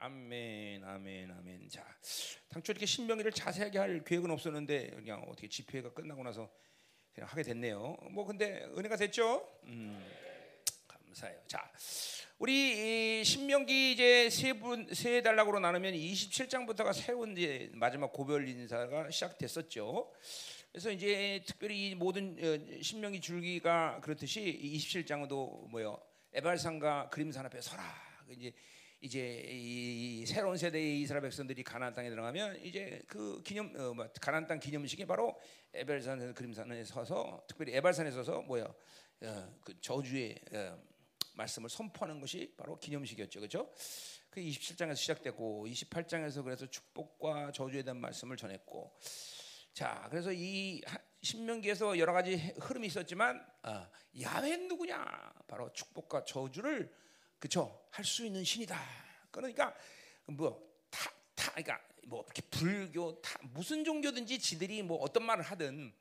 아멘, 아멘, 아멘. 자, 당초 이렇게 신명기를 자세하게 할 계획은 없었는데 그냥 어떻게 집회가 끝나고 나서 그냥 하게 됐네요. 뭐 근데 은혜가 됐죠? 음, 감사해요. 자, 우리 이 신명기 이제 세분세 단락으로 나누면 27장부터가 새로운 이제 마지막 고별 인사가 시작됐었죠. 그래서 이제 특별히 이 모든 어, 신명기 줄기가 그렇듯이 27장도 뭐요 에발산과 그림산 앞에 서라. 이제 이제 이 새로운 세대의 이스라엘 백성들이 가나안 땅에 들어가면 이제 그 기념 어, 뭐, 가나안 땅 기념식이 바로 에발산 그림산에 서서 특별히 에발산에 서서 뭐야 어, 그 저주의 어, 말씀을 선포하는 것이 바로 기념식이었죠, 그렇죠? 그 27장에서 시작됐고 28장에서 그래서 축복과 저주에 대한 말씀을 전했고 자, 그래서 이 신명기에서 여러 가지 흐름이 있었지만 어, 야훼는 누구냐? 바로 축복과 저주를 그쵸 할 수 있는 신이다. 그러니까 뭐다 다 그러니까 뭐 이렇게 불교 다 무슨 종교든지 지들이 뭐 어떤 말을 하든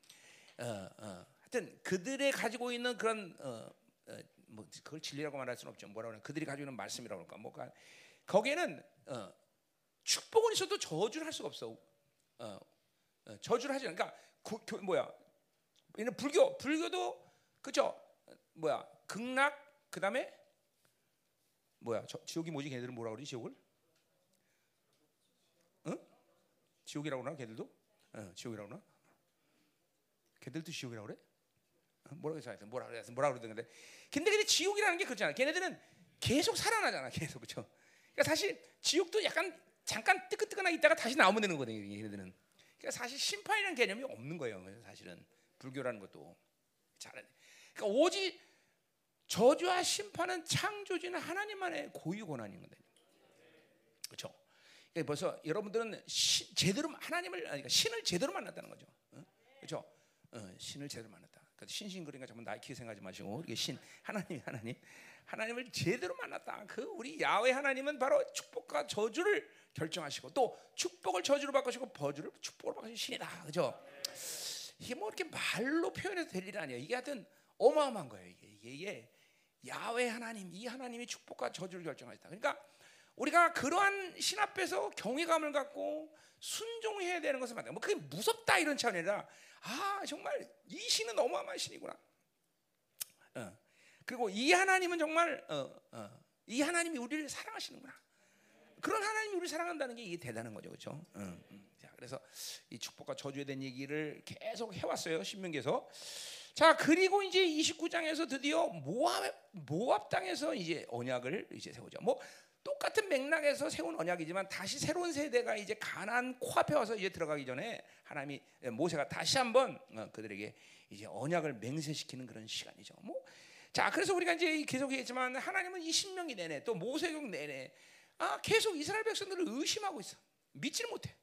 어, 어, 하여튼 그들의 가지고 있는 그런 어, 어, 뭐 그걸 진리라고 말할 수는 없죠. 뭐라 그래? 그들이 가지고 있는 말씀이라고 할까? 뭐가 거기에는 어, 축복은 있어도 저주를 할 수가 없어. 어, 어, 저주를 하지. 그러니까 구, 교, 뭐야? 얘는 불교, 불교도 그죠? 뭐야? 극락 그다음에 뭐야? 저, 지옥이 뭐지? 걔들은 뭐라 그러지? 지옥을? 응? 지옥이라고 그러나? 걔들도? 어, 지옥이라고 그러나? 걔들도 지옥이라고 그래? 어, 뭐라고 해서 하여튼 뭐라 그래서 뭐라 그러든 근데 근데 근데 지옥이라는 게 그렇잖아. 걔네들은 계속 살아나잖아. 계속 그렇죠. 그러니까 사실 지옥도 약간 잠깐 뜨끈뜨끈하게 있다가 다시 나오면 되는 거거든요. 얘네들은. 그러니까 사실 심판이라는 개념이 없는 거예요. 사실은 불교라는 것도 잘. 그러니까 오직 저주와 심판은 창조주는 하나님만의 고유 권한인 거다. 그렇죠? 그러니까 벌써 여러분들은 시, 제대로 하나님을 그러니까 신을 제대로 만났다는 거죠. 어? 그렇죠? 어, 신을 제대로 만났다. 그래서 신신그러니까 정말 나이키 생각하지 마시고 이게 신 하나님 하나님 하나님을 제대로 만났다. 그 우리 야훼 하나님은 바로 축복과 저주를 결정하시고 또 축복을 저주로 바꾸시고 버주를 축복으로 바꾸신 신이다. 그죠? 이게 뭐 이렇게 말로 표현해도 될일 아니에요. 이게 하여튼 어마어마한 거예요. 이게, 이게 야훼 하나님, 이 하나님이 축복과 저주를 결정하셨다. 그러니까 우리가 그러한 신 앞에서 경외감을 갖고 순종해야 되는 것을 말해요. 뭐 그게 무섭다 이런 차원이 아니라 아 정말 이 신은 어마어마한 신이구나. 어. 그리고 이 하나님은 정말 어, 어, 이 하나님이 우리를 사랑하시는구나. 그런 하나님이 우리를 사랑한다는 게 이게 대단한 거죠, 그렇죠? 음, 음. 자, 그래서 이 축복과 저주에 대한 얘기를 계속 해왔어요 신명기에서. 자 그리고 이제 29장에서 드디어 모압 모압 땅에서 이제 언약을 이제 세우죠. 뭐 똑같은 맥락에서 세운 언약이지만 다시 새로운 세대가 이제 가난 코앞에 와서 이제 들어가기 전에 하나님이 모세가 다시 한번 어, 그들에게 이제 언약을 맹세시키는 그런 시간이죠. 뭐 자, 그래서 우리가 이제 계속 얘기했지만 하나님은 이 신명이 내내 또 모세경 내내 아, 계속 이스라엘 백성들을 의심하고 있어. 믿지를 못해.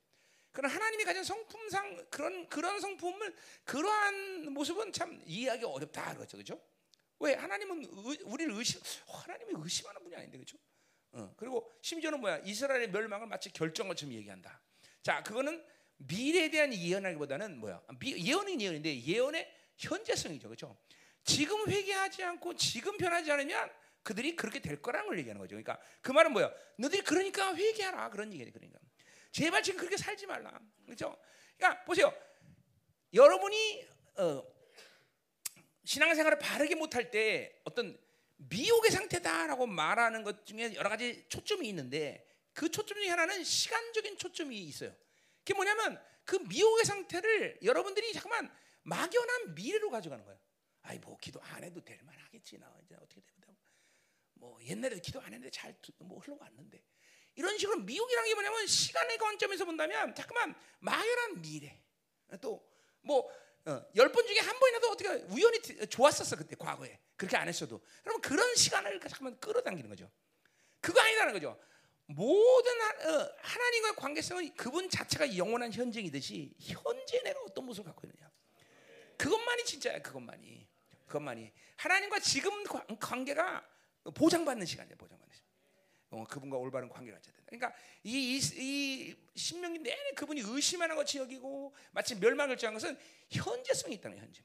그러나 하나님이 가진 성품상 그런 그런 성품을 그러한 모습은 참 이해하기 어렵다 그렇죠, 그렇죠? 왜 하나님은 의, 우리를 의심, 어, 하나님이 의심하는 분이 아닌데 그렇죠? 어, 그리고 심지어는 뭐야 이스라엘의 멸망을 마치 결정처럼 얘기한다. 자, 그거는 미래에 대한 예언하기보다는 뭐야 예언은 예언인데 예언의 현재성이죠, 그렇죠? 지금 회개하지 않고 지금 변하지 않으면 그들이 그렇게 될 거라는 걸 얘기하는 거죠. 그러니까 그 말은 뭐야? 너희들이 그러니까 회개하라 그런 얘기예요. 그러니까 제발 지금 그렇게 살지 말라. 그렇죠? 그러니까 보세요. 여러분이 어, 신앙생활을 바르게 못할 때 어떤 미혹의 상태다라고 말하는 것 중에 여러 가지 초점이 있는데 그 초점 중에 하나는 시간적인 초점이 있어요. 그게 뭐냐면 그 미혹의 상태를 여러분들이 잠깐만 막연한 미래로 가져가는 거예요. 아이 뭐 기도 안 해도 될 만하겠지 나 이제 어떻게 되면 뭐 옛날에 기도 안 했는데 잘 뭐 흘러왔는데 이런 식으로 미혹이라는 게 뭐냐면 시간의 관점에서 본다면 잠깐만 막연한 미래 또뭐 어, 열번 중에 한 번이라도 어떻게 우연히 좋았었어 그때 과거에 그렇게 안 했어도 그러면 그런 시간을 잠깐만 끌어당기는 거죠. 그거 아니라는 거죠. 모든 어, 하나님과의 관계성은 그분 자체가 영원한 현증이듯이 현재 내가 어떤 모습을 갖고 있느냐. 그것만이 진짜야. 그것만이. 그것만이 하나님과 지금 관계가 보장받는 시간이야. 보장받는 시간. 어, 그분과 올바른 관계가 있어야 된다. 그러니까 이, 이, 이 신명기 내내 그분이 의심하는 것이 여기고 마치 멸망을 정한 것은 현재성이 있다는 현재.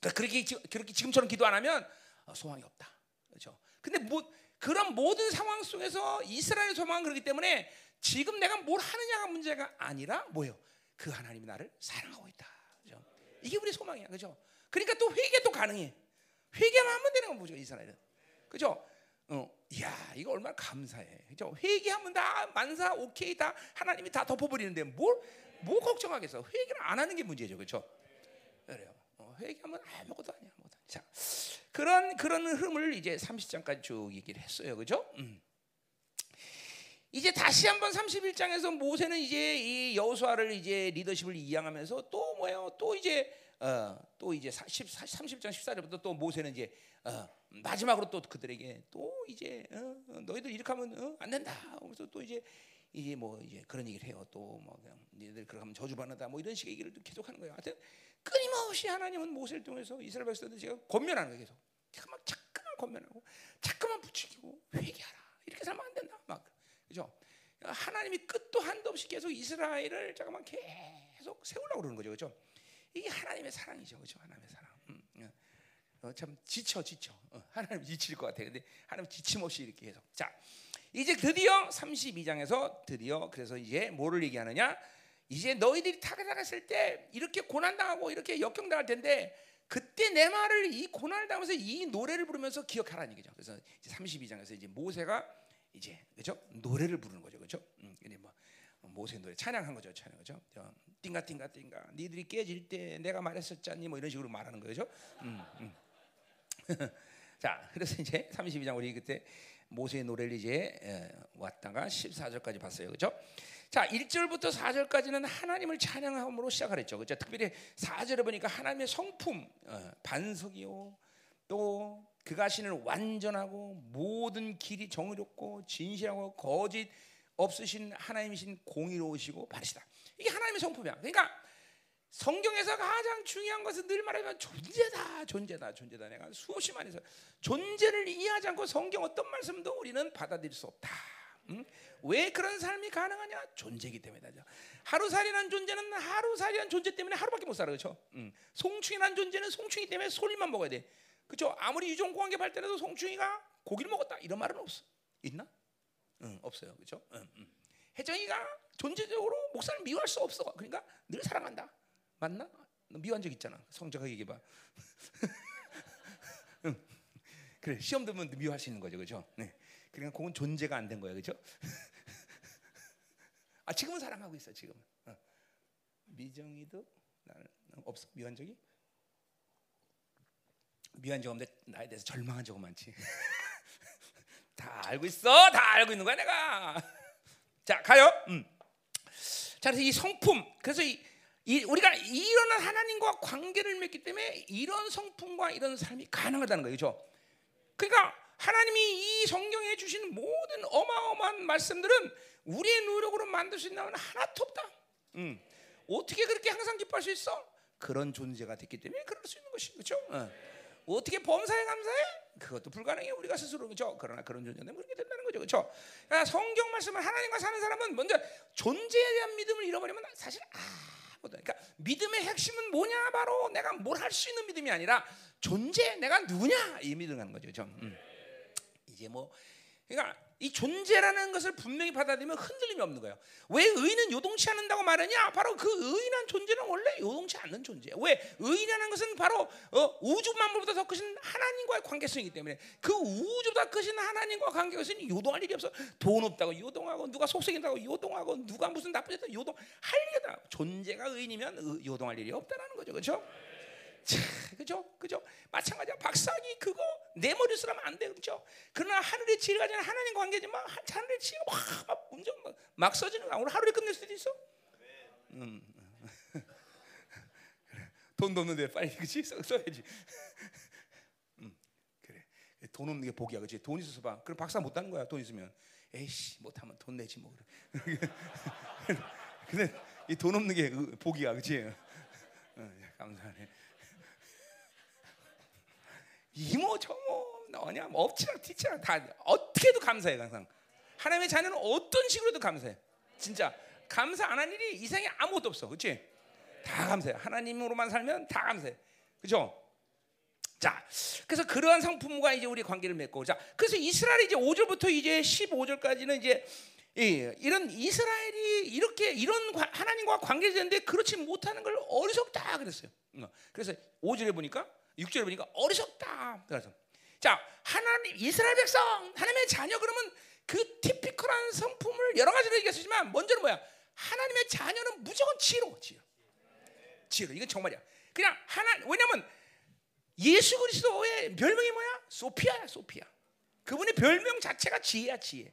그러니까 그렇게 그렇게 지금처럼 기도 안 하면 어, 소망이 없다. 그렇죠? 근데 뭐 그런 모든 상황 속에서 이스라엘 소망은 그렇기 때문에 지금 내가 뭘 하느냐가 문제가 아니라 뭐예요? 그 하나님이 나를 사랑하고 있다. 그죠? 이게 우리 소망이야. 그죠? 그러니까 또 회개도 가능해. 회개만 하면 되는 건 뭐죠, 이스라엘은. 그죠? 어, 야, 이거 얼마나 감사해. 그죠? 회개하면 다 만사 오케이 다 하나님이 다 덮어버리는데 뭘, 뭐 걱정하겠어? 회개를 안 하는 게 문제죠, 그죠? 그래요. 어, 회개하면 아무것도 아니야, 아무것도. 아니야. 자, 그런 그런 흐름을 이제 30장까지 쭉 얘기를 했어요, 그죠? 음. 이제 다시 한번 31장에서 모세는 이제 이 여호수아를 이제 리더십을 이양하면서 또 뭐예요? 또 이제 어, 또 이제 10, 30장 14절부터 또 모세는 이제 어, 마지막으로 또 그들에게 또 이제 어, 너희들 이렇게 하면 어, 안 된다. 그래서 또 이제 이제 뭐 이제 그런 얘기를 해요. 또뭐 너희들 그렇게 하면 저주받는다. 뭐 이런 식의 얘기를 계속 하는 거예요. 하여튼 끊임없이 하나님은 모세를 통해서 이스라엘 백성들 제가 권면하는 거예요. 계속. 막 자꾸만 권면하고 자꾸만 부추기고 회개하라. 이렇게 살면 안 된다. 막 그죠? 하나님이 끝도 한도 없이 계속 이스라엘을 잠깐만 계속 세우려고 그러는 거죠. 그죠? 이게 하나님의 사랑이죠. 그죠? 하나님의 사랑. 어, 참 지쳐 지쳐. 어, 하나님 지칠 것 같아. 근데 하나님 지침 없이 이렇게 계속. 자, 이제 드디어 32장에서 드디어 그래서 이제 뭐를 얘기하느냐? 이제 너희들이 타락했을 때 이렇게 고난 당하고 이렇게 역경당할 텐데 그때 내 말을 이 고난을 당하면서 이 노래를 부르면서 기억하라는 얘기죠. 그래서 이제 32장에서 이제 모세가 이제 그죠 노래를 부르는 거죠, 그죠? 음, 근데 뭐 모세 노래 찬양한 거죠, 찬양 그죠? 띵가 띵가 띵가 니들이 깨질 때 내가 말했었잖니 뭐 이런 식으로 말하는 거죠. 음, 음. 자, 그래서 이제 32장 우리 그때 모세의 노래를 이제 왔다가 14절까지 봤어요, 그죠? 자, 1절부터 4절까지는 하나님을 찬양함으로 시작하랬죠. 그죠? 특별히 4절에 보니까 하나님의 성품, 어, 반석이요. 또 그가 신을 완전하고 모든 길이 정의롭고 진실하고 거짓 없으신 하나님이신 공의로우시고 바르시다. 이게 하나님의 성품이야. 그러니까 성경에서 가장 중요한 것은 늘 말하면 존재다, 존재다, 존재다. 내가 수없이 많이 서 존재를 이해하지 않고 성경 어떤 말씀도 우리는 받아들일 수 없다. 응? 왜 그런 삶이 가능하냐? 존재이기 때문이다. 하루살이란 존재는 하루살이란 존재 때문에 하루밖에 못 살아, 그렇죠? 응. 송충이란 존재는 송충이 때문에 소리만 먹어야 돼. 그렇죠? 아무리 유전공학이 발달해도 송충이가 고기를 먹었다 이런 말은 없어. 있나? 응, 없어요. 그렇죠? 응, 응. 혜정이가 존재적으로 목사를 미워할 수 없어. 그러니까 늘 사랑한다. 맞나? 너 미워한 적 있잖아. 성적하게 얘기해 봐. 응. 그래 시험 들면 미워할 수 있는 거죠, 그렇죠? 네. 그러니까 그건 존재가 안 된 거야, 그렇죠? 아 지금은 사랑하고 있어, 지금. 어. 미정이도 나는 없어 미워한 적이? 미워한 적 없는데 나에 대해서 절망한 적은 많지. 다 알고 있어, 다 알고 있는 거야 내가. 자 가요. 음. 자 그래서 이 성품, 그래서 이, 이 우리가 이런 하나님과 관계를 맺기 때문에 이런 성품과 이런 삶이 가능하다는 거예요, 그렇죠? 그러니까 하나님이 이 성경에 주신 모든 어마어마한 말씀들은 우리의 노력으로 만들 수 있는 건 하나도 없다. 음. 어떻게 그렇게 항상 기뻐할 수 있어? 그런 존재가 됐기 때문에 그럴 수 있는 것이 그렇죠. 어. 어떻게 범사에 감사해? 그것도 불가능해 우리가 스스로 그죠. 그러나 그런 존재는 그렇게 된다는 거죠, 그렇죠. 그러니까 성경 말씀을 하나님과 사는 사람은 먼저 존재에 대한 믿음을 잃어버리면 사실 아 무것도. 그러니까 믿음의 핵심은 뭐냐? 바로 내가 뭘 할 수 있는 믿음이 아니라 존재, 내가 누구냐 이 믿음하는 거죠, 그렇죠. 음. 이제 뭐 그러니까 이 존재라는 것을 분명히 받아들이면 흔들림이 없는 거예요. 왜 의인은 요동치 않는다고 말하냐? 바로 그 의인한 존재는 원래 요동치 않는 존재예요. 왜 의인이라는 것은 바로 어, 우주 만물보다 더 크신 하나님과의 관계성이기 때문에 그 우주보다 크신 하나님과 관계성이 요동할 일이 없어. 돈 없다고 요동하고 누가 속색인다고 요동하고 누가 무슨 나쁜 짓다 요동 할 일이다. 존재가 의인이면 요동할 일이 없다라는 거죠. 그렇죠? 자, 그죠? 그죠? 마찬가지야. 박사기 그거 내 머리로 쓰면 안 돼. 그렇죠? 그러나 하늘의 지혜가 아니라 하나님 관계지만 하늘의 지혜가 막, 막 막, 막 써지는 거야. 오늘 하루에 끝낼 수도 있어. 음. 돈도 없는데 빨리 그치 써, 써야지. 음. 돈 없는 게 복이야, 그렇지? 돈 있어서 봐. 그럼 박사 못 하는 거야. 돈 있으면. 에이씨 못하면 돈 내지 뭐. 근데 이 돈 없는 게 복이야, 그렇지? 어, 감사하네. 이모 저모 너냐 뭐 엎치락 뒤치락 다 어떻게도 감사해 항상. 하나님의 자녀는 어떤 식으로도 감사해. 진짜 감사 안 한 일이 이상에 아무것도 없어. 그렇지 다 감사해. 하나님으로만 살면 다 감사해. 그죠? 자, 그래서 그러한 상품과 이제 우리 관계를 맺고, 자, 그래서 이스라엘이 이제 5절부터 이제 15절까지는 이제 예, 이런 이스라엘이 이렇게 이런 과- 하나님과 관계를 되는데 그렇지 못하는 걸 어리석다 그랬어요. 어, 그래서 5절에 보니까 6절에 보니까 어리석다. 그래서 자, 하나님 이스라엘 백성 하나님의 자녀 그러면 그 티피컬한 성품을 여러 가지로 얘기했지만 먼저는 뭐야? 하나님의 자녀는 무조건 지혜로. 지혜로. 이건 정말이야. 그냥 하나 왜냐면 예수 그리스도의 별명이 뭐야? 소피아야, 소피아. 그분의 별명 자체가 지혜야, 지혜.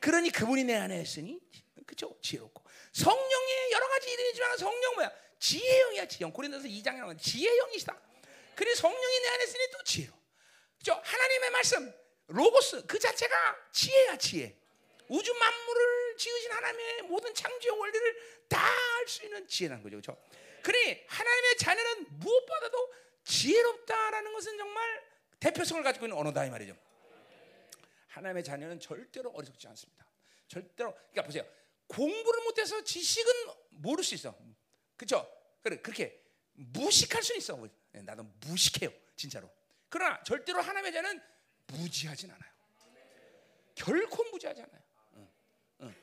그러니 그분이 내 안에 있으니 그죠? 지혜롭고 성령의 여러 가지 이름이지만 성령 뭐야? 지혜형이야, 지혜형. 고린도서 2장에 나오는 지혜형이시다. 그래 성령이 내 안에 있으니 또 지혜로. 그죠? 하나님의 말씀 로고스 그 자체가 지혜야, 지혜. 우주 만물을 지으신 하나님의 모든 창조의 원리를 다 알 수 있는 지혜라는 거죠. 그죠? 그러니 하나님의 자녀는 무엇보다도 지혜롭다라는 것은 정말 대표성을 가지고 있는 언어다 이 말이죠. 하나님의 자녀는 절대로 어리석지 않습니다. 절대로 그러니까 보세요. 공부를 못해서 지식은 모를 수 있어. 그렇죠? 그래 그렇게 무식할 수는 있어. 네, 나도 무식해요, 진짜로. 그러나 절대로 하나님의 자는 무지하진 않아요. 결코 무지하지 않아요. 응, 응.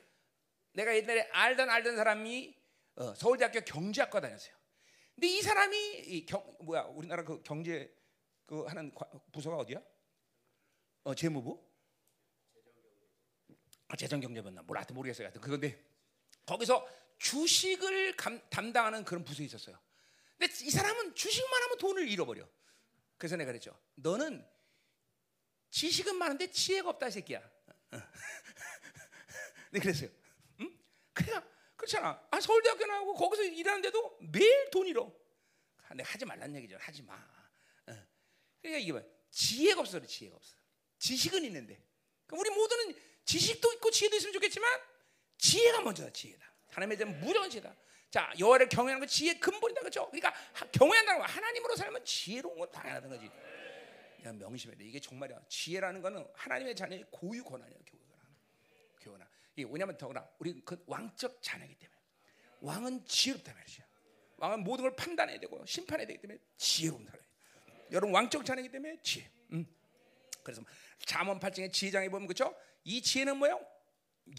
내가 옛날에 알던 알던 사람이 어, 서울대학교 경제학과 다녔어요. 근데 이 사람이 이 경, 뭐야 우리나라 그 경제 그 하는 과- 부서가 어디야? 어 재무부? 아, 재정경제부나 몰라 모르겠어요. 하여튼 그건데 거기서 주식을 감, 담당하는 그런 부서에 있었어요. 근데 이 사람은 주식만 하면 돈을 잃어버려. 그래서 내가 그랬죠. 너는 지식은 많은데 지혜가 없다 이 새끼야. 네 그랬어요. 응? 그냥 그렇잖아. 아 서울대학교 나오고 거기서 일하는데도 매일 돈 잃어. 아, 내가 하지 말란 얘기죠. 하지 마. 어. 그러니까 이게 뭐야? 지혜가 없어, 지혜가 없어. 지식은 있는데. 그럼 우리 모두는 지식도 있고 지혜도 있으면 좋겠지만 지혜가 먼저다. 지혜다. 하나님에 대한 무조건 지혜다. 자, 여호와를 경외하는 건 지혜의 근본이다, 그렇죠? 그러니까 하- 경외한다는 건 하나님으로 살면 지혜로운 건 당연하다는 거지. 야, 명심해야 돼. 이게 정말이야. 지혜라는 거는 하나님의 자녀의 고유 권한이야, 교훈아. 교훈아. 이게 왜냐면 더구나 우리 그 왕적 자녀이기 때문에 왕은 지혜롭다 말이죠. 왕은 모든 걸 판단해야 되고 심판해야 되기 때문에 지혜로운 사람이에요. 여러분 왕적 자녀이기 때문에 지혜. 음. 그래서 잠언 8장의 지혜장에 보면 그렇죠? 이 지혜는 뭐요?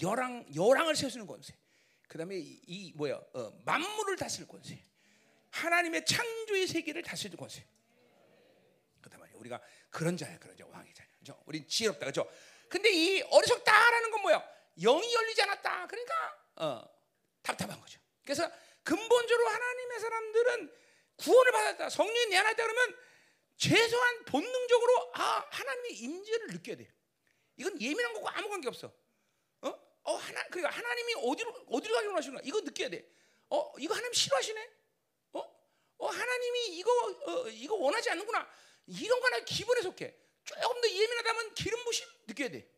열왕 열왕을 세우는 권세. 그다음에 이, 이 뭐야? 어, 만물을 다스릴 권세. 하나님의 창조의 세계를 다스릴 권세. 말이야. 우리가 그런 자야, 그런 자, 왕의 자야. 그죠? 우리 지혜롭다, 그죠? 근데 이 어리석다라는 건 뭐야? 영이 열리지 않았다. 그러니까 어, 답답한 거죠. 그래서 근본적으로 하나님의 사람들은 구원을 받았다. 성령이 내 안에 있다 그러면 최소한 본능적으로 아 하나님의 임재를 느껴야 돼. 이건 예민한 거고 아무 관계 없어. 어? 어 하나 그러니까 하나님이 어디로 어디로 가기로 하시나 이거 느껴야 돼. 어 이거 하나님 싫어하시네. 어? 어 하나님이 이거 어, 이거 원하지 않는구나. 이런 거나 기분에 속해. 조금 더 예민하다면 기름 부심 느껴야 돼.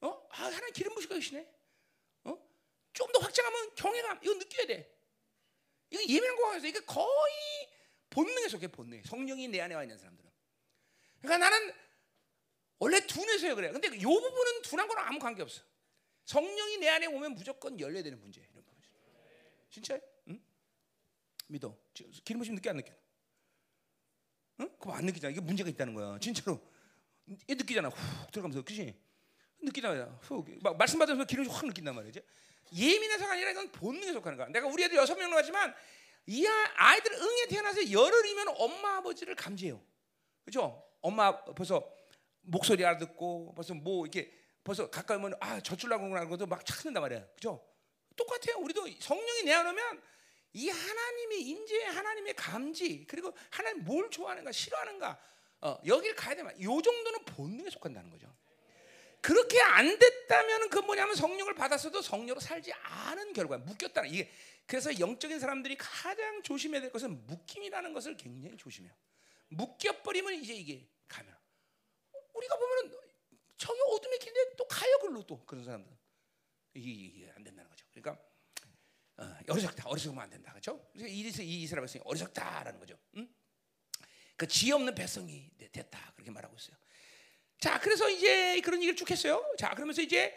어? 아 하나님 기름 부시고 계시네. 어? 좀더 확장하면 경외감 이거 느껴야 돼. 이거 예민한 거 같아서 이게 거의 본능에 속해 본능에 성령이 내 안에 와 있는 사람들은. 그러니까 나는 원래 둔해서요 그래. 근데 이 부분은 둔한 거랑 아무 관계 없어. 성령이 내 안에 오면 무조건 열려야 되는 문제 이런 거죠. 진짜? 응? 믿어. 기름 부심 느껴 안 느껴? 응? 그거 안 느끼잖아. 이게 문제가 있다는 거야. 진짜로. 이 느끼잖아. 훅 들어가면서 그지? 느끼잖아. 훅. 막 말씀 받으면서 기름이 확 느낀단 말이지. 예민해서가 아니라 이건 본능에 속하는 거야. 내가 우리 애들 여섯 명 나지만 이 아- 아이들 응에 태어나서 열흘이면 엄마 아버지를 감지해요. 그죠? 엄마 벌써 목소리 알아듣고 벌써 뭐 이렇게 벌써 가까이 오면 아 젖줄라고 그러는 것도 막 찾는단 말이야. 그죠? 똑같아요. 우리도 성령이 내 안에 오면 이 하나님의 임재, 하나님의 감지, 그리고 하나님 뭘 좋아하는가, 싫어하는가, 어, 여기를 가야 되면 요 정도는 본능에 속한다는 거죠. 그렇게 안 됐다면 그 뭐냐면 성령을 받았어도 성령으로 살지 않은 결과 묶였다는 이게 그래서 영적인 사람들이 가장 조심해야 될 것은 묶임이라는 것을 굉장히 조심해요. 묶여 버리면 이제 이게 가면 우리가 보면은 저기 어둠의 길인데 또 가요 글로 또 그런 사람들 이게, 이게 안 된다는 거죠. 그러니까 어, 어리석다 어리석으면 안 된다 그렇죠? 이래서 이 이스라엘 백성이 어리석다라는 거죠. 응? 그 지혜 없는 백성이 됐다 그렇게 말하고 있어요. 자, 그래서 이제 그런 얘기를 쭉 했어요. 자, 그러면서 이제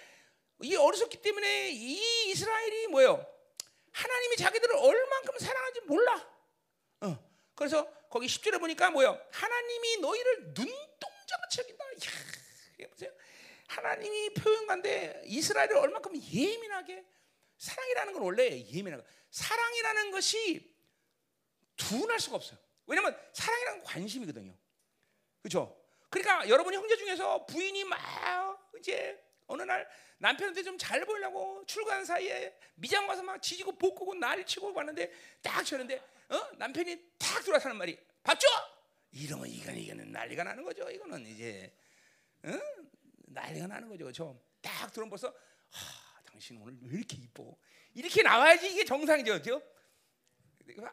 이 어리석기 때문에 이 이스라엘이 뭐예요? 하나님이 자기들을 얼만큼 사랑하는지 몰라. 어. 그래서 거기 10절에 보니까 뭐요? 하나님이 너희를 눈동자같이 여긴다. 이야, 보세요. 하나님이 표현한데 이스라엘을 얼마큼 예민하게 사랑이라는 건 원래 예민한 거. 사랑이라는 것이 둔할 수가 없어요. 왜냐면 사랑이라는 건 관심이거든요. 그렇죠? 그러니까 여러분이 형제 중에서 부인이 막 이제 어느 날 남편한테 좀 잘 보이려고 출근 사이에 미장 와서 막 지지고 볶고 난리치고 왔는데 딱 저는데 어? 남편이 딱 들어와서 하는 말이 봤죠? 이러면 이건 이거는 난리가 나는 거죠. 이거는 이제 어? 난리가 나는 거죠. 그렇죠? 딱 들어오면 벌써 하, 당신 오늘 왜 이렇게 이뻐? 이렇게 나와야지 이게 정상이죠. 그렇죠?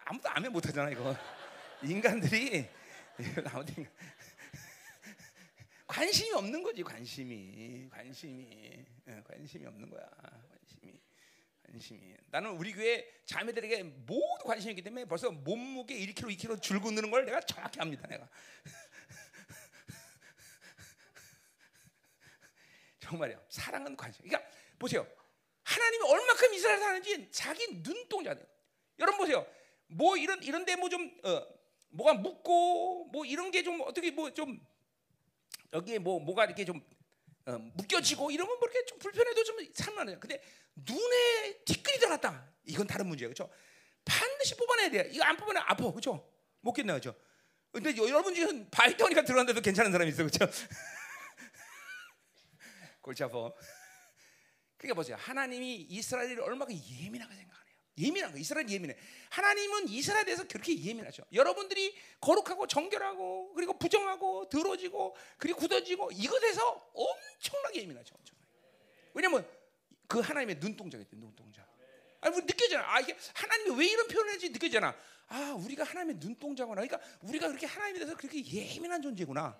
아무도 아멘 못 하잖아 이거. 인간들이 아무튼 관심이 없는 거지 관심이 관심이 예, 관심이 없는 거야 관심이 나는 우리 교회 자매들에게 모두 관심이 있기 때문에 벌써 몸무게 1kg 2kg 줄고 느는 걸 내가 정확히 압니다 내가 정말이야 사랑은 관심 그러니까 보세요 하나님이 얼마큼 이스라엘 사는지 자기 눈동자 돼요 여러분 보세요 뭐 이런 이런데 뭐 좀 어, 뭐가 묻고 뭐 이런 게 좀 어떻게 뭐 좀 여기에 뭐 뭐가 이렇게 좀 어, 묶여지고 이러면 뭐 이렇게 좀 불편해도 좀 살만해요. 근데 눈에 티끌이 들어갔다. 이건 다른 문제예요. 그렇죠? 반드시 뽑아내야 돼. 이거 안 뽑아내 아파. 그렇죠? 못 견뎌. 그렇죠? 근데 여러분 중에 바이터니까 들어갔는데도 괜찮은 사람이 있어. 그렇죠? 골치 아파. 그러니까 보세요. 하나님이 이스라엘을 얼마나 예민하게 생각하네요. 예민한 거. 이스라엘 예민해. 하나님은 이스라엘에 대해서 그렇게 예민하죠. 여러분들이 거룩하고 정결하고 그리고 부정하고 더러지고 그리고 굳어지고 이것에서 엄청나게 예민하죠. 왜냐면 그 하나님의 때문에 눈동자. 아니 느껴잖아. 아 이게 하나님이 왜 이런 표현을 했지 느껴잖아. 아 우리가 하나님의 눈동자구나. 그러니까 우리가 그렇게 하나님에 대해서 그렇게 예민한 존재구나.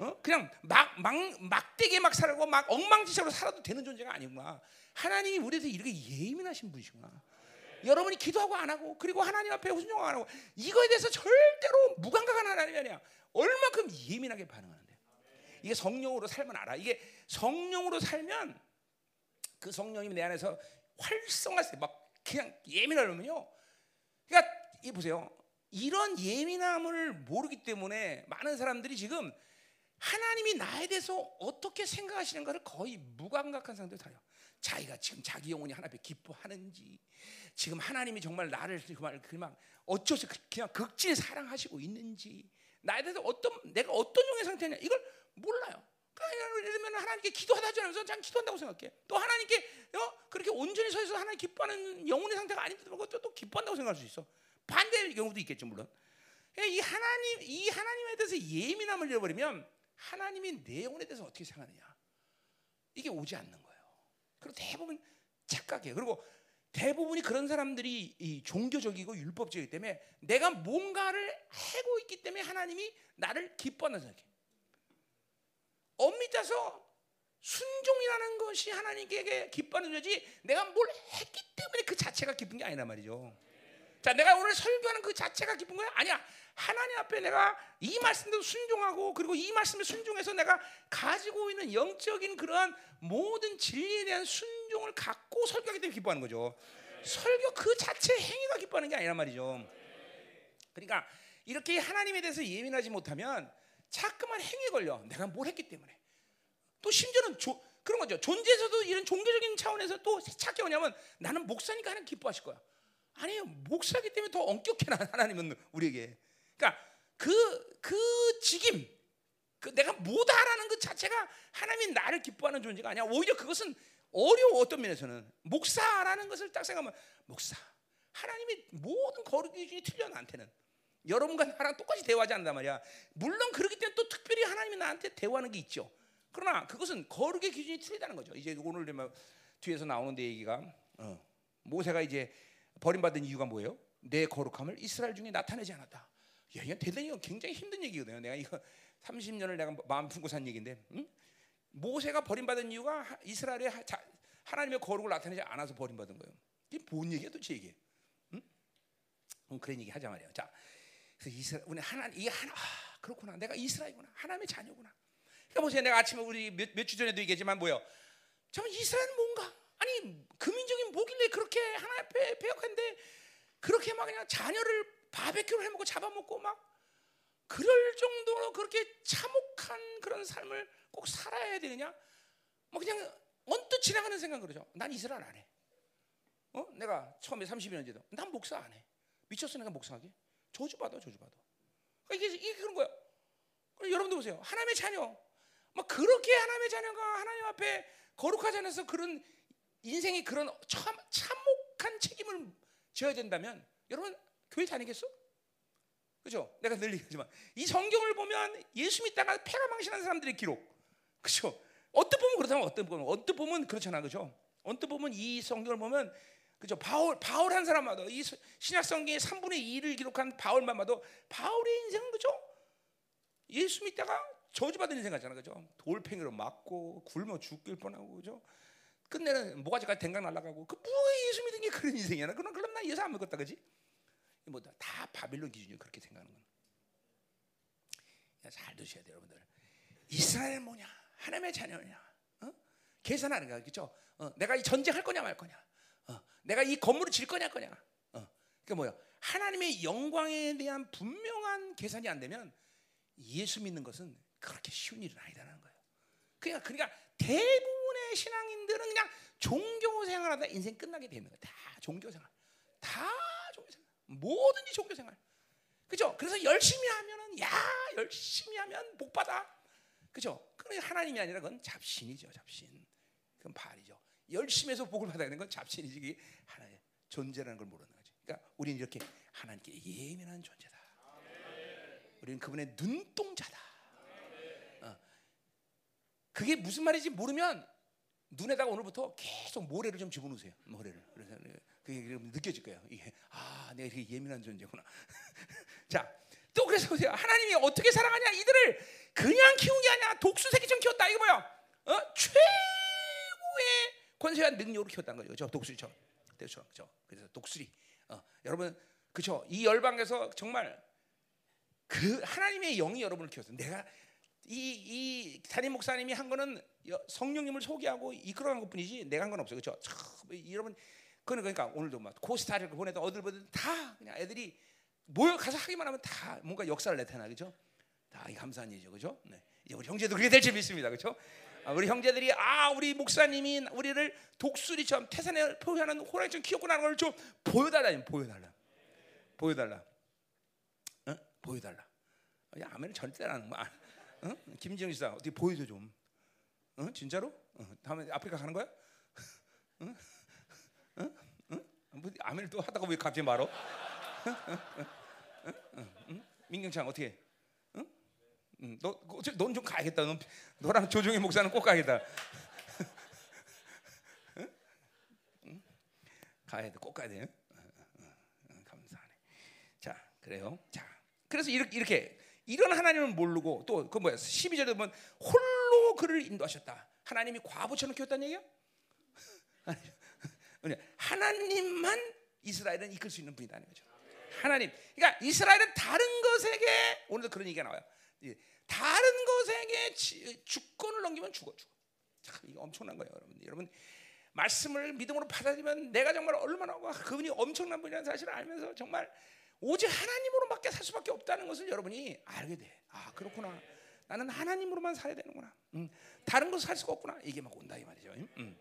어? 그냥 막, 막 막대게 막 살고 막 엉망진창으로 살아도 되는 존재가 아니구나. 하나님이 우리에서 이렇게 예민하신 분이시구나. 여러분이 기도하고 안 하고 그리고 하나님 앞에 순종 안 하고 이거에 대해서 절대로 무감각한 하나님이 아니야. 얼마큼 예민하게 반응하는데. 이게 성령으로 살면 알아. 이게 성령으로 살면 그 성령이 내 안에서 활성화돼 막 그냥 예민하면요. 그러니까 이 보세요. 이런 예민함을 모르기 때문에 많은 사람들이 지금 하나님이 나에 대해서 어떻게 생각하시는가를 거의 무감각한 상태로 살아요. 자기가 지금 자기 영혼이 하나 앞에 기뻐하는지, 지금 하나님이 정말 나를 그만 그만 어쩌서 그냥 극진히 사랑하시고 있는지, 나에 대해서 어떤 내가 어떤 영의 상태냐 이걸 몰라요. 그러니까 예를 들면 하나님께 기도하다 하면서 난 기도한다고 생각해. 또 하나님께 어? 그렇게 온전히 서서 하나님 기뻐하는 영혼의 상태가 아닌데도 그것도 또 기뻐한다고 생각할 수 있어. 반대 경우도 있겠죠 물론. 이 하나님 이 하나님에 대해서 예민함을 잃어버리면 하나님이 내 영혼에 대해서 어떻게 생각하느냐 이게 오지 않는 거예요. 그리고 대부분 착각해요. 그리고 대부분이 그런 사람들이 이 종교적이고 율법적이기 때문에 내가 뭔가를 하고 있기 때문에 하나님이 나를 기뻐한다 생각해. 엄밀히 따서 순종이라는 것이 하나님께 기뻐하는 거지 내가 뭘 했기 때문에 그 자체가 기쁜 게 아니란 말이죠. 자, 내가 오늘 설교하는 그 자체가 기쁜 거야? 아니야. 하나님 앞에 내가 이 말씀도 순종하고 그리고 이 말씀에 순종해서 내가 가지고 있는 영적인 그러한 모든 진리에 대한 순종을 갖고 설교하기 때문에 기뻐하는 거죠. 설교 그 자체 행위가 기뻐하는 게 아니란 말이죠. 그러니까 이렇게 하나님에 대해서 예민하지 못하면 자꾸만 행위에 걸려. 내가 뭘 했기 때문에. 또 심지어는 조, 그런 거죠. 존재에서도 이런 종교적인 차원에서 또 찾게 오냐면 나는 목사니까 하나님 기뻐하실 거야. 아니에요. 목사기 때문에 더 엄격해 하나님은 우리에게. 그러니까 그, 그 직임, 그 내가 뭐다라는 그 자체가 하나님이 나를 기뻐하는 존재가 아니야. 오히려 그것은 어려워 어떤 면에서는 목사라는 것을 딱 생각하면 목사 하나님이 모든 거룩 기준이 틀려 나한테는 여러분과 나랑 똑같이 대화하지 않는단 말이야. 물론 그렇기 때문에 또 특별히 하나님이 나한테 대화하는 게 있죠. 그러나 그것은 거룩의 기준이 틀리다는 거죠. 이제 오늘 뒤에서 나오는데 얘기가 어, 모세가 이제 버림받은 이유가 뭐예요? 내 거룩함을 이스라엘 중에 나타내지 않았다. 야, 이건 대단히 굉장히 힘든 얘기거든요. 내가 이거 30년을 내가 마음 품고 산 얘기인데 응? 모세가 버림받은 이유가 이스라엘의 하나님의 거룩을 나타내지 않아서 버림받은 거예요. 이게 뭔 얘기야 도대체 이게? 응? 그런 얘기 하자 말이야. 자, 그래서 이스라엘 우리 하나님 이 하나 아, 그렇구나. 내가 이스라엘구나. 하나님의 자녀구나. 그러니까 보세요. 내가 아침에 우리 몇 주 전에도 얘기했지만 뭐요? 저 이스라엘은 뭔가? 아니 그 민족이 뭐길래 그렇게 하나님 앞에 배역한데 그렇게 막 그냥 자녀를 바베큐를 해먹고 잡아먹고 막 그럴 정도로 그렇게 참혹한 그런 삶을 꼭 살아야 되느냐? 뭐 그냥 언뜻 지나가는 생각 그러죠. 난 이스라엘 안 해. 어? 내가 처음에 30년 전에도 난 목사 안 해. 미쳤어 내가 목사하게? 저주 받아 저주 받아. 그러니까 이게 이게 그런 거야. 여러분도 보세요. 하나님의 자녀. 뭐 그렇게 하나님의 자녀가 하나님 앞에 거룩하지 않아서 그런 인생이 그런 참, 참혹한 책임을 져야 된다면 여러분 교회 다니겠어? 그죠? 내가 늘 얘기하지만 이 성경을 보면 예수 믿다가 폐가 망신한 사람들의 기록. 그죠? 언뜻 보면 그렇다면 언뜻 보면 언뜻 보면 그렇잖아. 그죠? 언뜻 보면 이 성경을 보면 그죠? 바울 바울 한 사람마다 이 신약 성경의 3분의 2를 기록한 바울만 봐도 바울의 인생은 그죠? 예수 믿다가 저주받은 인생 같잖아. 그죠? 돌팽이로 맞고 굶어 죽길 뻔하고 그죠? 끝내는 모가지까지 댕강 날아가고 그 뭐가 예수 믿은 게 그런 인생이야. 그럼 그럼 나 예수 안 믿었다 그지? 뭐다 다 바빌론 기준이 그렇게 생각하는 건. 잘 드셔야 돼요, 여러분들. 이스라엘 뭐냐? 하나님의 자녀냐? 어? 계산하는 거야, 그렇죠? 어, 내가 이 전쟁할 거냐 말 거냐? 어, 내가 이 건물을 질 거냐 거냐? 어, 그 뭐야? 하나님의 영광에 대한 분명한 계산이 안 되면 예수 믿는 것은 그렇게 쉬운 일은 아니다는 거예요. 그러니까 그러니까 대부분 의 신앙인들은 그냥 종교 생활하다 인생 끝나게 되는 거야. 다 종교 생활, 다 종교 생활, 뭐든지 종교 생활. 그죠? 그래서 열심히 하면은 야 열심히 하면 복 받아. 그죠? 그건 하나님이 아니라 그건 잡신이죠, 잡신. 그건 발이죠. 열심히 해서 복을 받아야 되는 건 잡신이지. 이게 하나의 존재라는 걸 모르는 거지. 그러니까 우리는 이렇게 하나님께 예민한 존재다. 우리는 그분의 눈동자다. 어. 그게 무슨 말인지 모르면 눈에다가 오늘부터 계속 모래를 좀 집어넣으세요. 모래를. 그래서 그게 느껴질 거예요. 이게 아, 내가 이렇게 예민한 존재구나. 자, 또 그래서 보세요. 하나님이 어떻게 사랑하냐? 이들을 그냥 키운 게 아니야. 독수 새끼처럼 키웠다. 이거 뭐야? 어? 최고의 권세와 능력으로 키웠다는 거죠. 그렇죠? 독수리처럼. 그렇죠. 그래서 독수리. 어, 여러분, 그렇죠? 이 열방에서 정말 그 하나님의 영이 여러분을 키웠어요. 내가 이, 이 담임 목사님이 한 거는 성령님을 소개하고 이끌어간 것뿐이지 내가 한 건 없어요. 그렇죠? 여러분 그는 그러니까 오늘도 막 코스타리카 보내다 어딜 보든 다 그냥 애들이 모여 가서 하기만 하면 다 뭔가 역사를 나타나 그죠? 다 감사한 일이죠, 그죠? 네. 이제 우리 형제도 그렇게 될지 믿습니다, 그죠? 아, 우리 형제들이 아 우리 목사님이 우리를 독수리처럼 태산에 표현하는 호랑이처럼 키웠구나 하는 걸 좀 보여달라, 보여달라, 보여달라, 어? 보여달라. 야, 아멘 절대 안 하는 거. 어? 김지영 씨사 어떻게 보여줘 좀. 어? 진짜로? 어, 다음에 아프리카 가는 거야? 응? 응? 응? 뭐 아멘을 또 하다가 왜 갑자기 말어? 민경창 어떻게? 응? 응. 너넌 좀 가야겠다. 넌, 너랑 조종의 목사는 꼭 가야겠다. 응? 응? 가야 돼. 꼭 가야 돼. 감사하네. 자, 그래요. 자, 그래서 이렇게 이렇게 이런 하나님을 모르고 또 그 뭐야? 12절에 보면 홀로 그를 인도하셨다. 하나님이 과부처럼 키웠다는 얘기야? 하나님만 이스라엘은 이끌 수 있는 분이다는 거죠. 하나님. 그러니까 이스라엘은 다른 것에게 오늘도 그런 얘기가 나와요. 다른 것에게 주권을 넘기면 죽어 죽어. 참 이거 엄청난 거예요, 여러분. 여러분 말씀을 믿음으로 받아들이면 내가 정말 얼마나 그분이 엄청난 분이라는 사실을 알면서 정말 오직 하나님으로밖에 살 수밖에 없다는 것을 여러분이 알게 돼. 아 그렇구나. 나는 하나님으로만 살아야 되는구나. 음, 다른 것을 살 수가 없구나. 이게 막 온다 이 말이죠. 음.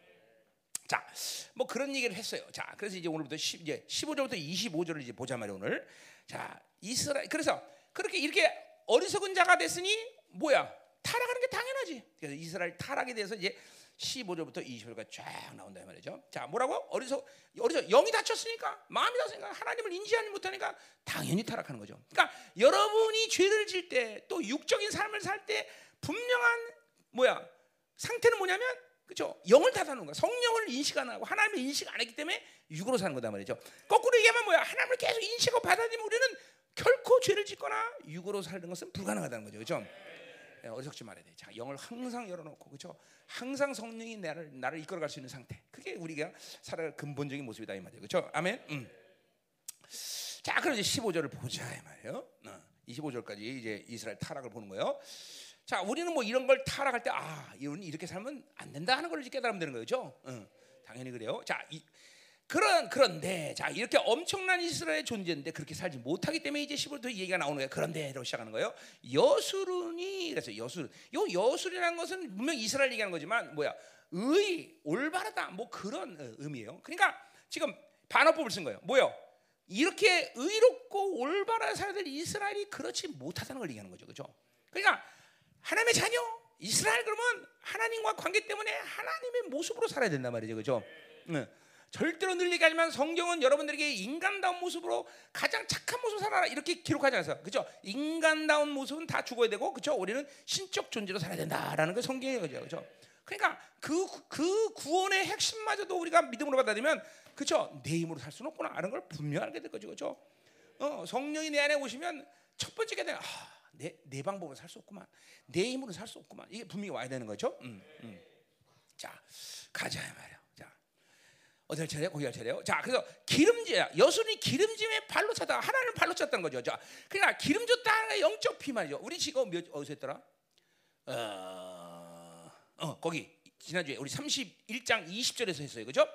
자, 뭐 그런 얘기를 했어요. 자, 그래서 이제 오늘부터 10, 이제 15절부터 25절을 이제 보자 말이에요 오늘. 자, 이스라엘 그래서 그렇게 이렇게 어리석은 자가 됐으니 뭐야? 타락하는 게 당연하지. 그래서 이스라엘 타락에 대해서 이제 15절부터 20절까지 쫙 나온다 말이죠. 자, 뭐라고? 어리석 어리석 영이 다쳤으니까 마음이 다쳤으니까 하나님을 인지하지 못하니까 당연히 타락하는 거죠. 그러니까 여러분이 죄를 질 때 또 육적인 삶을 살 때 분명한 뭐야? 상태는 뭐냐면 그죠? 영을 탓하는 거야. 성령을 인식 안 하고 하나님을 인식 안 했기 때문에 육으로 사는 거다 말이죠. 거꾸로 얘기하면 뭐야? 하나님을 계속 인식하고 받아들이면 우리는 결코 죄를 짓거나 육으로 살는 것은 불가능하다는 거죠. 그죠? 네, 어리석지 말아야 돼. 자, 영을 항상 열어놓고 그죠? 항상 성령이 나를 나를 이끌어갈 수 있는 상태. 그게 우리가 살아갈 근본적인 모습이다 이 말이에요. 그죠? 아멘. 음. 자, 이제 15절을 보자 이 말이에요. 어, 25절까지 이제 이스라엘 타락을 보는 거예요. 자, 우리는 뭐 이런 걸 타락할 때 아, 이런 이렇게 살면 안 된다 하는 걸 깨달으면 되는 거죠. 응, 당연히 그래요. 자, 이, 그런 그런데 자 이렇게 엄청난 이스라엘의 존재인데 그렇게 살지 못하기 때문에 이제 10월부터 얘기가 나오는 거예요. 그런데로 시작하는 거예요. 여수룬이 그래서 여수룬. 요 여수이라는 것은 분명 이스라엘 얘기하는 거지만 뭐야? 의 올바르다 뭐 그런 어, 의미예요. 그러니까 지금 반어법을 쓴 거예요. 뭐요? 이렇게 의롭고 살아야 될 이스라엘이 그렇지 못하다는 걸 얘기하는 거죠. 그죠? 그러니까 하나님의 자녀 이스라엘 그러면 하나님과 관계 때문에 하나님의 모습으로 살아야 된단 말이죠. 그죠? 응. 절대로 늘 얘기하지만 성경은 여러분들에게 인간다운 모습으로 가장 착한 모습 살아라 이렇게 기록하지 않아서 그죠? 인간다운 모습은 다 죽어야 되고 그죠? 우리는 신적 존재로 살아야 된다라는 게 거죠. 그죠? 그러니까 그, 그 구원의 핵심마저도 우리가 믿음으로 받아들이면 그죠? 내 힘으로 살 수는 없구나 하는 걸 분명히 알게 될 거죠. 그죠? 어, 성령이 내 안에 오시면 첫 번째가 되는 아, 내, 내 방법으로 살 수 없구만. 내 힘으로 살 수 없구만. 이게 분명히 와야 되는 거죠. 음, 음. 자, 가자 말이야. 자, 어디 할 차례? 거기 할 차례요. 자, 그래서 기름지야. 여순이 기름짐에 발로 찼다. 하나님 발로 찼다는 거죠. 자, 그러니까 기름졌다 영적 피 말이죠. 우리 지금 몇 어디서 했더라? 어, 어 거기 지난주에 우리 31장 20절에서 했어요. 그죠?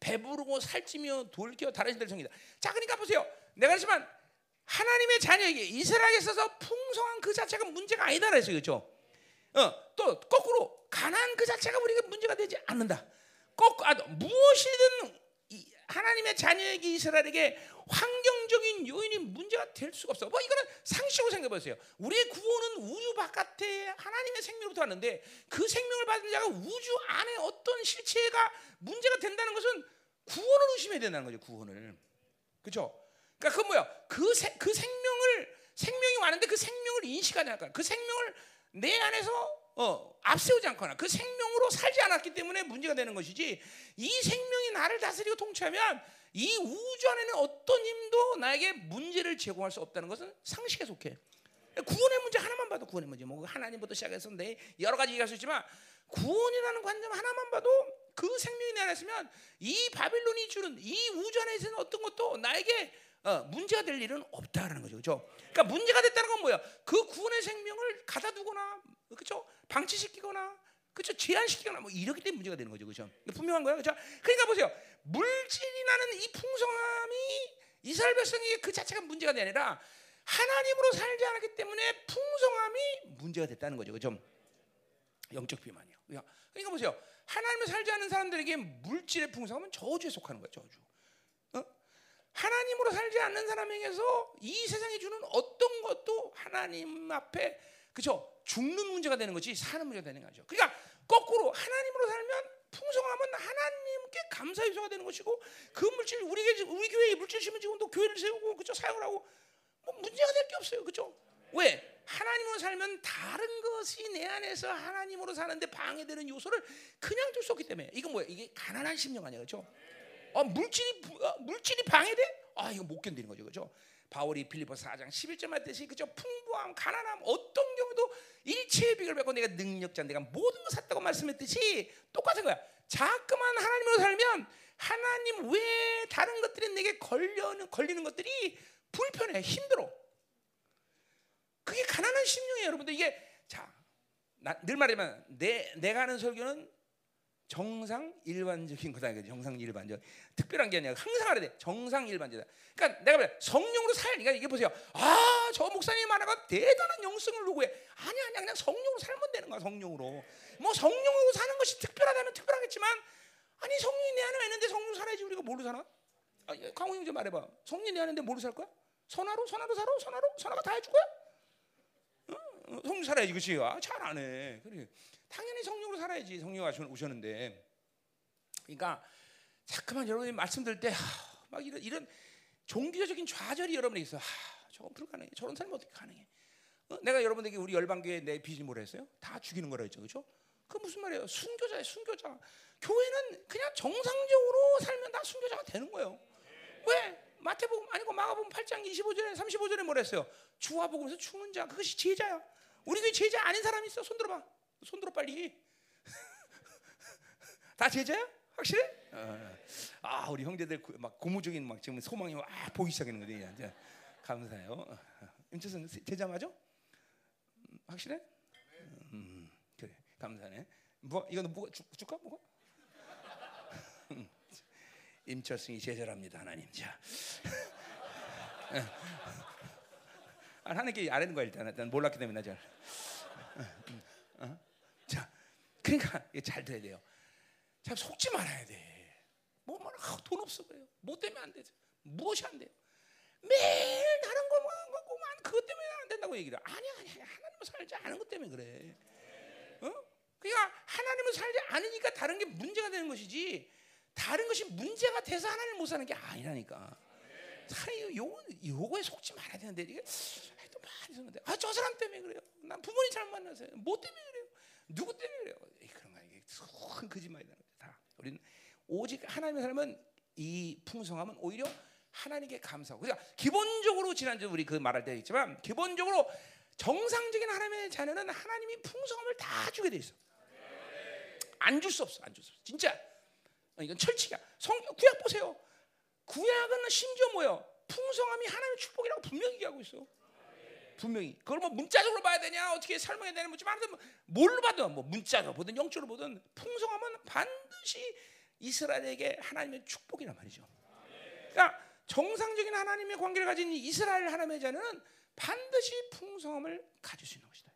배부르고 살찌며 돌겨 다른 신들 성이다. 자, 그러니까 보세요. 내가 그지만 하나님의 자녀에게 이스라엘에 있어서 풍성한 그 자체가 문제가 아니다 그랬어요. 그렇죠? 어, 또 거꾸로 가난 그 자체가 우리에게 문제가 되지 않는다. 꼭 아, 무엇이든 하나님의 자녀에게 이스라엘에게 환경적인 요인이 문제가 될 수가 없어. 뭐 이거는 상식으로 생각해 보세요. 우리의 구원은 우주 바깥에 하나님의 생명으로부터 왔는데 그 생명을 받은 자가 우주 안에 어떤 실체가 문제가 된다는 것은 구원을 의심해야 된다는 거죠. 구원을. 그렇죠? 그러니까 그 뭐야? 그, 세, 그 생명을 생명이 왔는데 그 생명을 않거나 그 생명을 내 안에서 어, 앞세우지 않거나 그 생명으로 살지 않았기 때문에 문제가 되는 것이지 이 생명이 나를 다스리고 통치하면 이 우주 안에는 어떤 힘도 나에게 문제를 제공할 수 없다는 것은 상식에 속해. 구원의 문제 하나만 봐도 구원의 문제. 뭐 하나님부터 시작해서 내 여러 가지 얘기할 수 있지만 구원이라는 관점 하나만 봐도 그 생명이 내 안에 있으면 이 바빌론이 주는 이 우주 안에 있는 어떤 것도 나에게 어, 문제가 될 일은 없다라는 거죠. 그렇죠? 그러니까 문제가 됐다는 건 뭐야? 그 구원의 생명을 가다두거나 그렇죠? 방치시키거나 그렇죠? 제한시키거나 뭐 이렇기 때문에 문제가 되는 거죠. 그렇죠? 분명한 거예요. 그렇죠? 그러니까 보세요. 물질이 나는 이 풍성함이 이스라엘 백성에게 그 자체가 문제가 아니라 하나님으로 살지 않았기 때문에 풍성함이 문제가 됐다는 거죠. 그렇죠? 영적 비만이요. 그러니까 보세요. 하나님을 살지 않는 사람들에게 물질의 풍성함은 저주에 속하는 거예요. 저주. 하나님으로 살지 않는 사람에게서 이 세상이 주는 어떤 것도 하나님 앞에 그죠 죽는 문제가 되는 거지 사는 문제가 되는 거죠. 그러니까 거꾸로 하나님으로 살면 풍성함은 하나님께 감사 유소가 되는 것이고 그 물질 우리 우리 교회에 물질 심은 지금 또 교회를 세우고 그죠 사용을 하고 뭐 문제가 될 게 없어요. 그죠? 왜? 하나님으로 살면 다른 것이 내 안에서 하나님으로 사는데 방해되는 요소를 그냥 둘 수 없기 때문에 이건 뭐야? 이게 가난한 심령 아니야, 그렇죠? 어, 물질이 어, 물질이 방해돼? 아 이거 못 견디는 거죠, 그죠? 바울이 빌리포 4장 11절 말듯이 그죠? 풍부함, 가난함 어떤 경우도 일체의 비결 맺고 내가 능력자, 내가 모든 걸 샀다고 말씀했듯이 똑같은 거야. 자꾸만 하나님으로 살면 하나님 외 다른 것들이 내게 걸려는 걸리는 것들이 불편해, 힘들어. 그게 가난한 심령이에요, 여러분들. 이게 자, 늘 말하지만 내 내가 하는 설교는 정상 일반적인 거다. 정상 일반적. 특별한 게 아니라 항상 하야 돼. 정상 일반적이다. 그러니까 내가 말해 성령으로 살니까 이게 보세요. 아, 저 목사님 하나가 대단한 영성을 요구해. 아니 아니 그냥 성령으로 살면 되는 거야. 성령으로. 뭐 성령으로 사는 것이 특별하다면 특별하겠지만 아니 성령이 내 안에 있는데 성령 살아야지 우리가 뭘로 사나? 아, 강호 형좀 말해 봐. 성령 내 안에 있는데 뭘로 살 거야? 선화로 선화로 살아? 선화로 선화가 다 해줄 거야? 어? 성령 살아야지 그치? 아, 잘 안 해. 그래. 당연히 성령으로 살아야지 성령 오셨는데 그러니까 자꾸만 여러분이 말씀 들을 때막 이런 이런 종교적인 좌절이 여러분에게 있어. 하, 저건 불가능해. 저런 삶 어떻게 가능해? 어? 내가 여러분에게 우리 열방교회 내 비전 뭐라 했어요? 다 죽이는 거라 했죠, 그렇죠? 그 무슨 말이에요? 순교자예 순교자. 교회는 그냥 정상적으로 살면 다 순교자가 되는 거예요. 왜? 마태복음 아니고 마가복음 8장 25절에 35절에 뭐라 했어요? 주와 복음에서 죽는 자 그것이 제자야. 우리 교회 제자 아닌 사람 있어? 손 들어봐. 손 들어 빨리. 다 제자야? 확실해? 어. 아 우리 형제들 막 고무적인 막 지금 소망이 와 보기 시작했는 거지. 감사해요. 임철선 제자 맞아? 확실해? 음, 그래 감사네. 뭐 이거는 뭐가 줄, 줄까 뭐가? 임철승이 제자랍니다 하나님. 자, 아, 하나님께 아는 거야 일단. 난 몰랐기 때문에 나 잘. 어? 어? 자, 그러니까 잘 돼야 돼요. 참 속지 말아야 돼. 뭐 말아 돈 없어 그래요. 뭐 때문에 안 되죠? 무엇이 안 돼요? 매일 다른 거 먹고 만 그것 때문에 안 된다고 얘기를. 아니야 아니야 하나님을 살지 않은 것 때문에 그래. 어? 그러니까 하나님을 살지 않으니까 다른 게 문제가 되는 것이지. 다른 것이 문제가 돼서 하나님 못 사는 게 아니라니까. 사이 요 요거에 속지 말아야 되는데 이게 또 많이 썼는데 아저 사람 때문에 그래요. 난 부모님 잘 만나서요. 뭐 때문에 그래요? 누구 때문에 그래요? 그런 거 이게 큰 거짓말이다. 다 우리는 오직 하나님의 삶은 이 풍성함은 오히려 하나님께 감사하고 그러니까 기본적으로 지난주 우리 그 말할 때 있지만 기본적으로 정상적인 하나님의 자녀는 하나님이 풍성함을 다 주게 돼 있어. 안 줄 수 없어. 안 줄 수 없어. 진짜. 이건 철칙이야. 성 구약 보세요. 구약은 심지어 뭐요? 풍성함이 하나님의 축복이라고 분명히 얘기하고 있어. 분명히. 그걸 뭐 문자적으로 봐야 되냐, 어떻게 설명해야 되냐, 묻지 말든 뭘로 봐도 뭐 문자가 보든 영적으로 보든 풍성함은 반드시 이스라엘에게 하나님의 축복이란 말이죠. 그러니까 정상적인 하나님의 관계를 가진 이스라엘 하나님의 자녀는 반드시 풍성함을 가질 수 있는 것이다.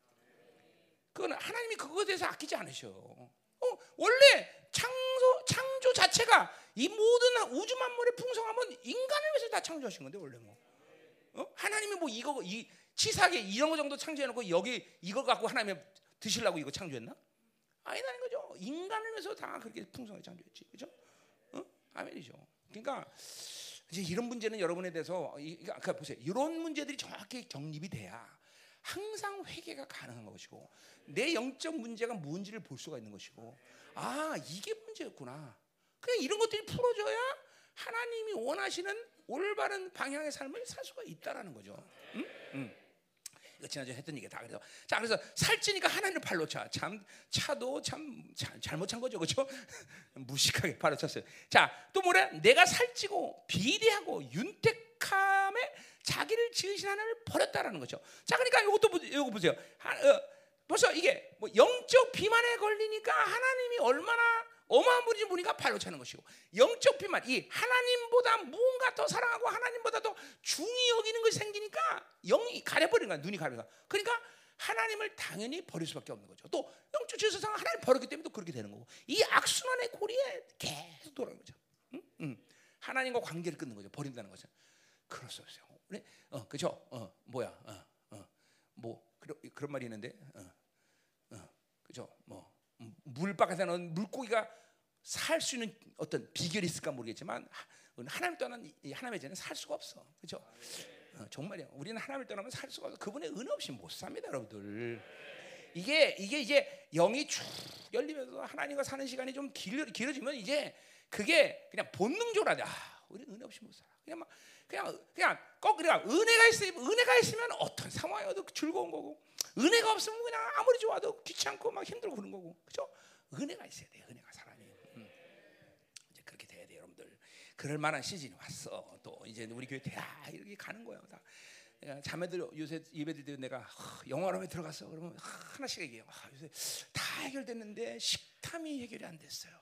그건 하나님이 그거에 대해서 아끼지 않으셔. 어, 원래 창조 창조 자체가 이 모든 우주 만물의 풍성함은 인간을 위해서 다 창조하신 건데 원래 뭐 어? 하나님이 뭐 이거 이 치사하게 이런 거 정도 창조해놓고 여기 이걸 갖고 하나님 드시려고 이거 창조했나? 아니라는 거죠. 인간을 위해서 다 그렇게 풍성하게 창조했지, 그죠? 어? 아멘이죠. 그러니까 이제 이런 문제는 여러분에 대해서 그러니까 보세요. 이런 문제들이 정확히 정립이 돼야 항상 회개가 가능한 것이고 내 영적 문제가 뭔지를 볼 수가 있는 것이고 아 이게 문제였구나. 그냥 이런 것들이 풀어져야 하나님이 원하시는 올바른 방향의 삶을 살 수가 있다라는 거죠. 응? 응. 이거 지난주에 했던 얘기 다 그래서 자 그래서 살찌니까 하나님을 발로 차. 참 차도 참, 참 잘못 찬 거죠, 그렇죠? 무식하게 발로 찼어요. 자 또 뭐래? 내가 살찌고 비대하고 윤택함에 자기를 지으신 하나님을 버렸다라는 거죠. 자 그러니까 이것도 이거 보세요. 하, 어, 벌써 이게 뭐 영적 비만에 걸리니까 하나님이 얼마나 어마어마한 분인지 보니까 발로 차는 것이고 영적 비만 이 하나님보다 무언가 더 사랑하고 하나님보다 더 중히 여기는 것이 생기니까 영이 가려버리는 거야 눈이 가려가 그러니까 하나님을 당연히 버릴 수밖에 없는 거죠. 또 영적 질서상 하나님 버렸기 때문에 또 그렇게 되는 거고 이 악순환의 고리에 계속 돌아가는 거죠. 응? 응. 하나님과 관계를 끊는 거죠. 버린다는 것은 그럴 수 없어요. 그래? 어 그죠? 어 뭐야? 어, 어. 뭐 그런, 그런 말이 있는데? 어, 어. 그죠? 뭐 물바깥에는 물고기가 살 수 있는 어떤 비결이 있을까 모르겠지만 하나님 떠난 하나님의 죄는 살 수가 없어. 그렇죠? 어, 정말이야. 우리는 하나님을 떠나면 살 수가 없어. 그분의 은 없이 못 삽니다, 여러분들. 이게 이게 이제 영이 쭉 열리면서 하나님과 사는 시간이 좀 길어, 길어지면 이제 그게 그냥 본능적으로 하자. 아, 우리 은 없이 못 살아. 그냥 막 그냥 그냥 꼭 그래 은혜가 있으면 은혜가 있으면 어떤 상황이어도 즐거운 거고 은혜가 없으면 그냥 아무리 좋아도 귀찮고 막 힘들고 그런 거고. 그죠? 은혜가 있어야 돼 은혜가 사람이. 음. 이제 그렇게 돼야 돼 여러분들. 그럴 만한 시즌이 왔어 또. 이제 우리 교회 다 이렇게 가는 거예요 다. 자매들 요새 예배들 때 내가 영화로에 들어갔어 그러면 하나씩 얘기해요. 아, 요새 다 해결됐는데 식탐이 해결이 안 됐어요.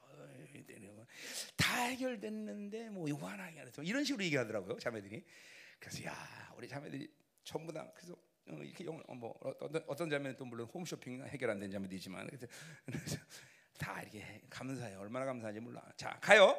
다 해결됐는데 뭐 이거 하나 해결됐어. 이런 식으로 얘기하더라고요 자매들이. 그래서 야 우리 자매들이 전부 다 그래서 어, 이렇게 영, 어, 뭐 어떤 어떤 자매는 또 물론 홈쇼핑 해결 안 된 자매도 있지만 그래서, 다 이렇게 감사해요. 얼마나 감사한지 몰라. 자 가요.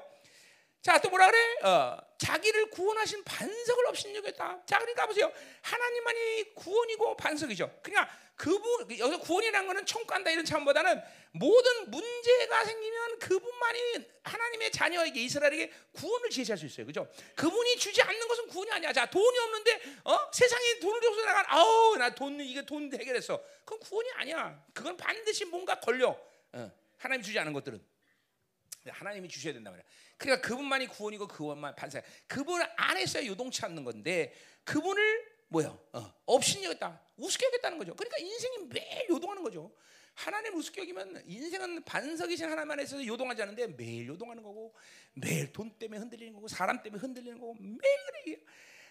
자, 또 뭐라 그래? 어, 자기를 구원하신 반석을 업신여겼다. 자, 그러니까 보세요. 하나님만이 구원이고 반석이죠. 그러니까 그분 여기서 구원이라는 거는 청구한다 이런 차원보다는 모든 문제가 생기면 그분만이 하나님의 자녀에게 이스라엘에게 구원을 제시할 수 있어요. 그죠? 그분이 주지 않는 것은 구원이 아니야. 자, 돈이 없는데 어? 세상에 돈을 줘서 나간 아우, 나 돈 이게 돈 해결했어. 그건 구원이 아니야. 그건 반드시 뭔가 걸려. 어, 하나님 주지 않은 것들은 하나님이 주셔야 된다 말이야. 그러니까 그분만이 구원이고 그분만 반사. 그분 안에서 요동치 않는 건데 그분을 뭐야? 어, 없인 여겼다. 우습게 여겼다는 거죠. 그러니까 인생이 매일 요동하는 거죠. 하나님 우습게 여기면 인생은 반석이신 하나님 안에서 요동하지 않는데 매일 요동하는 거고 매일 돈 때문에 흔들리는 거고 사람 때문에 흔들리는 거고 매일 그래.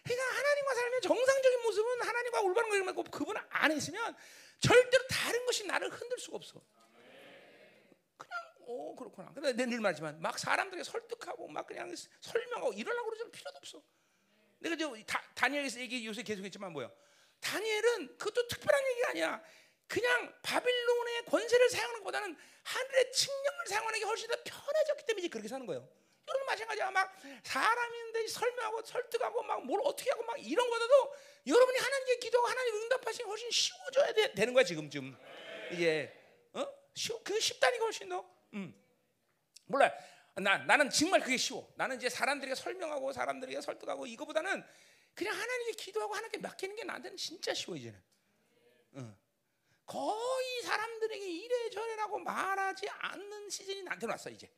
그러니까 하나님과 살면 정상적인 모습은 하나님과 올바른 걸 말고 그분 안에 있으면 절대로 다른 것이 나를 흔들 수가 없어. 그냥 오 그렇구나. 근데 내늘 말하지만 막 사람들에게 설득하고 막 그냥 설명하고 이러려고 그러지 필요도 없어. 내가 저 다, 다니엘에서 얘기 요새 계속했지만 뭐야? 다니엘은 그것도 특별한 얘기가 아니야. 그냥 바빌론의 권세를 사용하는 것보다는 하늘의 칙령을 사용하는 게 훨씬 더 편해졌기 때문에 그렇게 사는 거예요. 여러분 마찬가지야. 막 사람인데 설명하고 설득하고 막 뭘 어떻게 하고 막 이런 거보다도 여러분이 하나님께 기도하고 하나님 응답하시는 훨씬 쉬워져야 되, 는 거야 지금쯤. 이제 어? 쉬워. 그 쉽다니까 훨씬 더. 음. 몰라. 나 나는 정말 그게 쉬워. 나는 이제 사람들에게 설명하고 사람들에게 설득하고 이거보다는 그냥 하나님께 기도하고 하나님께 맡기는 게 나한테는 진짜 쉬워 이제는. 어. 거의 사람들에게 이래 저래라고 말하지 않는 시즌이 나한테 왔어 이제.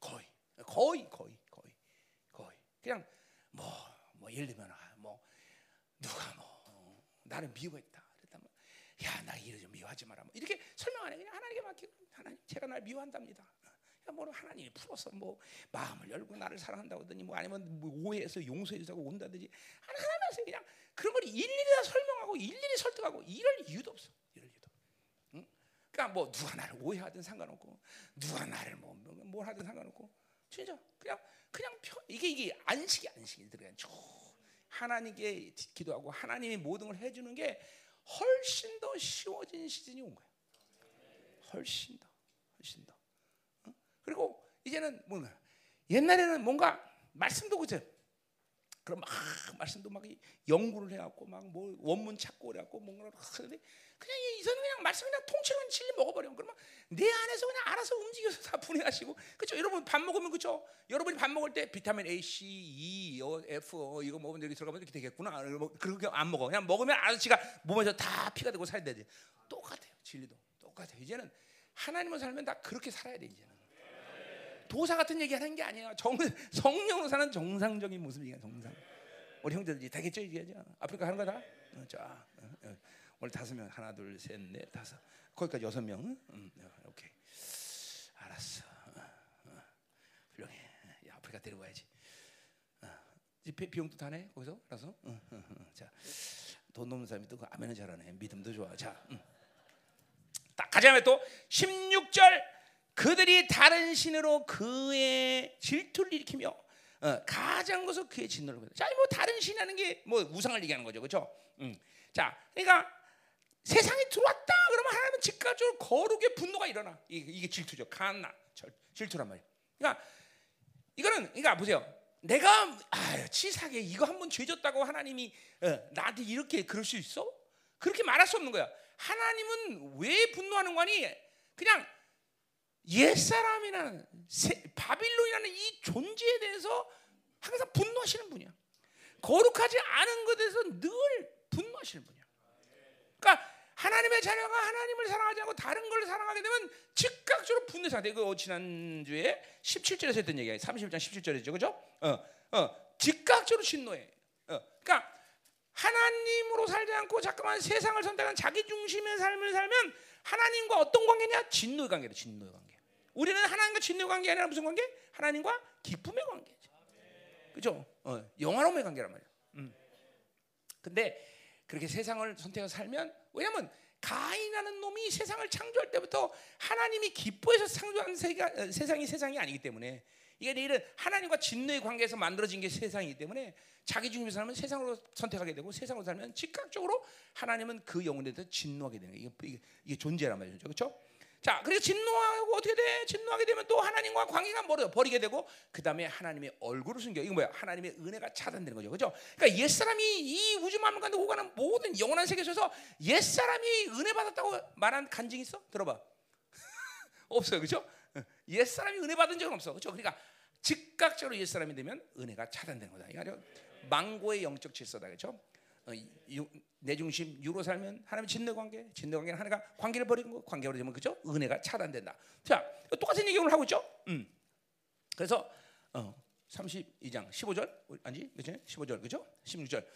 거의. 거의 거의 거의 거의 그냥 뭐뭐 예를 들면 아, 뭐 누가 뭐 나를 미워했다 그랬다면 야나 이래 좀 미워하지 마라 뭐 이렇게 설명 안 해 그냥 하나님께 맡기고 하나님 제가 날 미워한답니다. 뭐 하나님이 풀어서 뭐 마음을 열고 나를 사랑한다고 하더니 뭐 아니면 뭐 오해해서 용서해 주자고 온다든지 하나님한테 그냥 그런 걸 일일이 다 설명하고 일일이 설득하고 이럴 이유도 없어. 이럴 이유도. 응? 그러니까 뭐 누가 나를 오해하든 상관없고 누가 나를 뭐 뭘 하든 상관없고 진짜 그냥 그냥 편 이게 이게 안식이 안식이 들어간 쭉 하나님께 기도하고 하나님이 모든 걸 해주는 게 훨씬 더 쉬워진 시즌이 온 거야. 훨씬 더 훨씬 더. 어? 그리고 이제는 뭔가 옛날에는 뭔가 말씀도 그죠. 그럼 막 말씀도 막 연구를 해갖고 막 뭐 원문 찾고 그래갖고 뭔가 하는데 그냥 이선 그냥 말씀 그냥 통째로 진리 먹어버려. 그러면 내 안에서 그냥 알아서 움직여서 다 분해하시고 그렇죠. 여러분 밥 먹으면 그렇죠. 여러분이 밥 먹을 때 비타민 A, C, E, F 어, 이거 먹으면 여기 들어가면 이렇게 되겠구나. 뭐 그렇게 안 먹어. 그냥 먹으면 지가 몸에서 다 피가 되고 살야 되지. 똑같아요. 진리도 똑같아요. 이제는 하나님을 살면 다 그렇게 살아야 돼 이제는. 도사 같은 얘기 하는 게 아니에요. 정, 성령으로 사는 정상적인 모습이야 정상. 우리 형제들이 되겠죠 이게 아프리카 하는 거다. 어, 자, 어, 어. 오늘 다섯 명 하나 둘 셋 넷 다섯 거기까지 여섯 명. 음, 오케이. 알았어. 훌륭해. 야, 아프리카 데려와야지. 비, 비용도 다네 거기서 알아서. 자, 돈 없는 사람이 또그 아멘은 잘하네. 믿음도 좋아. 자, 음. 딱 가자면 또 16절 그들이 다른 신으로 그의 질투를 일으키며 어, 가장 것을 그의 진노를 거다. 자, 뭐 다른 신이라는 게 뭐 우상을 얘기하는 거죠, 그렇죠? 음. 자, 그러니까 세상에 들어왔다 그러면 하나님은 즉각적으로 거룩의 분노가 일어나. 이게, 이게 질투죠. 칸나 질투란 말이야. 그러니까 이거는 그러니까 보세요. 내가 아유 치사하게 이거 한번 죄졌다고 하나님이 어, 나한테 이렇게 그럴 수 있어? 그렇게 말할 수 없는 거야. 하나님은 왜 분노하는 거니? 그냥 옛사람이라는 바빌론이라는 이 존재에 대해서 항상 분노하시는 분이야. 거룩하지 않은 것에 대해서 늘 분노하시는 분이야. 그러니까 하나님의 자녀가 하나님을 사랑하지 않고 다른 걸 사랑하게 되면 즉각적으로 분노 상태. 그 지난주에 17절에서 했던 얘기야. 31장 17절이죠. 그죠? 어, 어, 즉각적으로 진노해. 어, 그러니까 하나님으로 살지 않고 잠깐만 세상을 선택한 자기 중심의 삶을 살면 하나님과 어떤 관계냐? 진노의 관계다. 진노의 관계. 우리는 하나님과 진노의 관계 아니라 무슨 관계? 하나님과 기쁨의 관계죠. 그죠? 어, 영화로움의 관계란 말이야. 음. 근데 그렇게 세상을 선택해서 살면 왜냐면 가인하는 놈이 세상을 창조할 때부터 하나님이 기뻐해서 창조한 세가, 어, 세상이 세상이 아니기 때문에 이게 내일은 하나님과 진노의 관계에서 만들어진 게 세상이기 때문에 자기 중심에 살면 세상으로 선택하게 되고 세상으로 살면 즉각적으로 하나님은 그 영혼에 대해서 진노하게 되는 이게, 이게, 이게 존재란 말이죠. 그렇죠? 자, 그래서 진노하고 어떻게 돼? 진노하게 되면 또 하나님과 관계가 멀어 버리게 되고 그 다음에 하나님의 얼굴을 숨겨. 이거 뭐야? 하나님의 은혜가 차단되는 거죠, 그렇죠? 그러니까 옛 사람이 이 우주 만물 가운데 오가는 모든 영원한 세계 에서 옛 사람이 은혜 받았다고 말한 간증 있어? 들어봐. 없어요, 그렇죠? 옛 사람이 은혜 받은 적은 없어, 그렇죠? 그러니까 즉각적으로 옛 사람이 되면 은혜가 차단되는 거다. 이거 망고의 영적 질서다, 그렇죠? 어, 내 중심 유로 살면 하나님 진노 관계, 진노 관계는 하나가 관계를 버리는 거, 관계가 버리면 그죠? 은혜가 차단된다. 자, 똑같은 얘기 오늘 하고 있죠? 음. 그래서 어, 32장 15절 아니 그죠? 15절 그죠? 16절.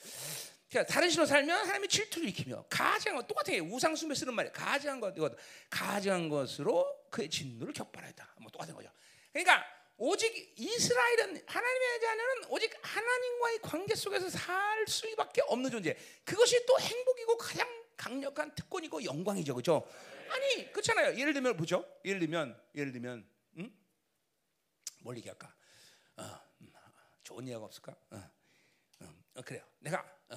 그러니까 다른 신으로 살면 하나님이 질투를 일으키며 가증한 것 똑같아 우상 숭배 쓰는 말이야. 가증한 것 이거 가증한 것으로 그의 진노를 격발하였다. 뭐 똑같은 거죠. 그러니까 오직 이스라엘은 하나님의 자녀는 오직 하나님과의 관계 속에서 살 수밖에 없는 존재. 그것이 또 행복이고 가장 강력한 특권이고 영광이죠, 그렇죠? 아니 그렇잖아요. 예를 들면 보죠. 예를 들면 예를 들면 응? 뭘 얘기할까? 어, 음, 좋은 이야기가 없을까? 어, 어, 어, 그래요. 내가 어,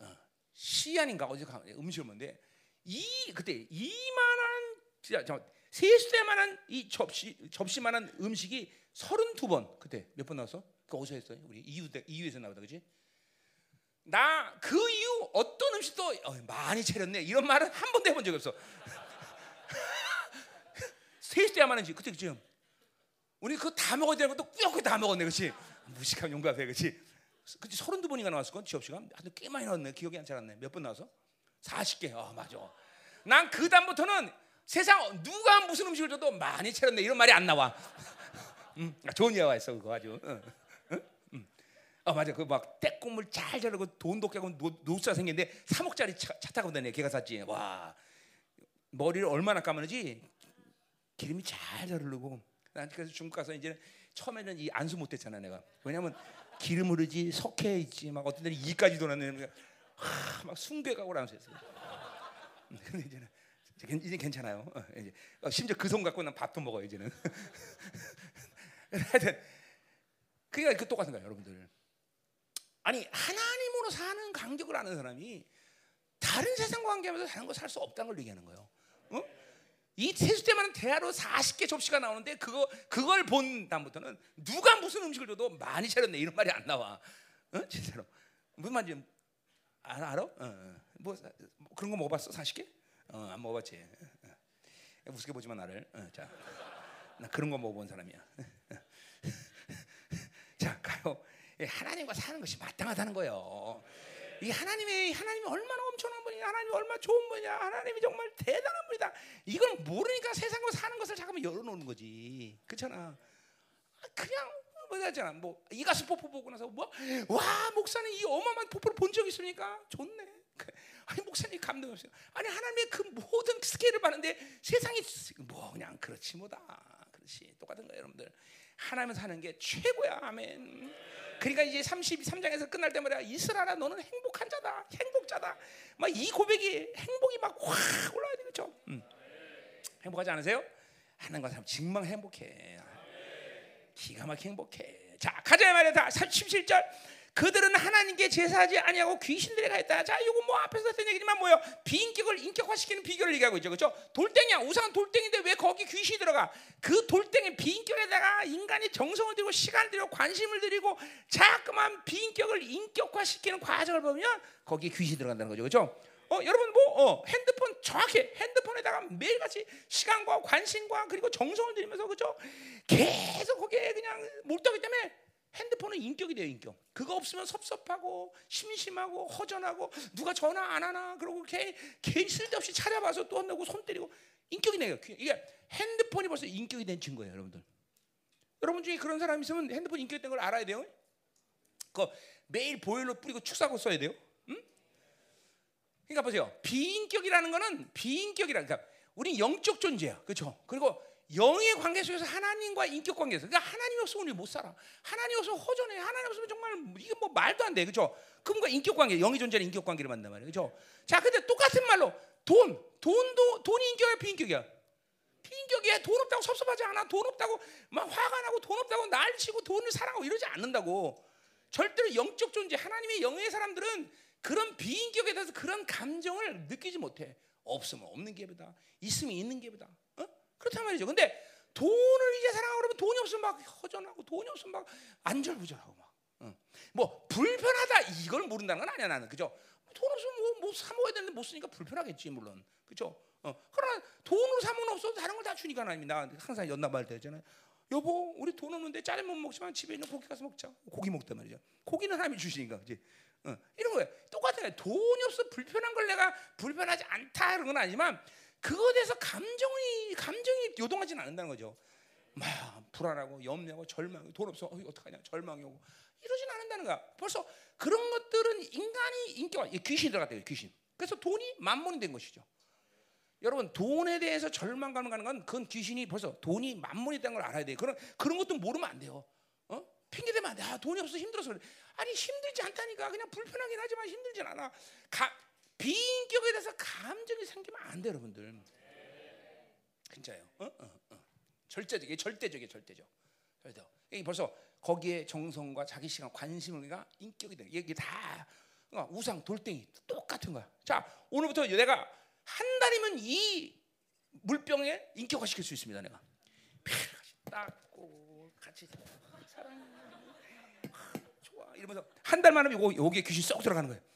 어, 시안인가 어디 가 음식을 먹는데 이 그때 이만한 진짜 저 세수대만한 이 접시 접시만한 음식이 32번 그때 몇 번 나왔어? 그 어디서 했어요? 우리 이유 이유에서 나오다 그지? 나 그 이후 어떤 음식도 어, 많이 차렸네 이런 말은 한 번도 해본 적이 없어. 세수대만한 지 그때 지금 우리 그거 다 먹어야 되는 것도 꾸역꾸역 다 먹었네 그렇지? 무식한 용감해 그렇지? 그치 서른두 번인가 나왔을 건 지업시가 아주 꽤 많이 나왔네 기억이 안 잘 안 나. 몇번 나와서? 40개. 아 맞아. 난 그 다음부터는 세상 누가 무슨 음식을 줘도 많이 차렸네 이런 말이 안 나와. 음, 좋은 예화 있어 그거 아주. 응. 아 맞아 그막 떼국물 잘 자르고 돈도 깨고 노수가 생겼는데 3억짜리 차, 차 타고 다니 걔가 샀지. 와 머리를 얼마나 감았는지 기름이 잘잘 흐르고. 난 그래서 중국 가서 이제 처음에는 이 안수 못했잖아 내가. 왜냐면 기름 흐르지 석회 있지 막 어떤 데는 이까지 돌았는데 막 숭배가고 라면서 했어요. 근데 이제는 이제 괜찮아요. 어, 이제 어, 심지어 그 손 갖고 난 밥도 먹어요 이제는. 하여튼 그게 그 똑같은 거예요, 여러분들. 아니 하나님으로 사는 간격을 아는 사람이 다른 세상과 관계하면서 다른 거 살 수 없다는 걸 얘기하는 거예요. 어? 이 세수 때만은 대하로 40개 접시가 나오는데 그거 그걸 본 다음부터는 누가 무슨 음식을 줘도 많이 차렸네 이런 말이 안 나와. 어? 진짜로. 무슨 말인지 알아? 알아? 어, 어. 뭐, 뭐 그런 거 먹어봤어? 40개? 어, 안 먹어봤지. 어, 어. 우습게 보지만 나를. 어, 자, 나 그런 거 먹어본 사람이야. 자, 가요. 하나님과 사는 것이 마땅하다는 거예요. 이 하나님의 하나님이 얼마나 엄청난 분이냐, 하나님이 얼마나 좋은 분이냐, 하나님이 정말 대단한 분이다. 이걸 모르니까 세상으로 사는 것을 잠깐만 열어놓는 거지. 그렇잖아. 그냥 뭐냐잖아. 뭐 이가스 포포 보고 나서 뭐와 목사님 이 어마어마한 포포를 본 적 있습니까? 좋네. 아니 목사님 감동 없어요. 아니 하나님의 그 모든 스케일을 봤는데 세상이 뭐 그냥 그렇지 뭐다. 그렇지 똑같은 거예요, 여러분들. 하나님 사는 게 최고야. 아멘. 그러니까 이제 33장에서 끝날 때 말이야. 이스라엘아 너는 행복한 자다. 행복자다. 막 이 고백이 행복이 막 확 올라야 되겠죠. 음. 행복하지 않으세요? 하나님과 사람 정말 행복해. 기가 막히게 행복해. 자, 가자 말이야. 다 37절. 그들은 하나님께 제사하지 아니하고 귀신들에 가있다. 자, 이거 뭐 앞에서 했던 얘기지만 뭐요? 비인격을 인격화시키는 비결을 얘기하고 있죠, 그렇죠? 돌덩이야, 우상은 돌덩인데 왜 거기 귀신이 들어가? 그 돌덩이 비인격에다가 인간이 정성을 들이고 시간을 들이고 관심을 들이고 자꾸만 비인격을 인격화시키는 과정을 보면 거기에 귀신이 들어간다는 거죠, 그렇죠? 어, 여러분 뭐 어, 핸드폰 정확히 핸드폰에다가 매일같이 시간과 관심과 그리고 정성을 들이면서 그죠? 계속 거기에 그냥 몰두하기 때문에 핸드폰은 인격이 돼요, 인격. 그거 없으면 섭섭하고 심심하고 허전하고 누가 전화 안 하나 그러고 걔, 걔 쓸데없이 찾아봐서 또 한다고 손 때리고 인격이 내요. 이게 핸드폰이 벌써 인격이 된 친구예요, 여러분들. 여러분 중에 그런 사람 있으면 핸드폰 인격이 된 걸 알아야 돼요. 그 매일 보일러 뿌리고 축사고 써야 돼요. 응? 그러니까 보세요. 비인격이라는 거는 비인격이라 그러니까 우리 영적 존재야. 그렇죠? 그리고 영의 관계 속에서 하나님과 인격 관계에서 그러니까 하나님 없으면 우리 못 살아. 하나님 없으면 허전해. 하나님 없으면 정말 이게 뭐 말도 안 돼. 그렇죠? 그분과 인격 관계, 영의 존재는 인격 관계를 만단 말이에요. 그렇죠? 자, 근데 똑같은 말로 돈, 돈도 돈이 인격이야, 비인격이야. 비인격이야. 돈 없다고 섭섭하지 않아. 돈 없다고 막 화가 나고 돈 없다고 날치고 돈을 사랑하고 이러지 않는다고. 절대로 영적 존재, 하나님의 영의 사람들은 그런 비인격에 대해서 그런 감정을 느끼지 못해. 없으면 없는 게보다, 있으면 있는 게보다. 어? 그렇단 말이죠. 근데 돈을 이제 사랑하고 그러면 돈이 없으면 막 허전하고 돈이 없으면 막 안절부절하고 막. 어. 뭐 불편하다 이걸 모른다는 건 아니야 나는 그죠? 돈 없으면 뭐, 뭐 사 먹어야 되는데 못 쓰니까 불편하겠지 물론 그죠? 어. 그러나 돈으로 사면 없어도 다른 걸 다 주니까 하나님이 나 항상 연납할 때잖아요. 여보 우리 돈 없는데 짜장면 먹지만 집에 있는 고기 가서 먹자. 고기 먹단 말이죠. 고기는 하나님이 주시니까 그지? 어. 이런 거예요. 똑같은 거예요. 돈이 없어 불편한 걸 내가 불편하지 않다 그런 건 아니지만 그거에 대해서 감정이 감정이 요동하지는 않는다는 거죠. 막 불안하고 염려하고 절망, 돈 없어, 어, 어떡하냐, 절망이 오고 이러진 않는다는 거야. 벌써 그런 것들은 인간이 인격, 귀신이 들어갔대요, 귀신. 그래서 돈이 만몬이 된 것이죠. 여러분 돈에 대해서 절망감 가는 건 그건 귀신이 벌써 돈이 만몬이 된걸 알아야 돼. 그런 그런 것도 모르면 안 돼요. 어? 핑계 대면 안 돼. 아, 돈이 없어 힘들어서 그래. 아니 힘들지 않다니까. 그냥 불편하긴 하지만 힘들진 않아. 가, 비인격에 대해서 감정이 생기면 안 돼, 여러분들. 진짜요. 어? 어, 어. 절대적, 이게 절대적이에요, 절대적. 절대. 이 벌써 거기에 정성과 자기 시간, 관심을 우리가 인격이 돼. 이게 다 그러니까 우상, 돌덩이 똑같은 거야. 자, 오늘부터 내가 한 달이면 이 물병에 인격화 시킬 수 있습니다, 내가. 같이 닦고 같이 사랑해. 좋아 이러면서 한 달만 하면 요거 여기에 귀신 쏙 들어가는 거예요.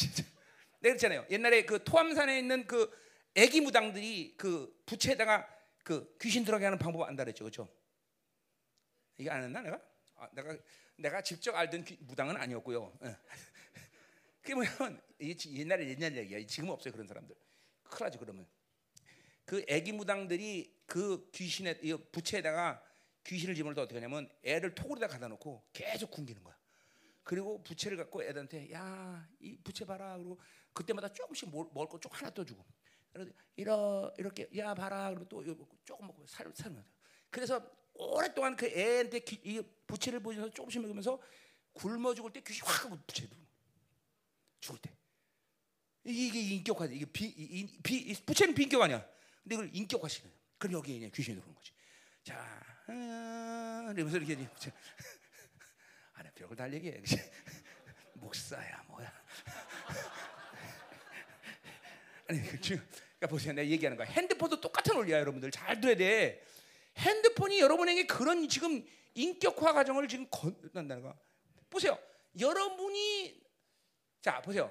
진짜. 내가 그랬잖아요. 옛날에 그 토암산에 있는 그 애기 무당들이 그 부채에다가 그 귀신 들어가게 하는 방법 안다 그랬죠, 그렇죠? 이게 안 했나 내가? 아, 내가 내가 직접 알던 귀, 무당은 아니었고요. 예. 그게 뭐냐면 옛날에 옛날 얘기야. 지금 없어요 그런 사람들. 큰일 나죠 그러면. 그 애기 무당들이 그 귀신의 이 부채에다가 귀신을 집어넣을 때 어떻게 하냐면 애를 톡으로다 갖다 놓고 계속 굶기는 거야. 그리고 부채를 갖고 애들한테 야 이 부채 봐라. 그리고 그때마다 조금씩 먹- 먹을 거쭉 하나 떠주고. 이러 이렇게 야 봐라. 그리고 또 조금 먹고 살 살면 그래서 오랫동안 그 애한테 귀, 이 부채를 보여서 조금씩 먹으면서 굶어 죽을 때 귀신 확 하고 부채 거야. 죽을 때. 이게 인격화돼 이게 비, 이, 부채는 비인격 아니야. 근데 이걸 인격화시키는 거야. 그럼 여기에 그냥 귀신이 들어오는 거지. 자 아, 이러면서 이렇게 이제 아니 별걸 다 얘기해? 목사야 뭐야? 아니 그 지금 그러니까 보세요. 내가 얘기하는 거야. 핸드폰도 똑같은 원리야 여러분들. 잘 들어야 돼. 핸드폰이 여러분에게 그런 지금 인격화 과정을 지금 건넌다는 거. 보세요. 여러분이 자 보세요.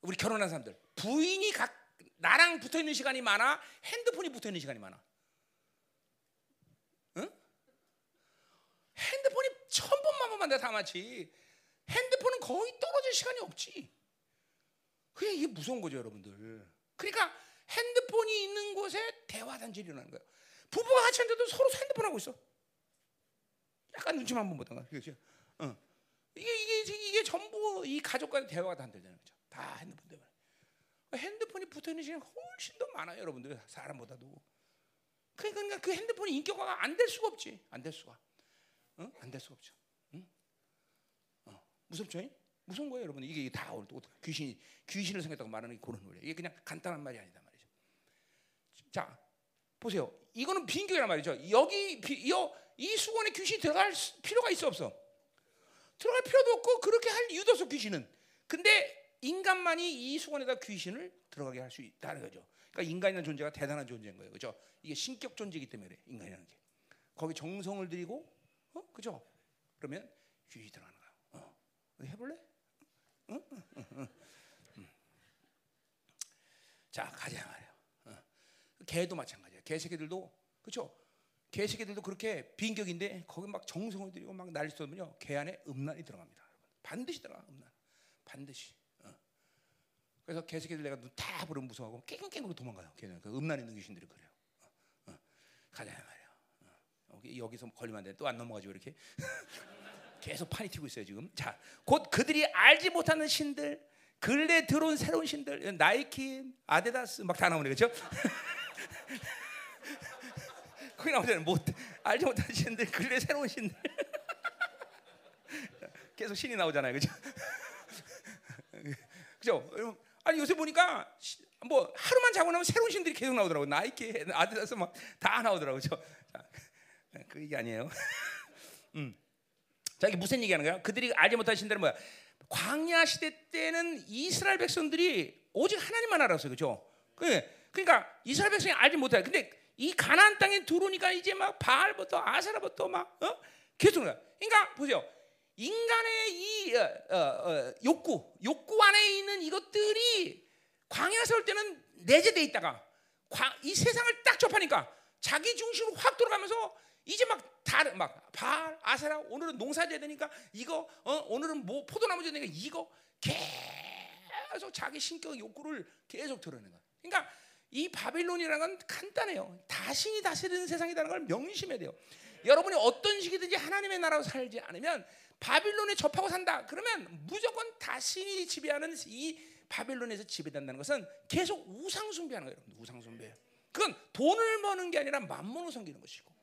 우리 결혼한 사람들. 부인이 각 나랑 붙어 있는 시간이 많아? 핸드폰이 붙어 있는 시간이 많아? 응? 핸드폰이 천 번만 보면 내가 다 맞지. 핸드폰은 거의 떨어질 시간이 없지. 그게 이게 무서운 거죠 여러분들. 그러니까 핸드폰이 있는 곳에 대화 단절이 일어나는 거예요. 부부가 같이 앉아도 서로 핸드폰 하고 있어. 약간 눈치만 한번 보다가. 그렇죠? 어. 이게 이게 이게 전부 이 가족과의 대화가 단절되는 거죠? 다 핸드폰 때문에. 핸드폰이 붙어 있는 시간이 훨씬 더 많아요 여러분들. 사람보다도. 그러니까 그 핸드폰이 인격화가 안 될 수가 없지. 안 될 수가 응? 안될 수가 없죠. 응? 어. 무섭죠? 무서운 거예요 여러분 이게 다 귀신이 귀신을 생겼다고 말하는 게 그런 거예요 이게 그냥 간단한 말이 아니다 말이죠. 자 보세요. 이거는 비인격이란 말이죠. 여기 비, 여, 이 수건에 귀신이 들어갈 수- 필요가 있어 없어? 들어갈 필요도 없고 그렇게 할 이유도 없어 귀신은. 근데 인간만이 이 수건에다 귀신을 들어가게 할 수 있다는 거죠. 그러니까 인간이라는 존재가 대단한 존재인 거예요. 그죠? 이게 신격 존재이기 때문에 그래 인간이라는 게. 거기 정성을 들이고 어 그죠 그러면 귀신이 들어가는 거야 어. 해볼래? 응? 응, 응, 응. 음. 자 가자 말이야 어. 개도 마찬가지야 개 새끼들도 그죠 개 새끼들도 그렇게 빈격인데 거기 막 정성을 들이고 막 난리 쏘면요 개 안에 음란이 들어갑니다. 여러분. 반드시 들어가 음란. 반드시. 어. 그래서 개 새끼들 내가 눈 다 부르면 무서워하고 깽깽깽으로 도망가요. 걔는 그 음란 있는 귀신들이 그래요. 어. 어. 가자. 어. 여기 여기서 걸리면 안 돼. 또 안 넘어가지고 이렇게 계속 판이 튀고 있어요 지금. 자, 곧 그들이 알지 못하는 신들, 근래 들어온 새로운 신들, 나이키, 아디다스 막 다 나오네 그렇죠? 거기 나오잖아요. 못 알지 못하는 신들, 근래 새로운 신들. 계속 신이 나오잖아요, 그죠? 그죠? 아니 요새 보니까 시- 뭐 하루만 자고 나면 새로운 신들이 계속 나오더라고. 나이키, 아디다스 막 다 나오더라고, 죠 그 얘기 아니에요. 음. 자 이게 무슨 얘기하는 거야? 그들이 알지 못한 신들은 뭐야? 광야 시대 때는 이스라엘 백성들이 오직 하나님만 알았어요, 그렇죠? 그러니까 이스라엘 백성이 알지 못해. 근데 이 가나안 땅에 들어오니까 이제 막 바알부터 아사라부터 막 어? 계속 그래. 그러니까 보세요. 인간의 이 어, 어, 어, 욕구, 욕구 안에 있는 이것들이 광야 세울 때는 내재돼 있다가 광- 이 세상을 딱 접하니까 자기 중심으로 확 돌아가면서 이제 막 다른 막 바알, 아세라 오늘은 농사져야 되니까 이거 어, 오늘은 뭐 포도나무 져야 되니까 이거 계속 자기 신격 욕구를 계속 드러내는 거야. 그러니까 이 바빌론이라는 건 간단해요. 다신이 다스리는 세상이라는 걸 명심해야 돼요. 여러분이 어떤 식이든지 하나님의 나라로 살지 않으면 바빌론에 접하고 산다. 그러면 무조건 다신이 지배하는 이 바빌론에서 지배된다는 것은 계속 우상 숭배하는 거예요. 우상 숭배. 그건 돈을 버는 게 아니라 만몬을 섬기는 것이고.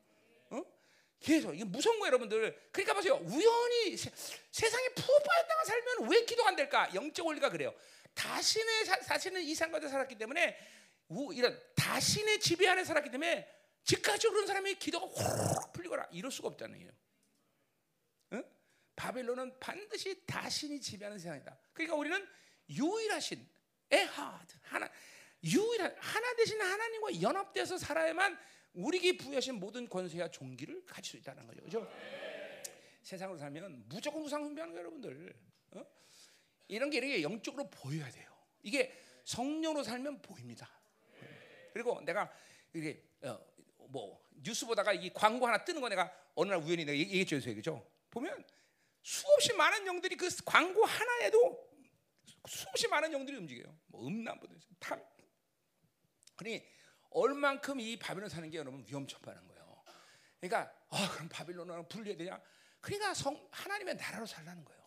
어? 계속 이게 무서운 거예요, 여러분들. 그러니까 보세요. 우연히 세, 세상에 푸파였다가 살면 왜 기도가 안 될까? 영적 원리가 그래요. 다신의 사, 다시는 이삶 가운데 살았기 때문에 우, 이런 다신의 지배 안에 살았기 때문에 즉각적으로 그런 사람이 기도가 확 풀리거나 이럴 수가 없다는 거예요. 응? 바벨론은 반드시 다신이 지배하는 세상이다. 그러니까 우리는 유일하신 에하드 하나 유일한 하나 대신 하나님과 연합돼서 살아야만 우리에게 부여하신 모든 권세와 종기를 가질 수 있다는 거죠. 그렇죠? 세상으로 살면 무조건 우상 숭배하는 거예요, 여러분들. 어? 이런 게 이렇게 영적으로 보여야 돼요. 이게 성령으로 살면 보입니다. 그리고 내가 이게 어, 뭐 뉴스 보다가 이 광고 하나 뜨는 거 내가 어느 날 우연히 내가 얘기했죠, 그죠? 보면 수없이 많은 영들이 그 광고 하나에도 수없이 많은 영들이 움직여요. 뭐 음란부도 탐. 그러니 얼만큼 이 바빌론 사는 게 여러분 위험천만한 거예요. 그러니까 아 그럼 바빌론을 분리해야 되냐? 그러니까 성, 하나님의 나라로 살라는 거예요.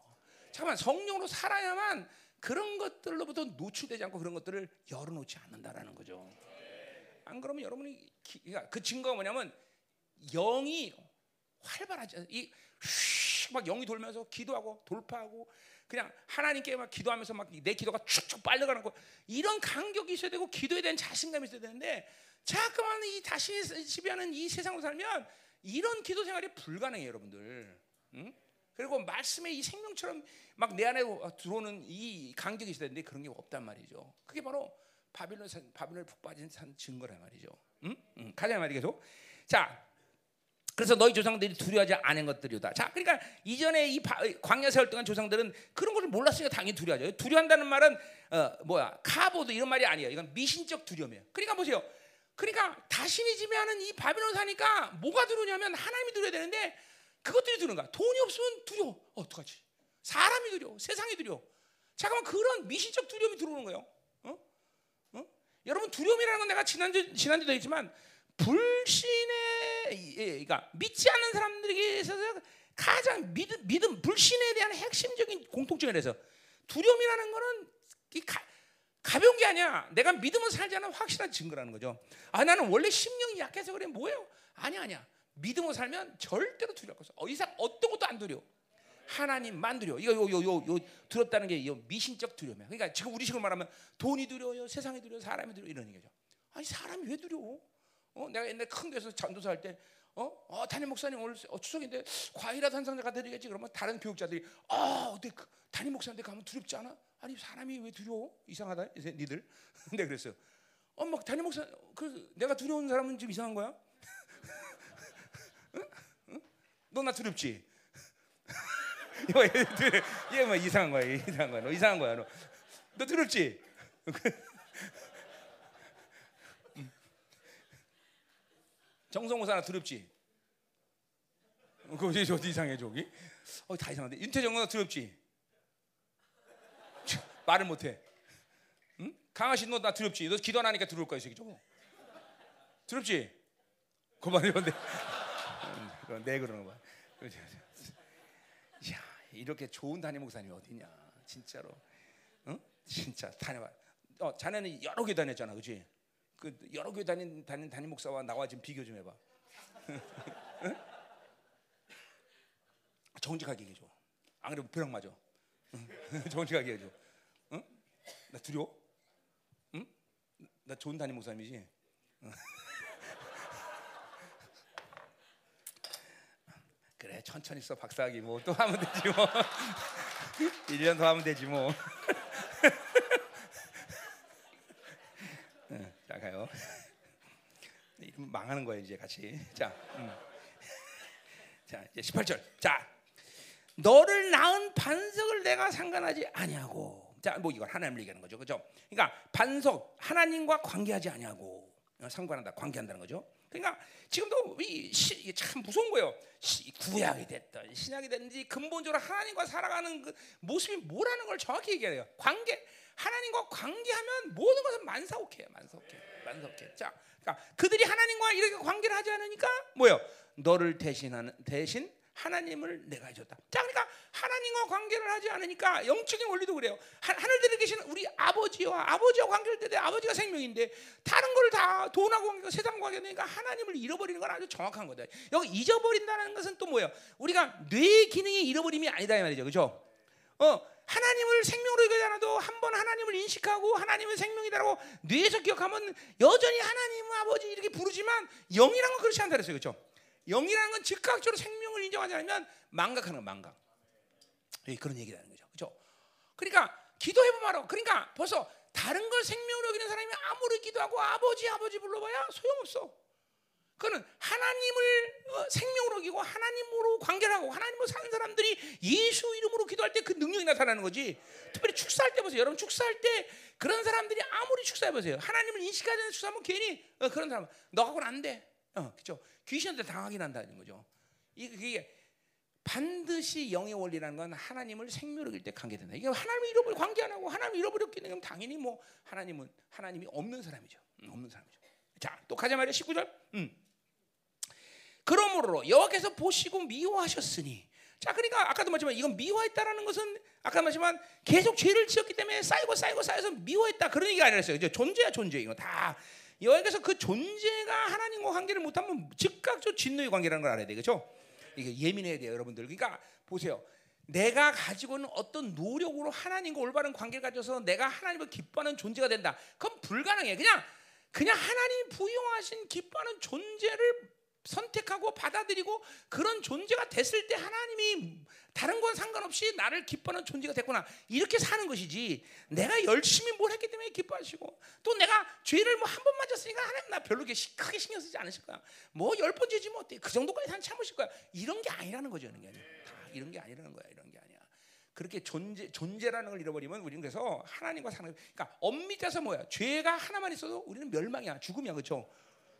잠깐만 성령으로 살아야만 그런 것들로부터 노출되지 않고 그런 것들을 열어놓지 않는다라는 거죠. 안 그러면 여러분이 기, 그러니까 그 증거가 뭐냐면 영이 활발하지 이 막 영이 돌면서 기도하고 돌파하고 그냥 하나님께 막 기도하면서 막 내 기도가 축축 빨려가는 거 이런 간격이 있어야 되고 기도에 대한 자신감이 있어야 되는데 자꾸만 이 다시 지배하는 이 세상으로 살면 이런 기도 생활이 불가능해요, 여러분들. 응? 그리고 말씀의 이 생명처럼 막 내 안에 들어오는 이 간격이 있어야 되는데 그런 게 없단 말이죠. 그게 바로 바빌론 바빌론에 푹 빠진 산 증거란 말이죠. 응? 응. 가자 말이 계속. 자, 그래서 너희 조상들이 두려워하지 않은 것들이다. 자, 그러니까 이전에 이 광야 세월 동안 조상들은 그런 것을 몰랐으니까 당연히 두려워하죠. 두려워한다는 말은 어, 뭐야 카보드 이런 말이 아니에요. 이건 미신적 두려움이에요. 그러니까 보세요. 그러니까 다신이 지배하는 이 바빌론 사니까 뭐가 두려냐면 하나님이 두려야 되는데 그것들이 두려운가? 돈이 없으면 두려워. 어, 어떡하지? 사람이 두려워. 세상이 두려워. 잠깐만 그런 미신적 두려움이 들어오는 거예요. 어? 어? 여러분 두려움이라는 건 내가 지난주 지난주도 했지만 불신의 그러니까 믿지 않는 사람들에게 있어서 가장 믿음, 믿음 불신에 대한 핵심적인 공통점이라서 두려움이라는 거는 가, 가벼운 게 아니야. 내가 믿음을 않은 확실한 증거라는 거죠. 아 나는 원래 심령이 약해서 그래 뭐예요? 아니야 아니야. 믿음으로 살면 절대로 두려울 것어. 어, 이상 어떤 것도 안 두려. 하나님만 두려. 이거 요 요 요 요 두렵다는 게 미신적 두려움이야. 그러니까 지금 우리 식으로 말하면 돈이 두려워요, 세상이 두려워, 사람이 두려워 이런 얘기죠. 아니 사람이 왜 두려워? 어, 내가 옛날 큰 교회에서 전도사 할 때, 어, 어 담임 목사님 오늘 어, 추석인데 상자 갖다 드리겠지. 그러면 다른 교육자들이, 아, 어때 그, 담임 목사한테 가면 두렵지 않아? 아니 사람이 왜 두려워? 이상하다, 이제 니들. 근데 그랬어. 어, 막 담임 목사, 그 내가 두려운 사람은 좀 이상한 거야? 응? 응? 너나 두렵지? 이거 얘뭐 이상한 거야, 이상한 거야, 너 이상한 거야, 너, 너 두렵지? 정성호사나 두렵지? 그거 어디 이상해 저기? 어, 다 이상한데 윤태정은 두렵지? 말을 못해. 응? 강아지 너 나 두렵지? 너 기도 안 하니까 두려울 거야, 이 새끼 저거. 두렵지? 그만 이건데. 내 그러는 거야. 야, 이렇게 좋은 담임 목사님 어디냐? 진짜로. 응? 진짜 다녀봐. 어, 자네는 여러 개 다녔잖아, 그렇지? 그 여러 교회 다닌 다닌 담임 목사와 나와 지금 비교 좀 해봐. 정직하게 얘기해 줘. 안 그러면 벼락 맞아. 정직하게 얘기해 줘. 응? 나 두려워? 응? 나 좋은 담임 목사님이지. 그래 천천히 써 박사학위 뭐 또 하면 되지 뭐 1년 더 하면 되지 뭐 가요. 망하는 거예요 이제 같이. 자, 음. 자 이제 18절. 자, 너를 낳은 반석을 내가 상관하지 아니하고. 자, 뭐 이건 하나님을 얘기하는 거죠, 그죠? 그러니까 반석 하나님과 관계하지 아니하고 어, 상관한다, 관계한다는 거죠. 그러니까 지금도 이참 무서운 거예요. 구약이 됐든 신약이 됐든지 근본적으로 하나님과 살아가는 그 모습이 뭐라는 걸 정확히 얘기해요. 관계 하나님과 관계하면 모든 것은 만사오케, 만사오케, 만사오케. 자, 그러니까 그들이 하나님과 이렇게 관계를 하지 않으니까 뭐요? 너를 대신하는 대신 하나님을 내가 해줬다. 자, 그러니까 하나님과 관계를 하지 않으니까 영적인 원리도 그래요. 하, 늘들에 계신 우리 아버지와 아버지와 관계를 때 아버지가 생명인데 다른 걸 다 돈하고 관계, 세상 관계니까 하나님을 잃어버리는 건 아주 정확한 거다. 여기 잊어버린다는 것은 또 뭐예요? 우리가 뇌 기능이 잃어버림이 아니다 이 말이죠, 그렇죠? 어, 하나님을 생명으로 여기지 않아도 한 번 하나님을 인식하고 하나님은 생명이다라고 뇌에서 기억하면 여전히 하나님 아버지 이렇게 부르지만 영이란 건 그렇지 않다 그랬어요. 그렇죠? 영이라는 건 즉각적으로 생명을 인정하지 않으면 망각하는 거 망각. 예, 그런 얘기라는 거죠. 그렇죠? 그러니까 기도해 보면 그러니까 벌써 다른 걸 생명으로 여기는 사람이 아무리 기도하고 아버지 아버지 불러봐야 소용없어. 그는 하나님을 어, 생명으로 여기고 하나님으로 관계를 하고 하나님으로 사는 사람들이 예수 이름으로 기도할 때 그 능력이 나타나는 거지. 특별히 축사할 때 보세요. 여러분 축사할 때 그런 사람들이 아무리 축사해 보세요. 하나님을 인식하지 않는 축사하면 괜히 어, 그런 사람 너하고는 안 돼. 어, 그렇죠. 귀신한테 당하긴 한다는 거죠. 이게 반드시 영의 원리라는 건 하나님을 생명으로 일때 관계된다. 이게 하나님을 잃어버려 관계 안 하고 하나님을 잃어버렸기 때문에 당연히 뭐 하나님은 하나님이 없는 사람이죠. 음, 없는 사람이죠. 자, 또 가자 말이야 19절. 음. 그러므로 여호와께서 보시고 미워하셨으니 자 그러니까 아까도 말했지만 이건 미워했다라는 것은 아까 말했지만 계속 죄를 지었기 때문에 쌓이고 쌓이고 쌓여서 미워했다 그런 얘기가 아니었어요. 그죠? 존재야 존재 이거 다 여호와께서 그 존재가 하나님과 관계를 못하면 즉각적으로 진노의 관계라는 걸 알아야 되겠죠. 이게 예민해야 돼요, 여러분들. 그러니까 보세요. 내가 가지고 있는 어떤 노력으로 하나님과 올바른 관계를 가져서 내가 하나님을 기뻐하는 존재가 된다. 그건 불가능해. 그냥 그냥 하나님 부여하신 기뻐하는 존재를 선택하고 받아들이고 그런 존재가 됐을 때 하나님이 다른 건 상관없이 나를 기뻐하는 존재가 됐구나. 이렇게 사는 것이지. 내가 열심히 뭘 했기 때문에 기뻐하시고 또 내가 죄를 뭐 한 번 맞았으니까 하나님 나 별로 크게 신경 쓰지 않으실 거야. 뭐 열 번째지 뭐그 정도까지 한 참으실 거야. 이런 게 아니라는 거죠 이런 게 아니야. 이런 게 아니라는 거야 이런 게 아니야. 그렇게 존재 존재라는 걸 잃어버리면 우리는 그래서 하나님과 사는 그러니까 엄밀해서 뭐야? 죄가 하나만 있어도 우리는 멸망이야. 죽음이야. 그렇죠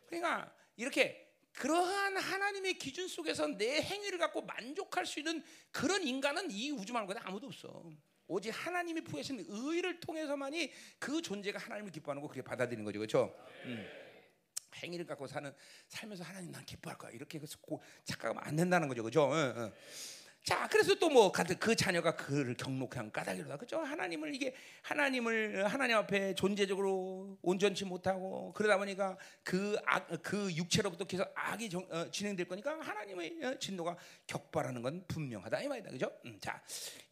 그러니까 이렇게 그러한 하나님의 기준 속에서 내 행위를 갖고 만족할 수 있는 그런 인간은 이 우주만 보다 아무도 없어. 오직 하나님이 부여하신 의를 통해서만이 그 존재가 하나님을 기뻐하는 거 그렇게 받아들이는 거죠, 그렇죠? 음. 행위를 갖고 사는 살면서 하나님 난 기뻐할 거야 이렇게 착각하면 안 된다는 거죠, 그렇죠? 응, 응. 자, 그래서 또 뭐 그 자녀가 그를 경록한 까닭이로다. 그죠? 하나님을 이게 하나님을 하나님 앞에 존재적으로 온전치 못하고 그러다 보니까 그 악, 그 육체로부터 계속 악이 정, 어, 진행될 거니까 하나님의 어, 진노가 격발하는 건 분명하다 이 말이다. 그죠? 음, 자,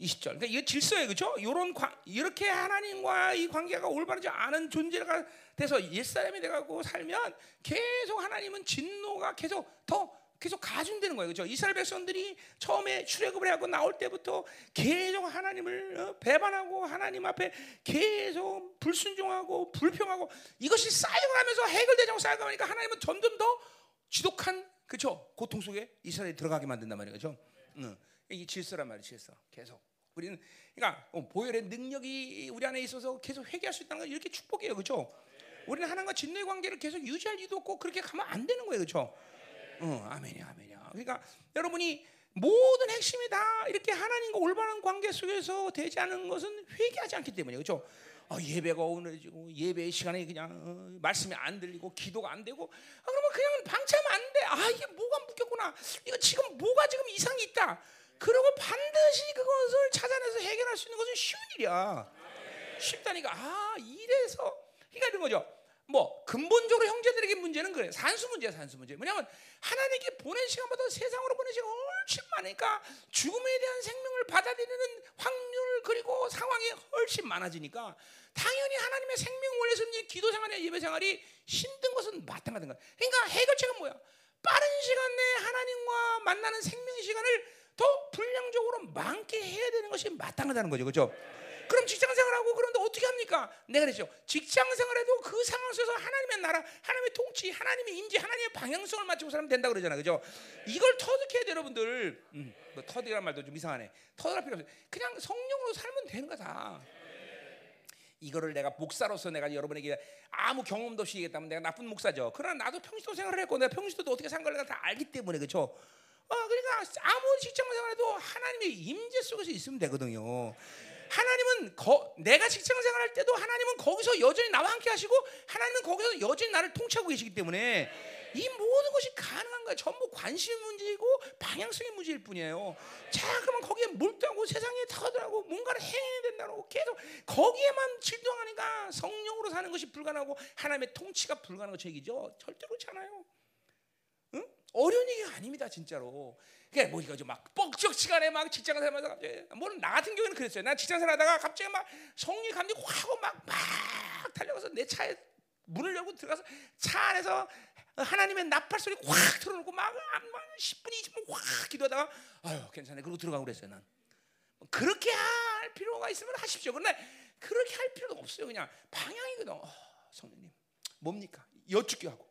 20절. 그러니까 이게 질서예요. 그죠? 요런 이렇게 하나님과 이 관계가 올바르지 않은 존재가 돼서 옛사람이 돼 갖고 살면 계속 하나님은 진노가 계속 더 계속 가중되는 거예요. 그죠? 이스라엘 백성들이 처음에 출애굽을 하고 나올 때부터 계속 하나님을 어, 배반하고 하나님 앞에 계속 불순종하고 불평하고 이것이 쌓여가면서 해결되지 않고 쌓여가니까 하나님은 점점 더 지독한 그죠? 고통 속에 이스라엘이 들어가게 만든단 말이에요. 그죠? 응. 이 질서란 말이에요. 질서. 계속. 우리는 그러니까 어, 보혈의 능력이 우리 안에 있어서 계속 회개할 수 있다는 건 이렇게 축복이에요. 그죠? 우리는 하나님과 진노의 관계를 계속 유지할 이유도 없고 그렇게 가면 안 되는 거예요. 그죠? 어, 아멘이야, 아멘이야. 그러니까 여러분이 모든 핵심이 다 이렇게 하나님과 올바른 관계 속에서 되지 않은 것은 회개하지 않기 때문이에요. 그렇죠? 어, 예배가 오늘지고 예배 시간에 그냥 어, 말씀이 안 들리고 기도가 안 되고 아, 그러면 그냥 방치하면 안 돼. 아 이게 뭐가 묶였구나. 이거 지금 뭐가 지금 이상이 있다. 그러고 반드시 그것을 찾아내서 해결할 수 있는 것은 쉬운 일이야. 쉽다니까. 아 이래서 그러니까 이런 거죠. 뭐 근본적으로 형제들에게 문제는 그래. 산수 문제야 산수 문제. 뭐냐면 하나님께 보낸 시간보다 세상으로 보낸 시간 훨씬 많으니까 죽음에 대한 생명을 받아들이는 확률 그리고 상황이 훨씬 많아지니까 당연히 하나님의 생명 원리에서 기도 생활이나 예배 생활이 힘든 것은 마땅하든 거야. 그러니까 해결책은 뭐야? 빠른 시간 내에 하나님과 만나는 생명의 시간을 더 분량적으로 많게 해야 되는 것이 마땅하다는 거죠. 그렇죠 그럼 직장 생활하고 그런데 어떻게 합니까? 내가 그랬죠. 직장 생활에도 그 상황 속에서 하나님의 나라, 하나님의 통치, 하나님의 임재, 하나님의 방향성을 맞추고 살면 된다 그러잖아. 그죠? 이걸 터득해야 돼, 여러분들. 음, 뭐 터득이란 말도 좀 이상하네. 터득할 필요 없어. 그냥 성령으로 살면 되는 거다. 이거를 내가 목사로서 내가 여러분에게 아무 경험도 없이 얘기했다면 내가 나쁜 목사죠. 그러나 나도 평시도 생활을 했고 내가 평시도 어떻게 산 걸 내가 다 알기 때문에 그렇죠. 어, 그러니까 아무 직장 생활에도 하나님의 임재 속에서 있으면 되거든요. 하나님은 거, 내가 직장 생활할 때도 하나님은 거기서 여전히 나와 함께 하시고 하나님은 거기서 여전히 나를 통치하고 계시기 때문에 이 모든 것이 가능한 거야. 전부 관심 문제이고 방향성의 문제일 뿐이에요. 자, 그러면 거기에 몰두하고 세상에 터들하고 뭔가를 행해야 된다고 계속 거기에만 질투하니까 성령으로 사는 것이 불가능하고 하나님의 통치가 불가능한 것 얘기죠. 절대로 그렇지 않아요. 응? 어려운 얘기가 아닙니다, 진짜로. 그게 뭐 이거 막 뻑적 시간에 막 직장 생활하다가 갑자기 뭐나 같은 경우는 그랬어요. 나 직장 생활하다가 갑자기 막 성령 감정이 확 하고 막 막 달려가서 내 차에 문을 열고 들어가서 차 안에서 하나님의 나팔 소리 확 틀어놓고 막, 막 10분 20분 확 기도하다가 아유 괜찮네 그러고 들어가고 그랬어요 난. 그렇게 할 필요가 있으면 하십시오. 그런데 그렇게 할 필요도 없어요. 그냥 방향이거든 어, 성령님 뭡니까? 여쭙게 하고.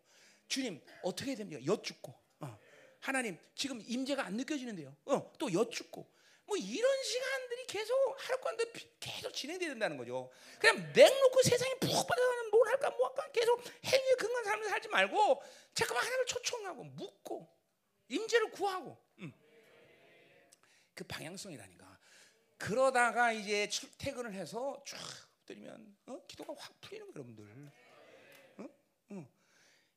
주님 어떻게 해야 됩니까? 여쭙고. 어. 하나님 지금 임재가 안 느껴지는데요 어, 또 여쭙고 뭐 이런 시간들이 계속 하루간도 계속 진행돼야 된다는 거죠. 그냥 맹놓고 세상에 푹 빠져가는 뭘 할까 뭐 할까 계속 행위에 근거한 삶을 살지 말고 잠깐만 하나님을 초청하고 묻고 임재를 구하고 음. 그 방향성이라니까. 그러다가 이제 출퇴근을 해서 쫙 들이면 어? 기도가 확 풀리는 여러분들. 어? 어.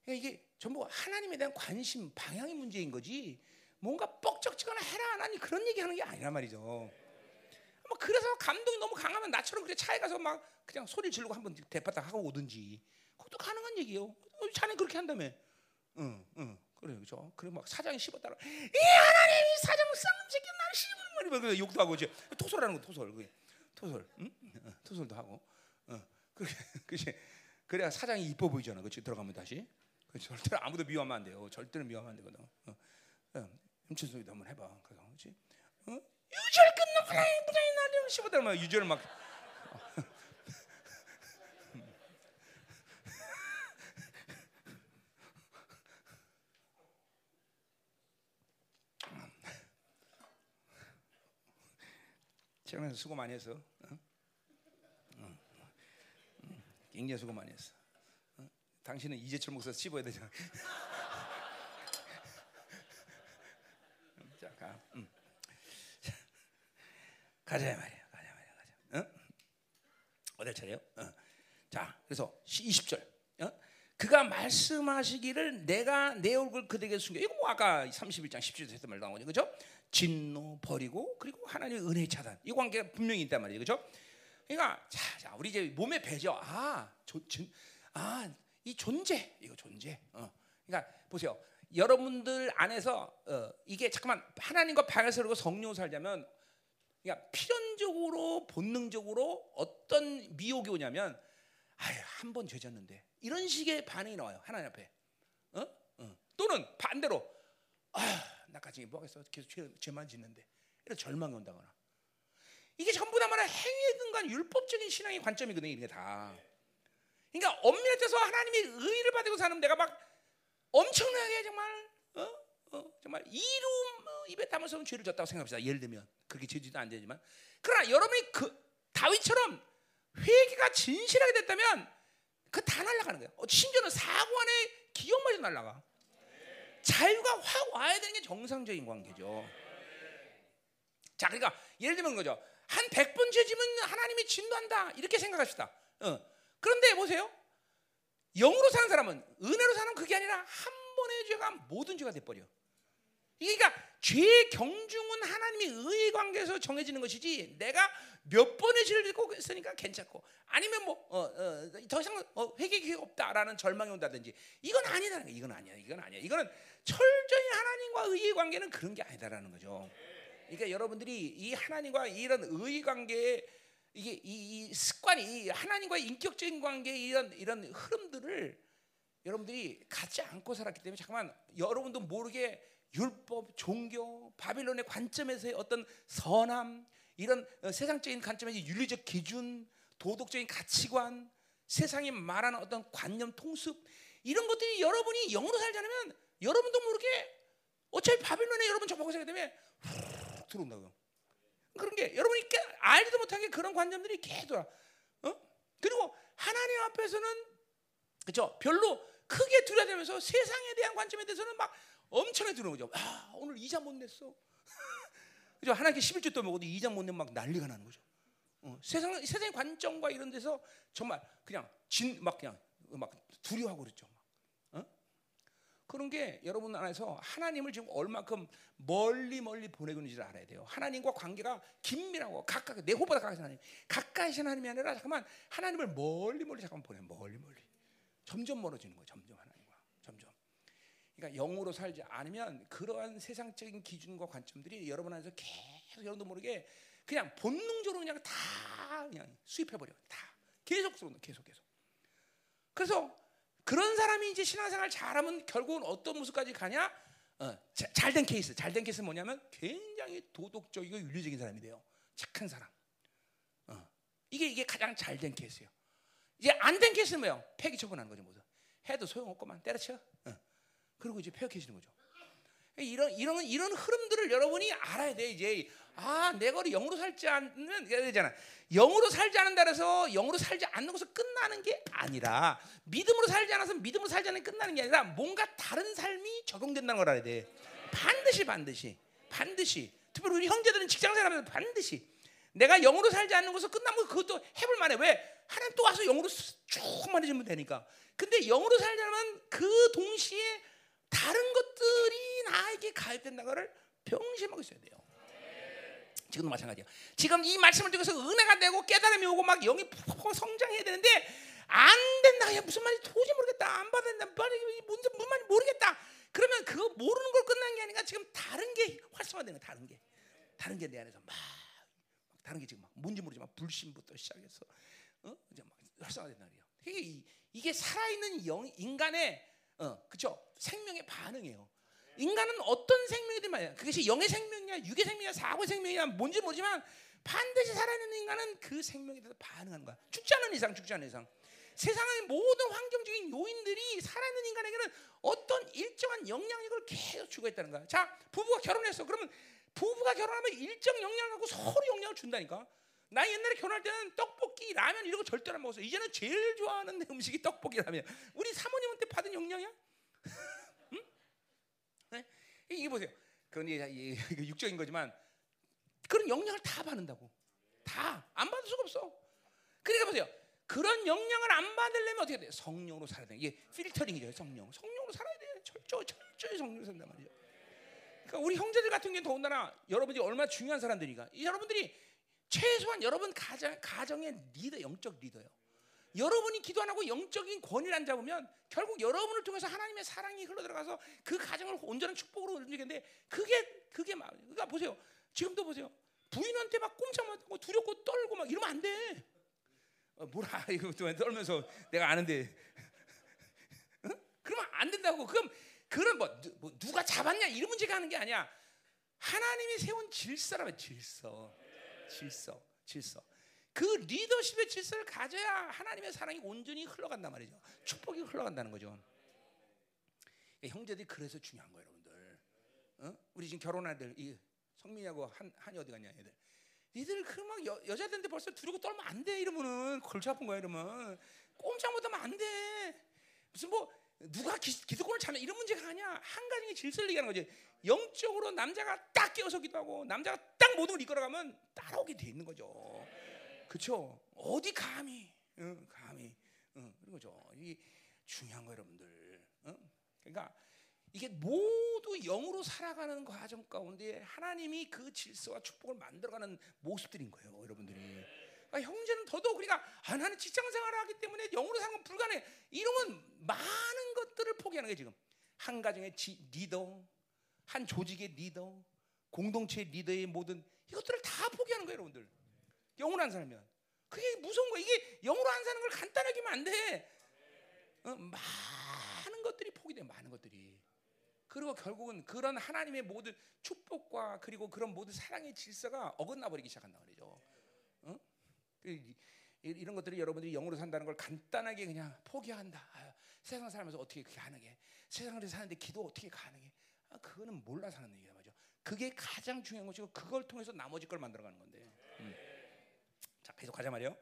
그러니까 이게 전부 하나님에 대한 관심, 방향의 문제인 거지. 뭔가 뻑적지거나 해라 안 하니 그런 얘기하는 게 아니란 말이죠. 뭐 그래서 감동이 너무 강하면 나처럼 그래 차에 가서 막 그냥 소리 지르고 한번 대파딱 하고 오든지 그것도 가능한 얘기예요. 어, 자네 그렇게 한다며. 응, 응. 그래 그죠. 그래 막 사장이 씹었다라. 이 하나님 이 사장 쌍놈 새끼 날 씹는 말이 그 욕도 하고 이제 토설하는 거 토설 그 토설, 응? 어, 토설도 하고. 어, 그래 그지. 그래야 사장이 이뻐 보이잖아. 그렇지 들어가면 다시. 그 절대로 아무도 미워하면 안 돼요. 절대로 미워하면 안 되거든. 어. 어. 임춘수도 한번 해봐. 그래서 그렇지? 어? 유절 끊는 부장이 나를 씹어다 막 유절 막. 최근에 수고 많이 했어. 어? 어. 굉장히 수고 많이 했어. 어? 당신은 이제철 목사 씹어야 되잖아. 가. 음. 가자 말이야. 가자 말이야. 가자. 어? 어딜 차례요? 어. 자, 그래서 20절. 어? 그가 말씀하시기를 내가 내 얼굴 그들에게 숨겨. 이거 뭐 아까 31장 17절 했던 말 나온 거죠. 그죠? 진노 버리고 그리고 하나님의 은혜 차단. 이 관계가 분명히 있단 말이죠. 그죠? 그러니까 자, 자 우리 이제 몸의 배죠. 아, 조, 진, 아, 이 존재. 이거 존재. 어. 그러니까 보세요. 여러분들 안에서 어, 이게 잠깐만 하나님과 방에서 성령을 살자면 그러니까 필연적으로 본능적으로 어떤 미혹이 오냐면 아유 한 번 죄졌는데 이런 식의 반응이 나와요 하나님 앞에 어? 어. 또는 반대로 아 나까지 뭐 하겠어 계속 죄, 죄만 짓는데 이런 절망이 온다거나 이게 전부 다 말하 행위에 근간 율법적인 신앙의 관점이거든요 이게 다 그러니까 엄밀히 따서 하나님의 의를 받고 사는 내가 막 엄청나게 정말 어? 어, 정말 이름 어, 입에 담아서 죄를 졌다고 생각합시다. 예를 들면 그렇게 죄지도 안 되지만 그러나 여러분이 그 다윗처럼 회개가 진실하게 됐다면 그 다 날아가는 거예요. 어, 심지어는 사고 안에 기억마저 날아가. 자유가 확 와야 되는 게 정상적인 관계죠. 자, 그러니까 예를 들면 거죠. 한 100번 죄지면 하나님이 진노한다. 이렇게 생각합시다. 어. 그런데 보세요. 영으로 사는 사람은 은혜로 사는 그게 아니라 한 번의 죄가 모든 죄가 돼 버려. 그러니까 죄의 경중은 하나님의 의의 관계에서 정해지는 것이지 내가 몇 번의 죄를 짓고 있으니까 괜찮고 아니면 뭐더 어, 어, 이상 어, 회개 기회가 없다라는 절망이 온다든지 이건 아니다는 거 이건 아니야 이건 아니야 이거는 철저히 하나님과 의의 관계는 그런 게 아니다라는 거죠. 그러니까 여러분들이 이 하나님과 이런 의의 관계에 이게 이, 이 습관이 하나님과의 인격적인 관계 이런 이런 흐름들을 여러분들이 갖지 않고 살았기 때문에 잠깐만 여러분도 모르게 율법, 종교, 바빌론의 관점에서의 어떤 선함 이런 어, 세상적인 관점에서 윤리적 기준, 도덕적인 가치관, 세상이 말하는 어떤 관념, 통습 이런 것들이 여러분이 영으로 살지 않으면 여러분도 모르게 어차피 바빌론에 여러분 접하고 살기 때문에 훅 들어온다고요. 그런 게 여러분이 알지도 못하게 그런 관점들이 계속 어? 그리고 하나님 앞에서는 그렇죠 별로 크게 두려워하면서 세상에 대한 관점에 대해서는 막 엄청나게 두려운 거죠. 아 오늘 이자 못 냈어. 그죠 하나님께 11조 또 먹어도 이자 못 내면 막 난리가 나는 거죠. 어, 세상 세상의 관점과 이런 데서 정말 그냥 진 막 그냥 막 두려워하고 그랬죠. 그런 게 여러분 안에서 하나님을 지금 얼마큼 멀리 멀리 보내고 있는지를 알아야 돼요. 하나님과 관계가 긴밀하고 가까이 내 호보다 가까이 하나님, 가까이 하나님이 아니라 잠깐만 하나님을 멀리 멀리 잠깐 보내 멀리 멀리 점점 멀어지는 거예요. 점점 하나님과 점점. 그러니까 영으로 살지 않으면 그러한 세상적인 기준과 관점들이 여러분 안에서 계속 여러분도 모르게 그냥 본능적으로 그냥 다 그냥 수입해 버려. 다 계속 쏘는 계속 계속. 그래서 그런 사람이 이제 신앙생활 잘하면 결국은 어떤 모습까지 가냐? 어, 잘된 케이스, 잘된 케이스는 뭐냐면 굉장히 도덕적이고 윤리적인 사람이 돼요. 착한 사람. 어, 이게 이게 가장 잘된 케이스예요. 이제 안 된 케이스는 뭐예요? 폐기 처분하는 거죠, 모두. 해도 소용없고만 때려쳐. 어. 그리고 이제 폐역해지는 거죠. 이런 이런 이런 흐름들을 여러분이 알아야 돼 이제. 아 내가 영으로 살지 않는 되잖아. 영으로 살지 않는다 그래서 영으로 살지 않는 것을 끝나는 게 아니라 믿음으로 살지 않아서 믿음으로 살지 않는 게 끝나는 게 아니라 뭔가 다른 삶이 적용된다는 걸 알아야 돼. 반드시 반드시 반드시. 특별히 우리 형제들은 직장 생활하면서 반드시 내가 영으로 살지 않는 것을 끝나면 그것도 해볼 만해. 왜? 하나님 또 와서 영으로 쭉만 해주면 되니까. 근데 영으로 살려면 그 동시에 다른 것들이 나에게 가입된다는 것을 병심하고 있어야 돼요. 지금도 마찬가지야. 지금 이 말씀을 통해서 은혜가 되고 깨달음이 오고 막 영이 푹 성장해야 되는데 안 된다. 야 무슨 말인지 도저히 모르겠다. 안 받는다. 말이 무슨 무슨 말인지 모르겠다. 그러면 그거 모르는 걸 끝난 게 아니라 지금 다른 게 활성화되는 다른 게 다른 게 내 안에서 막, 막 다른 게 지금 막 뭔지 모르지만 불신부터 시작해서 어? 이제 막 활성화된다 말이에요. 이게 이게 살아있는 영 인간의 어, 그렇죠? 생명의 반응이에요. 인간은 어떤 생명이든 말이야. 그것이 영의 생명이냐, 육의 생명이냐, 사고의 생명이냐 뭔지 모르지만 반드시 살아있는 인간은 그 생명에 대해서 반응하는 거야. 죽지 않은 이상, 죽지 않은 이상. 세상의 모든 환경적인 요인들이 살아있는 인간에게는 어떤 일정한 영향력을 계속 주고 있다는 거야. 자, 부부가 결혼했어. 그러면 부부가 결혼하면 일정 영향을 갖고 서로 영향을 준다니까. 나 옛날에 결혼할 때는 떡볶이, 라면 이런 거 절대 안 먹었어. 이제는 제일 좋아하는 음식이 떡볶이, 라면. 우리 사모님한테 받은 영향이야? 응? 네? 이게 보세요. 그건 육적인 거지만 그런 영향을 다 받는다고. 다 안 받을 수가 없어. 그러니까 보세요. 그런 영향을 안 받으려면 어떻게 돼? 성령으로 살아야 돼. 이게 필터링이죠, 성령. 성령으로 살아야 돼. 철저 철저히 성령으로 산단 말이죠. 그러니까 우리 형제들 같은 경우는 더군다나 여러분들이 얼마나 중요한 사람들이니까. 여러분들이 최소한 여러분 가정, 가정의 리더, 영적 리더요. 여러분이 기도 안 하고 영적인 권위를 안 잡으면 결국 여러분을 통해서 하나님의 사랑이 흘러 들어가서 그 가정을 온전한 축복으로 움직이는데 그게 그게 막 그러니까 보세요. 지금도 보세요. 부인한테 막 꼼짝 못하고 두렵고 떨고 막 이러면 안 돼. 어, 뭐라 이거 떨면서 내가 아는데 응? 그러면 안 된다고. 그럼 그런 뭐, 뭐 누가 잡았냐 이런 문제가 하는 게 아니야. 하나님이 세운 질서라면 질서. 질서, 질서. 그 리더십의 질서를 가져야 하나님의 사랑이 온전히 흘러간단 말이죠. 축복이 흘러간다는 거죠. 형제들이 그래서 중요한 거예요, 여러분들. 어? 우리 지금 결혼한 애들, 이 성민이하고 한 한이 어디 갔냐, 애들. 니들 그막 여자들한테 벌써 두르고 떨면 안 돼. 이러면은 골치 아픈 거야, 이러면 꼼짝 못하면 안 돼. 무슨 뭐 누가 기, 기득권을 잡냐 이런 문제가 아니야. 한 가정의 질서를 얘기하는 거지. 영적으로 남자가 딱 깨어서 기도하고 남자가 딱 모든 걸 이끌어가면 따라오게 돼 있는 거죠. 그렇죠? 어디 감히, 응, 감히, 응, 그런 거죠. 이 중요한 거 여러분들. 응? 그러니까 이게 모두 영으로 살아가는 과정 가운데 하나님이 그 질서와 축복을 만들어가는 모습들인 거예요, 여러분들이. 그러니까 형제는 더더욱 그러니까 아, 나는 직장 생활을 하기 때문에 영으로 사는 건 불가능해. 이러면 많은 것들을 포기하는 게 지금 한 가정의 지, 리더, 한 조직의 리더, 공동체 리더의 모든 이것들을 다 포기하는 거예요, 여러분들. 영으로 안 살면 그게 무서운 거야. 이게 영으로 안 사는 걸 간단하게 하면 안 돼. 어, 많은 것들이 포기돼, 많은 것들이. 그리고 결국은 그런 하나님의 모든 축복과 그리고 그런 모든 사랑의 질서가 어긋나 버리기 시작한다 말이죠. 어? 이런 것들이 여러분들이 영으로 산다는 걸 간단하게 그냥 포기한다. 아, 세상 살면서 어떻게 그게 가능해? 세상을 사는데 기도 어떻게 가능해? 아, 그거는 몰라 사는 얘기야 말이죠. 그게 가장 중요한 것이고 그걸 통해서 나머지 걸 만들어가는 건데. 음. 자 계속 가자 말이요.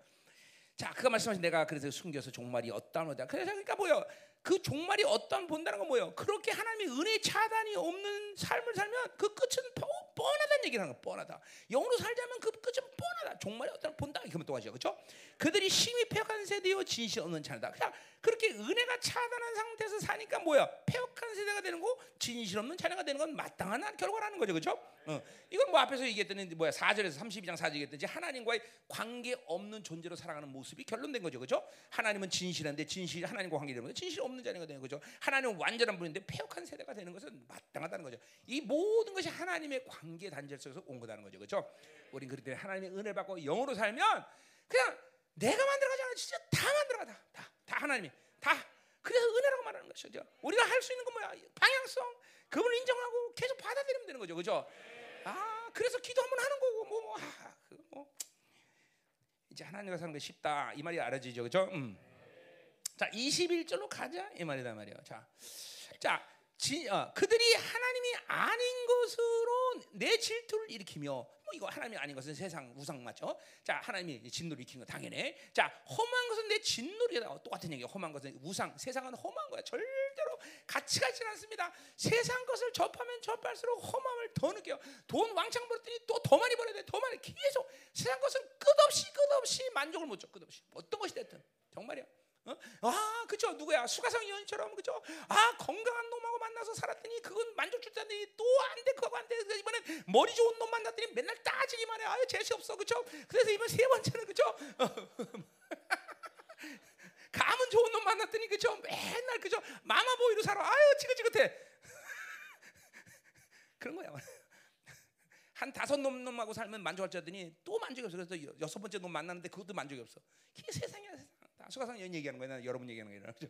자, 그가 말씀하신 내가 그래서 숨겨서 종말이 어떠한 다 그래서 그러니까 뭐요? 그 종말이 어떤 본다는 건 뭐예요? 그렇게 하나님의 은혜 차단이 없는 삶을 살면 그 끝은 뻔하다는 얘기를 하는 거 뻔하다. 영으로 살자면 그 끝은 뻔하다. 종말이 어떤 본다. 이렇게 또 하죠. 그렇죠? 그들이 심히 폐역한 세대요 진실 없는 자다. 그냥 그렇게 은혜가 차단한 상태에서 사니까 뭐야? 폐역한 세대가 되는 거 진실 없는 자녀가 되는 건 마땅한 결과라는 거죠. 그렇죠? 어. 이건 뭐 앞에서 얘기했더니 뭐야? 4절에서 32장 4절 얘기했듯이 하나님과의 관계 없는 존재로 살아가는 모습이 결론된 거죠. 그렇죠? 하나님은 진실한데 진실 하나님과 관계되는 거죠. 진실 없는 자녀가 되는 거죠. 하나님은 완전한 분인데 폐역한 세대가 되는 것은 마땅하다는 거죠. 이 모든 것이 하나님의 관계 단절 속에서 온 거다는 거죠. 그렇죠? 우린 그렇기 때문에 하나님의 은혜를 받고 영으로 살면 그냥 내가 만들어가지 않아 진짜 다 만들어가다. 다, 다 하나님이 다. 그래서 은혜라고 말하는 것이죠. 우리가 할 수 있는 건 뭐야? 방향성, 그분을 인정하고 계속 받아들이면 되는 거죠. 그죠? 아, 그래서 기도 한번 하는 거고, 뭐, 아, 그, 뭐. 이제 하나님과 사는 게 쉽다. 이 말이 알아지죠. 그죠? 음. 자, 21절로 가자. 이 말이다 말이에요. 자, 자, 지, 어, 그들이 하나님이 아닌 것으로 내 질투를 일으키며 뭐 이거 하나님이 아닌 것은 세상 우상 맞죠? 자 하나님이 진노를 일으킨 거 당연해. 자 험한 것은 내 진노리다. 똑같은 얘기야. 험한 것은 우상. 세상은 험한 거야. 절대로 가치가 있지 않습니다. 세상 것을 접하면 접할수록 험함을 더 느껴요. 돈 왕창 벌었더니 또 더 많이 벌어야 돼. 더 많이 계속 세상 것은 끝없이 끝없이 만족을 못 줘. 끝없이 어떤 것이 됐든 정말이야. 어? 아, 그죠? 누구야? 수가성 의원처럼 그죠? 아, 건강한 놈하고 만나서 살았더니 그건 만족 줄다더니 또안 돼, 그거 안 돼. 그래서 이번엔 머리 좋은 놈 만났더니 맨날 따지기만 해. 아유, 재수 없어, 그죠? 그래서 이번 세 번째는 그죠? 감은 좋은 놈 만났더니 그죠? 맨날 그죠? 마마보이로 살아. 아유, 지긋지긋해. 그런 거야. 한 다섯 놈 놈하고 살면 만족할 줄 알더니 또 만족이 없어. 그래서 여섯 번째 놈 만났는데 그것도 만족이 없어. 이게 세상이야, 세상. 수가상 연 얘기하는 거야. 나 여러분 얘기하는 거야. 그렇죠?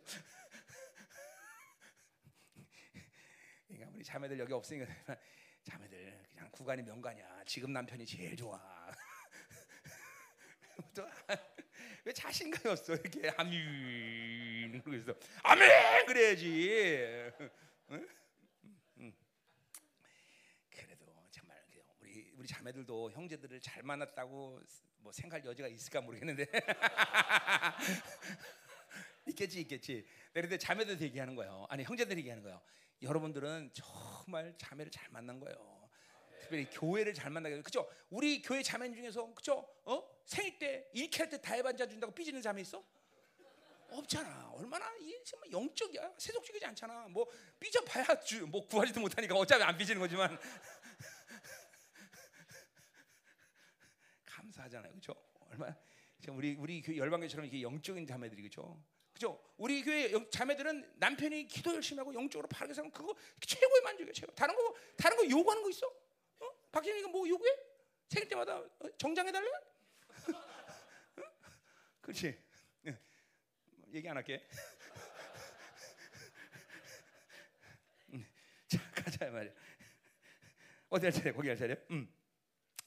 그러니까 우리 자매들 여기 없으니까 자매들 그냥 구간이 명간이야. 지금 남편이 제일 좋아. 왜 자신감이 없어? 이렇게 아멘 그러고 있어. 아멘 그래야지. 그래도 정말 우리 우리 자매들도 형제들을 잘 만났다고 뭐 생각할 여지가 있을까 모르겠는데 있겠지 있겠지. 그런데 자매들 얘기하는 거예요. 아니 형제들 얘기하는 거예요. 여러분들은 정말 자매를 잘 만난 거예요. 특별히 교회를 잘 만나게 그죠? 우리 교회 자매 중에서 그죠? 어 생일 때 이렇게 할때 다 해반자 준다고 삐지는 자매 있어? 없잖아. 얼마나 이 정말 영적이야. 세속적이지 않잖아. 뭐 삐져 봐야 주, 뭐 구하지도 못하니까 어차피 안 삐지는 거지만 감사하잖아요. 그렇죠? 얼마 우리 우리 교회 열방교처럼 이렇게 영적인 자매들이 그렇죠? 그죠? 우리 교회 자매들은 남편이 기도 열심히 하고 영적으로 바르게 살면 그거 최고의 만족이에요. 최고. 다른 거 다른 거 요구하는 거 있어? 어? 박진이가 뭐 요구해? 생일 때마다 정장해 달래? 어? 그렇지. 얘기 안 할게. 자 가자 말이야. 어디 할 차례? 거기 할 차례? 음.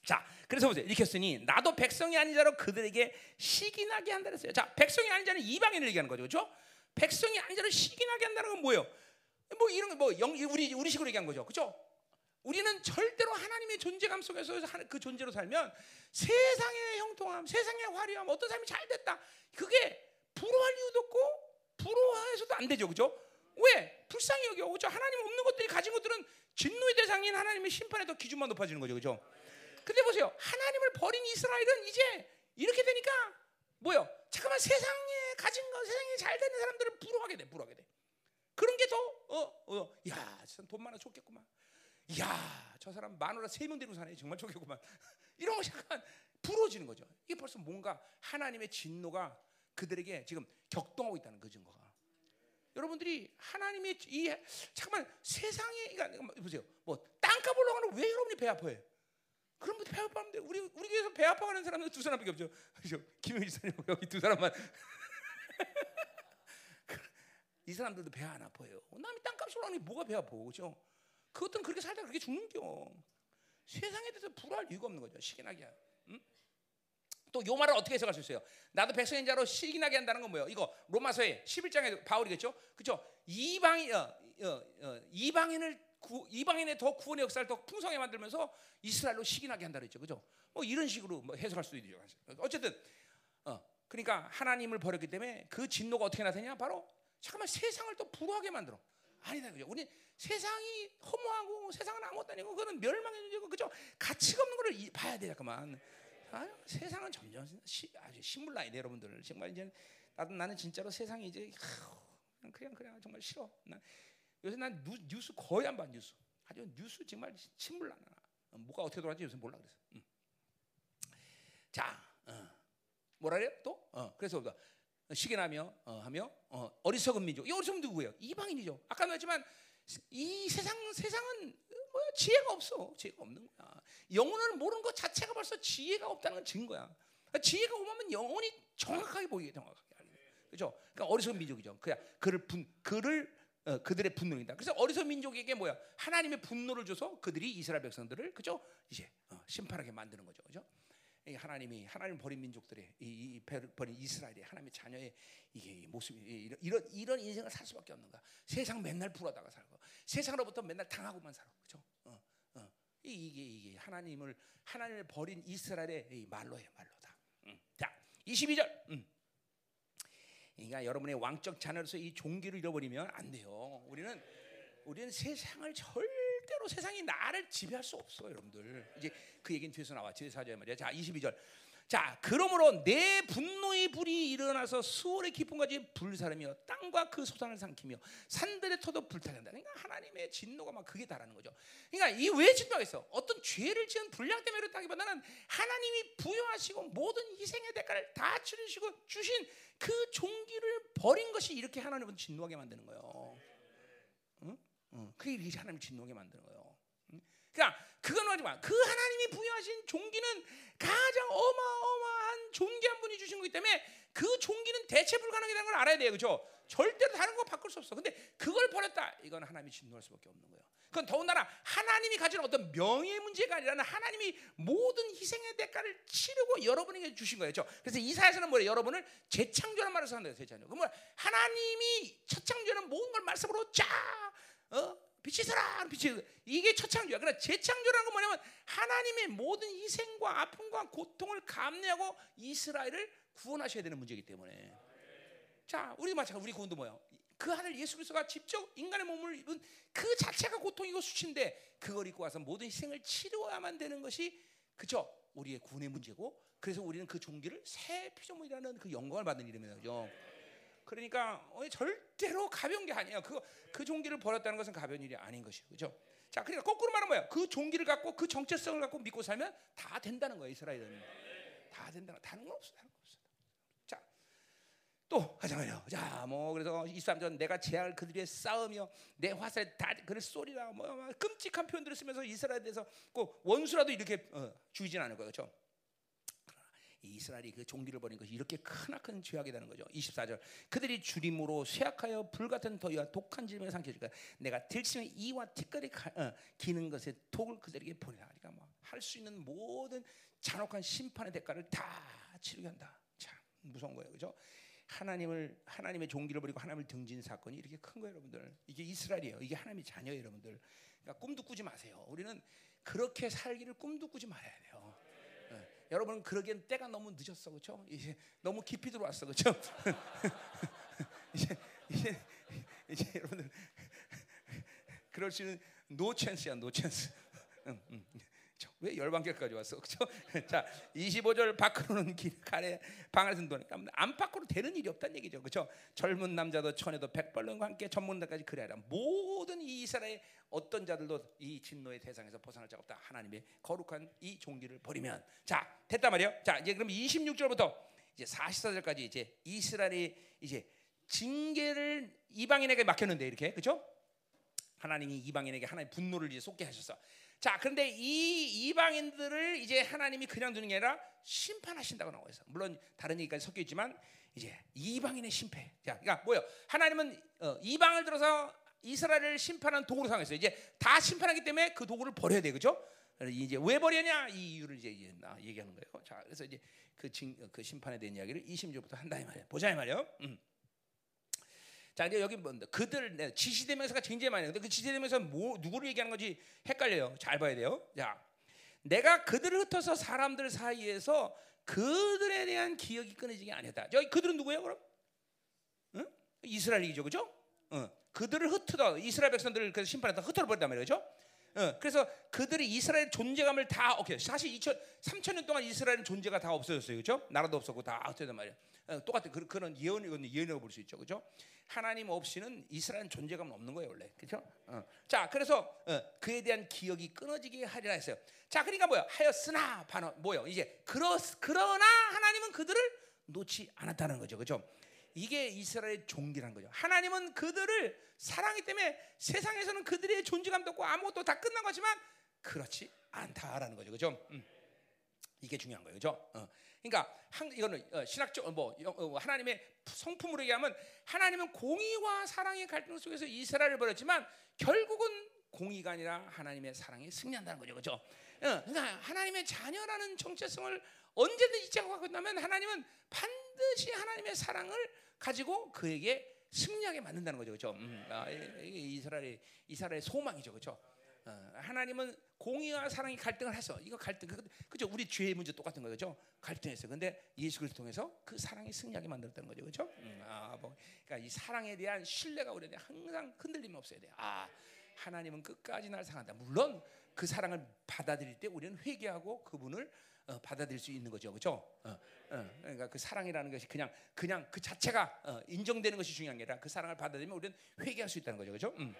자, 그래서 보세요. 이렇게 했으니 나도 백성이 아닌 자로 그들에게 시기나게 한다 그랬어요. 자, 백성이 아닌 자는 이방인을 얘기하는 거죠. 그렇죠? 백성이 아닌 자를 시기나게 한다는 건 뭐예요? 뭐 이런 뭐 영, 우리 우리 식으로 얘기한 거죠. 그렇죠? 우리는 절대로 하나님의 존재감 속에서 그 존재로 살면 세상의 형통함, 세상의 화려함, 어떤 삶이 잘 됐다. 그게 부러워할 이유도 없고 부러워해서도 안 되죠. 그죠? 왜? 불쌍히 여겨. 그죠? 하나님 없는 것들이 가진 것들은 진노의 대상인 하나님의 심판에 더 기준만 높아지는 거죠. 그죠? 근데 보세요. 하나님을 버린 이스라엘은 이제 이렇게 되니까 뭐요? 잠깐만 세상에 가진 거, 세상에 잘 되는 사람들을 부러워하게 돼. 부러워하게 돼. 그런 게 더 어, 어, 야, 돈 많아 좋겠구만. 야, 저 사람 마누라 세 명 데리고 사네. 정말 좋겠구만. 이런 거 약간 부러워지는 거죠. 이게 벌써 뭔가 하나님의 진노가 그들에게 지금 격동하고 있다는 그 증거가. 여러분들이 하나님의 이 잠깐만 세상에 그러니까 보세요. 뭐 땅값 올라가는 왜 여러분이 배 아파해? 그럼 배 아파하는데 우리 우리 교회에서 배 아파하는 사람은 두 사람밖에 없죠. 그죠? 김영희 사님 여기 두 사람만. 이 사람들도 배 안 아파요. 남이 땅값 올라가니 뭐가 배 아파, 그죠? 그것들은 그렇게 살다 그렇게 죽는겨. 세상에 대해서 불화할 이유가 없는 거죠. 시기나게. 응? 또요 말을 어떻게 해석할 수 있어요? 나도 백성인 자로 시기나게 한다는 건 뭐예요? 이거 로마서의 11장에 바울이겠죠? 그렇죠? 이방인 어, 어, 어, 이방인을 구, 이방인의 더 구원의 역사를 더 풍성하게 만들면서 이스라엘로 시기나게 한다 그랬죠. 그죠? 뭐 이런 식으로 뭐 해석할 수도 있죠. 어쨌든 어, 그러니까 하나님을 버렸기 때문에 그 진노가 어떻게 나타냐? 바로 잠깐만 세상을 또 불화하게 만들어. 아니다 그죠? 우리 세상이 허무하고 세상은 아무것도 아니고 그거는 멸망의 존재고 그죠? 가치가 없는 거를 이- 봐야 돼 잠깐만. 아, 세상은 점점 시, 아주 신물나이 여러분들 정말 이제 나도 나는 진짜로 세상이 이제 하, 그냥 그냥 정말 싫어. 난, 요새 난 뉴, 뉴스 거의 안 봐 뉴스. 아주 뉴스 정말 신물나. 어, 뭐가 어떻게 돌아가는지 요새 몰라 그래서. 음. 자, 어. 뭐라 그래요? 또? 어, 그래서 뭐, 시기나며 어, 하며 어, 어리석은 민족. 이 어리석은 누구예요? 이방인이죠. 아까 말했지만 이 세상 세상은 뭐 지혜가 없어. 지혜가 없는 거야. 영혼을 모르는 것 자체가 벌써 지혜가 없다는 건 증거야. 그러니까 지혜가 오면 영혼이 정확하게 보이게 정확하게 돼. 그죠? 그러니까 어리석은 민족이죠. 그냥 그를 분 그를 어, 그들의 분노입니다. 그래서 어리석은 민족에게 뭐야? 하나님의 분노를 줘서 그들이 이스라엘 백성들을 그죠? 이제 어, 심판하게 만드는 거죠. 그죠? 이 하나님이 하나님 버린 민족들의 이, 이 버- 버린 이스라엘의 하나님의 자녀의 이게 이 모습이 이- 이런 이런 이런 인생을 살 수밖에 없는가? 세상 맨날 불어다가 살고 세상으로부터 맨날 당하고만 살아. 그죠? 어, 어. 이- 이게 이게 하나님을 하나님을 버린 이스라엘의 이 말로예요, 말로다. 음. 자, 22절. 음. 그러니까 여러분의 왕적 자녀로서 이 종기를 잃어버리면 안 돼요. 우리는 우리는 세상을 절대로 세상이 나를 지배할 수 없어, 여러분들. 이제 그 얘기는 뒤에서 나와. 하자 말이야. 자, 22절. 자, 그러므로 내 분노의 불이 일어나서 수월의 기쁨까지 불사르며 땅과 그 소산을 삼키며 산들의 터도 불타게 한다. 그러니까 하나님의 진노가 막 그게 다라는 거죠. 그러니까 이 왜 진노가 있어? 어떤 죄를 지은 불량 때문에 그렇다기보다는 하나님이 부여하시고 모든 희생의 대가를 다 치르시고 주신 그 종기를 버린 것이 이렇게 하나님은 진노하게 만드는 거예요. 응? 응. 그게 이렇게 하나님 진노하게 만드는 거예요. 응? 그러니까 그건 하지만 그 하나님이 부여하신 종기는 가장 어마어마한 존귀한 분이 주신 거기 때문에 그 종기는 대체 불가능하다는 걸 알아야 돼요, 그렇죠? 절대로 다른 거 바꿀 수 없어. 근데 그걸 버렸다, 이건 하나님이 진노할 수밖에 없는 거예요. 그건 더군다나 하나님이 가진 어떤 명예 문제가 아니라 하나님이 모든 희생의 대가를 치르고 여러분에게 주신 거예요, 그렇죠? 그래서 이사야서는 뭐래? 여러분을 재창조란 말을 쓰는데 재창조. 그러면 하나님이 첫 창조는 모든 걸 말씀으로 쫙 어? 빛이 서라 빛이 이게 첫 창조야. 그러나 재창조라는 건 뭐냐면 하나님의 모든 희생과 아픔과 고통을 감내하고 이스라엘을 구원하셔야 되는 문제이기 때문에. 자, 우리 마찬가지 우리 구원도 뭐야? 그 아들 예수 그리스도가 직접 인간의 몸을 입은 그 자체가 고통이고 수치인데 그걸 입고 와서 모든 희생을 치루어야만 되는 것이 그죠? 우리의 구원의 문제고 그래서 우리는 그 종기를 새 피조물이라는 그 영광을 받는 이름이에요. 그죠? 그러니까 어, 절대로 가벼운 게 아니에요. 그, 그 종기를 버렸다는 것은 가벼운 일이 아닌 것이에요. 그죠? 자, 그러니까 거꾸로 말하면 뭐야? 그 종기를 갖고 그 정체성을 갖고 믿고 살면 다 된다는 거예요. 이스라엘은. 다 된다는 다른 건 없어. 다른 건 없어. 자, 또 하자마요. 자, 뭐 그래서 23절 내가 재앙을 그들에 쌓으며 내 화살에 다 그를 쏘리라 뭐, 뭐 끔찍한 표현들을 쓰면서 이스라엘에 대해서 꼭 원수라도 이렇게 어, 죽이진 않을 거예요. 그렇죠? 이 이스라엘이 그 종기를 버린 것이 이렇게 크나큰 죄악이 되는 거죠. 24절 그들이 주림으로 쇠약하여 불같은 더위와 독한 질병에 삼켜질까 내가 들심의 이와 티끌이 가- 어, 기는 것에 독을 그들에게 보내라. 그러니까 뭐 할 수 있는 모든 잔혹한 심판의 대가를 다 치르게 한다. 참 무서운 거예요, 그렇죠? 하나님을 하나님의 종기를 버리고 하나님을 등진 사건이 이렇게 큰 거예요, 여러분들. 이게 이스라엘이에요. 이게 하나님의 자녀예요, 여러분들. 그러니까 꿈도 꾸지 마세요. 우리는 그렇게 살기를 꿈도 꾸지 말아야 돼요. 예. 여러분 그러기엔 때가 너무 늦었어, 그렇죠? 이제 너무 깊이 들어왔어, 그렇죠? 이제 이제 이제 여러분들 그럴 수 있는 노 찬스야, 노 찬스. 저, 왜 열방계까지 왔어, 그렇죠? 자, 25절 밖으로는 길 가래 방을 든다니까 안팎으로 되는 일이 없다는 얘기죠, 그렇죠? 젊은 남자도 처녀도 백발론과 함께 전문가까지 그래라. 모든 이 이스라엘 어떤 자들도 이 진노의 대상에서 벗어날 자가 없다. 하나님의 거룩한 이 종기를 버리면 자 됐단 말이에요. 자 이제 그럼 26절부터 이제 44절까지 이제 이스라엘이 이제 징계를 이방인에게 맡겼는데 이렇게 그렇죠? 하나님이 이방인에게 하나님 분노를 이제 쏟게 하셨어. 자, 그런데 이 이방인들을 이제 하나님이 그냥 두는 게 아니라 심판하신다고 나와 있어. 물론 다른 얘기까지 섞여 있지만 이제 이방인의 심패. 자, 그러니까 뭐요? 하나님은 어, 이방을 들어서 이스라엘을 심판한 도구로 사용했어요. 이제 다 심판하기 때문에 그 도구를 버려야 돼, 그렇죠? 이제 왜 버리냐 이 이유를 이제 얘기하는 거예요. 자, 그래서 이제 그, 징, 그 심판에 대한 이야기를 20절부터 한다 이 말이에요. 보자 이 말이에요. 음. 자 이제 여기 뭐 그들 네, 지시대명사가 굉장히 많이 있는데 그 지시대명사 뭐 누구를 얘기하는 건지 헷갈려요. 잘 봐야 돼요. 자, 내가 그들을 흩어서 사람들 사이에서 그들에 대한 기억이 끊어지게 아니다. 저기 그들은 누구예요, 그럼? 응? 이스라엘이죠, 그죠? 어, 그들을 흩어다 이스라엘 백성들을 그래서 심판했다 흩어져 버렸단 말이죠. 어, 그래서 그들이 이스라엘 존재감을 다 오케이 사실 2천 3천 년 동안 이스라엘 존재가 다 없어졌어요, 그렇죠? 나라도 없었고 다 흩어졌단 말이야. 어, 똑같은 그, 그런 예언 예언이라고 볼 수 있죠, 그렇죠? 하나님 없이는 이스라엘 존재감은 없는 거예요, 원래, 그렇죠? 어. 자, 그래서 어, 그에 대한 기억이 끊어지게 하리라 했어요. 자, 그러니까 뭐야? 하였으나 반어 뭐요? 이제 그러 그러나 하나님은 그들을 놓지 않았다는 거죠, 그렇죠? 이게 이스라엘의 종기라는 거죠. 하나님은 그들을 사랑이 때문에 세상에서는 그들의 존재감도 없고 아무것도 다 끝난 거지만 그렇지 않다라는 거죠. 그죠? 음. 이게 중요한 거예요. 그죠? 어. 그러니까 한, 이거는 어, 신학적 어, 뭐 어, 하나님의 성품으로 얘기하면 하나님은 공의와 사랑의 갈등 속에서 이스라엘을 버렸지만 결국은 공의가 아니라 하나님의 사랑이 승리한다는 거죠. 그죠? 어, 그러니까 하나님의 자녀라는 정체성을 언제든지 잊지 않고 있다면 하나님은 반드시 하나님의 사랑을 가지고 그에게 승리하게 만든다는 거죠, 그렇죠? 음, 아, 이게 이스라엘 이스라엘의 소망이죠, 그렇죠? 어, 하나님은 공의와 사랑이 갈등을 해서 이거 갈등 그죠? 우리 죄의 문제 똑같은 거죠, 갈등했어. 근데 예수 그리스도 통해서 그 사랑이 승리하게 만들었다는 거죠, 그렇죠? 음, 아, 뭐, 그러니까 이 사랑에 대한 신뢰가 우리한테 항상 흔들림이 없어야 돼. 아, 하나님은 끝까지 날 사랑한다. 물론 그 사랑을 받아들일 때 우리는 회개하고 그분을 어, 받아들일 수 있는 거죠, 그렇죠? 어, 어, 그러니까 그 사랑이라는 것이 그냥 그냥 그 자체가 어, 인정되는 것이 중요한 게 아니라 그 사랑을 받아들이면 우리는 회개할 수 있다는 거죠, 그렇죠? 음.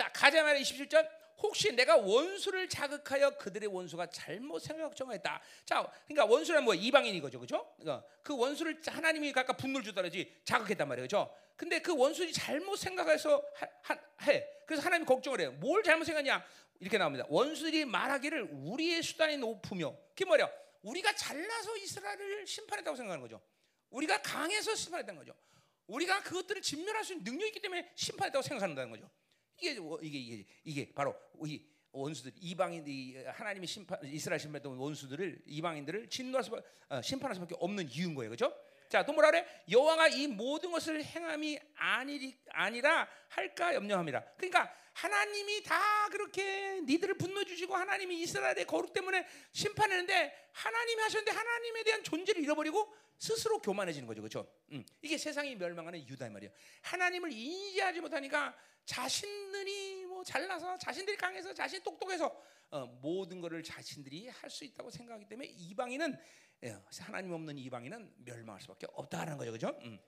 자 가자마자 27절 혹시 내가 원수를 자극하여 그들의 원수가 잘못 생각 정했다. 자, 그러니까 원수는 뭐 이방인이 거죠, 그죠? 그러니까 그 원수를 하나님이 각각 분노를 주다라지 자극했단 말이에요, 그죠? 근데 그 원수들이 잘못 생각해서 하, 하, 해. 그래서 하나님이 걱정을 해요. 뭘 잘못 생각냐? 이렇게 나옵니다. 원수들이 말하기를 우리의 수단이 높으며, 그게 뭐냐? 우리가 잘나서 이스라엘을 심판했다고 생각하는 거죠. 우리가 강해서 심판했다는 거죠. 우리가 그것들을 진멸할 수 있는 능력이 있기 때문에 심판했다고 생각한다는 거죠. 이게 이게 이게 이게 바로 이 원수들 이방인 이 하나님이 심판 이스라엘 심판했던 원수들을 이방인들을 진노할 수 어, 심판할 수밖에 없는 이유인 거예요, 그렇죠? 자, 또 뭐라 그래? 여호와가 이 모든 것을 행함이 아니 아니라 할까 염려함이라. 그러니까 하나님이 다 그렇게 니들을 분노 주시고 하나님이 이스라엘의 거룩 때문에 심판했는데 하나님이 하셨는데 하나님에 대한 존재를 잃어버리고 스스로 교만해지는 거죠, 그렇죠? 음, 이게 세상이 멸망하는 이유다 이 말이에요. 하나님을 인지하지 못하니까 자신들이 뭐 잘나서 자신들이 강해서 자신 똑똑해서 어, 모든 것을 자신들이 할 수 있다고 생각하기 때문에 이방인은 예, 하나님 없는 이방인은 멸망할 수밖에 없다는 거죠, 그렇죠? 음.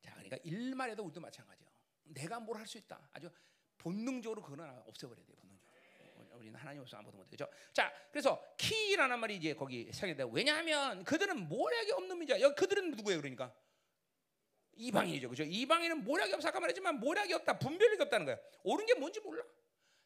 자, 그러니까 일만 해도 우리도 마찬가지요. 내가 뭘 할 수 있다. 아주 본능적으로 그거는 없애버려야 돼요. 본능적으로. 우리는 하나님 없으면 아무것도 못해죠. 자, 그래서 키라는 말이 이제 거기 생겼다. 왜냐하면 그들은 모략이 없는 민자. 여기 그들은 누구예요? 그러니까 이방인이죠, 그죠? 이방인은 모략이 없어 아까 말했지만 모략이 없다, 분별력이 없다는 거야. 옳은 게 뭔지 몰라.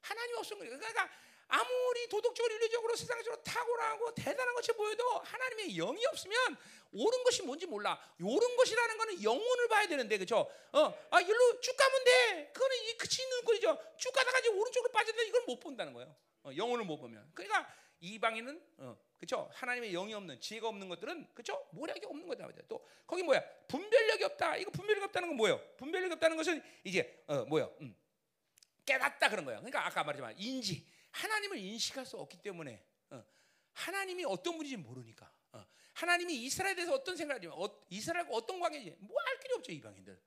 하나님 없으면 그래. 그러니까 아무리 도덕적으로 윤리적으로 세상적으로 탁월하고 대단한 것이 보여도 하나님의 영이 없으면 옳은 것이 뭔지 몰라. 옳은 것이라는 거는 영혼을 봐야 되는데 그죠? 어, 아 일로 쭉 가면 돼. 그거는 이 그치 있는 꼴이죠. 쭉 가다가 이제 오른쪽으로 빠져도 이걸 못 본다는 거예요. 어, 영혼을 못 보면. 그러니까 이방인은 어, 그죠? 하나님의 영이 없는 지혜가 없는 것들은 그죠? 모략이 없는 거다. 또 거기 뭐야? 분별력이 없다. 이거 분별력이 없다는 건 뭐예요? 분별력이 없다는 것은 이제 어, 뭐요? 음, 깨닫다 그런 거예요. 그러니까 아까 말했지만 인지 하나님을 인식할 수 없기 때문에 어, 하나님이 어떤 분인지 모르니까 어, 하나님이 이스라엘에 대해서 어떤 생각을 하지만 어, 이스라엘과 어떤 관계인지 뭐 알 길이 없죠 이방인들.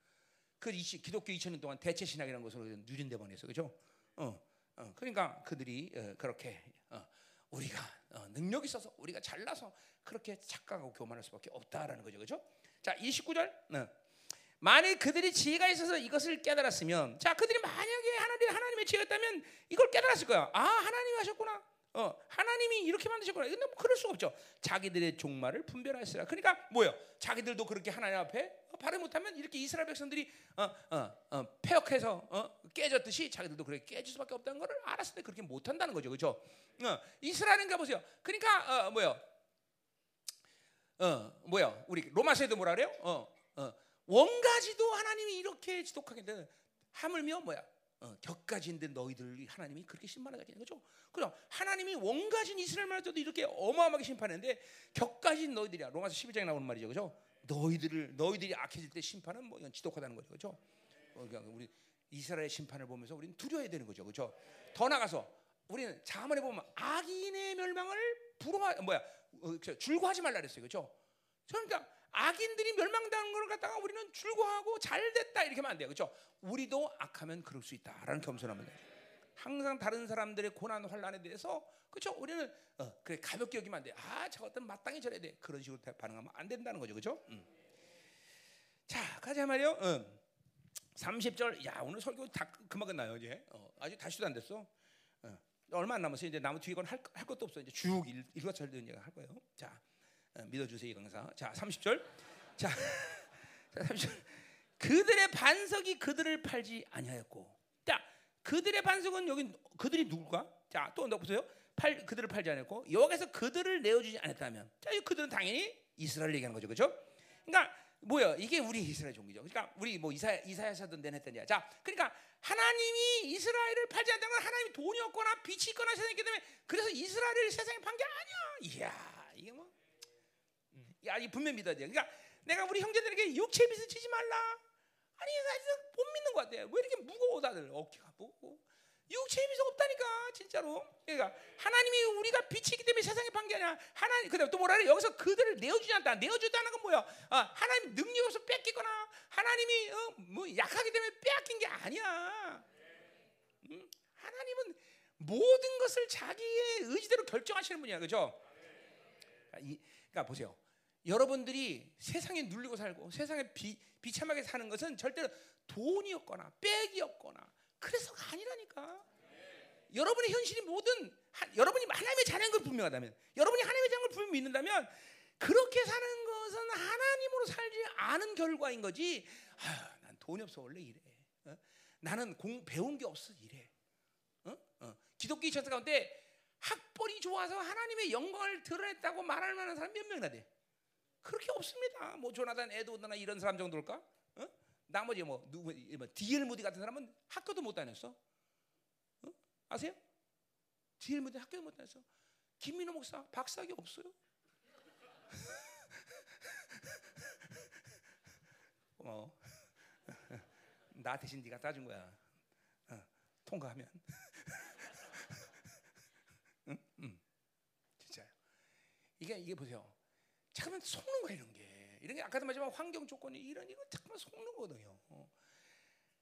그 기독교 2000년 동안 대체 신학이라는 것으로 누린 데 보내서 그죠? 그러니까 그들이 어, 그렇게 어, 우리가 어, 능력 있어서 우리가 잘나서 그렇게 착각하고 교만할 수밖에 없다라는 거죠, 그죠? 자, 29절. 어. 만약 그들이 지혜가 있어서 이것을 깨달았으면, 자, 그들이 만약에 하나님 하나님의 지혜였다면 이걸 깨달았을 거야. 아, 하나님이 하셨구나. 어, 하나님이 이렇게 만드셨구나. 근데 뭐 그럴 수가 없죠. 자기들의 종말을 분별하시라. 그러니까 뭐요? 자기들도 그렇게 하나님 앞에 발을 못하면 이렇게 이스라엘 백성들이 어, 어, 어, 폐역해서 어, 깨졌듯이 자기들도 그렇게 깨질 수밖에 없다는 것을 알았을 때 그렇게 못한다는 거죠, 그렇죠? 어, 이스라엘인가 보세요. 그러니까 어, 뭐요? 어, 뭐야? 우리 로마서에도 뭐라 그래요? 어, 어, 원가지도 하나님이 이렇게 지독하게 되는 하물며 뭐야? 어, 격가지인데 너희들 하나님이 그렇게 심판하겠냐 그죠? 그럼 하나님이 원가진 이스라엘만 해도 이렇게 어마어마하게 심판했는데 격가진 너희들이야 로마서 11장에 나오는 말이죠 그죠? 너희들을 너희들이 악해질 때 심판은 뭐 이건 지독하다는 거죠 그죠? 어, 그러니까 우리 이스라엘 심판을 보면서 우리는 두려워야 되는 거죠 그죠? 더 나가서 우리는 자문에 보면 악인의 멸망을 부러워 뭐야 어, 줄고하지 말라 그랬어요 그죠? 그러니까 악인들이 멸망당한 걸 갖다가 우리는 줄거하고 잘 됐다 이렇게 하면 안 돼요. 그렇죠? 우리도 악하면 그럴 수 있다라는 겸손하면 돼요. 항상 다른 사람들의 고난 환란에 대해서 그렇죠? 우리는 어, 그래 가볍게 여기면 안 돼. 아, 저것들 마땅히 저래야 돼. 그런 식으로 반응하면 안 된다는 거죠. 그렇죠? 음. 자, 가자 말이요. 음. 30절. 야, 오늘 설교 다 그만 끝나요, 이제. 어, 아직 다시도 안 됐어. 어, 얼마 안 남았어요. 이제 나무 뒤에 건할 할 것도 없어. 이제 쭉 일, 일과 절된 얘기 할 거예요. 자, 어, 믿어주세요, 이 강사. 자, 30절. 자, 자 30절. 그들의 반석이 그들을 팔지 아니하였고. 자, 그들의 반석은 여기 그들이 누굴까? 자, 또 보세요. 팔 그들을 팔지 않았고 여기서 그들을 내어주지 않았다면, 자, 이 그들은 당연히 이스라엘 얘기하는 거죠, 그렇죠? 그러니까 뭐야? 이게 우리 이스라엘 종기죠. 그러니까 우리 뭐 이사 이사야서든 내냈더니 자, 그러니까 하나님이 이스라엘을 팔지 않다는 건 하나님이 돈이 없거나 빛이 있거나 세상에 있기 때문에 그래서 이스라엘을 세상에 판 게 아니야. 이야, 이게 뭐, 야, 이 분명 믿어야 돼. 그러니까 내가 우리 형제들에게 육체 빚을 지지 말라. 아니, 나 진짜 못 믿는 것 같아. 왜 이렇게 무거워 다들 어깨가 무겁고. 육체의 빚이 없다니까 진짜로. 그러니까 하나님이 우리가 빛이 있기 때문에 세상에 판게 아니라 하나님 그다음 또 뭐라 그래 여기서 그들을 내어주지 않다. 내어주다는 건 뭐야? 어, 하나님 능력이 없어 뺏기거나 하나님이 어, 뭐 약하기 때문에 빼앗긴 게 아니야. 음? 하나님은 모든 것을 자기의 의지대로 결정하시는 분이야, 그죠? 그러니까 보세요. 여러분들이 세상에 눌리고 살고 세상에 비, 비참하게 사는 것은 절대로 돈이 없거나 빽이 없거나 그래서가 아니라니까. 여러분의 현실이 모든 하, 여러분이 하나님의 자녀인 걸 분명하다면 여러분이 하나님의 자녀인 걸 분명 믿는다면 그렇게 사는 것은 하나님으로 살지 않은 결과인 거지. 아유, 난 돈이 없어 원래 이래. 어? 나는 공 배운 게 없어 이래. 어? 어. 기독교 전사 가운데 학벌이 좋아서 하나님의 영광을 드러냈다고 말할 만한 사람 몇 명이나 돼? 그렇게 없습니다. 뭐 조나단 에드워드나 이런 사람 정도일까? 어? 나머지 뭐 누구 뭐 디엘 무디 같은 사람은 학교도 못 다녔어. 어? 아세요? 디엘 무디 학교도 못 다녔어. 김민호 목사 박사학위 없어요. 어. 나 대신 네가 따준 거야. 어. 통과하면. 응? 응. 진짜요. 이게 이게 보세요. 잠깐만 속는 거야 이런 게. 이런 게 아까도 말했지만 환경 조건이 이런 이거 잠깐만 속는 거거든요. 어.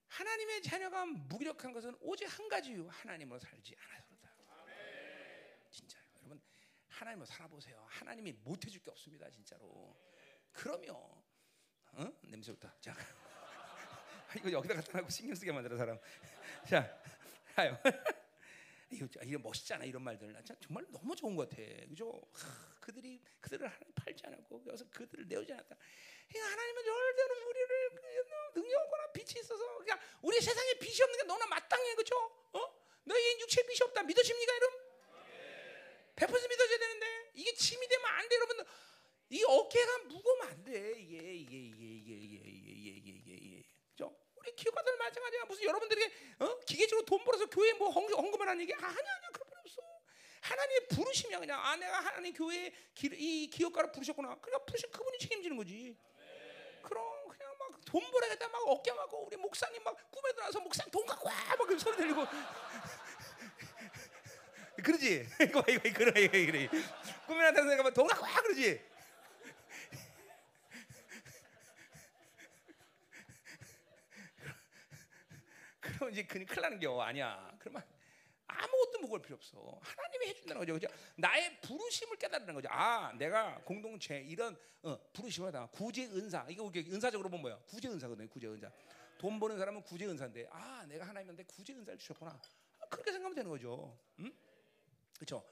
하나님의 자녀가 무기력한 것은 오직 한 가지 이유 하나님으로 살지 않아서 그렇다. 진짜요. 여러분 하나님으로 살아보세요. 하나님이 못 해줄 게 없습니다. 진짜로. 그러면 어? 냄새부터. 자. 이거 여기다 갖다 놔고 신경 쓰게 만들어 사람. 자. 가요. 이거 이게 멋있잖아 이런 말들. 나 정말 너무 좋은 것 같아. 그죠? 하, 그들이 그들을 하나님 팔지 않았고 여기서 그들을 내어지 않았다. 그러니까 하나님은 절대로 우리를 능력하거나 빛이 있어서 그러니까 우리 세상에 빛이 없는 게 너나 마땅해 그죠? 어? 너에게 육체 빛이 없다 믿어집니까 여러분? 100% 믿어져야 되는데 이게 침이 되면 안 돼 여러분. 이 어깨가 무거우면 안 돼. 이게 이게 이게 이게 이게 이게 이게 이게 이게 그죠? 우리 기업가들 마찬가지야. 무슨 여러분들에게 어? 기계적으로 돈 벌어서 교회 뭐 헌금, 헌금을 하는 얘기 아, 아니야. 하나님의 부르심이야 그냥. 아 내가 하나님 교회 이 기업가를 부르셨구나. 그러니까 부르신 그분이 책임지는 거지. 그럼 그냥 막 돈 벌어야겠다. 막 어깨 막고 우리 목사님 막 꿈에 들어와서 목사님 돈 갖고 와막 소리 들리고. 그러지? 이거 이거 그래 그래 꿈에 나타나서 내가 돈 갖고 와! 그러지? 그럼 이제 큰일 나는 겨 아니야. 그러면 아무것도 먹을 필요 없어. 하나님이 해준다는 거죠. 그죠? 나의 부르심을 깨달는 거죠. 아, 내가 공동체 이런 어, 부르심을 다 구제 은사. 이거 은사적으로 보면 뭐야? 구제 은사거든요. 구제 은사. 돈 버는 사람은 구제 은사인데, 아, 내가 하나님한테 구제 은사를 주셨구나. 아, 그렇게 생각하면 되는 거죠. 응? 그렇죠?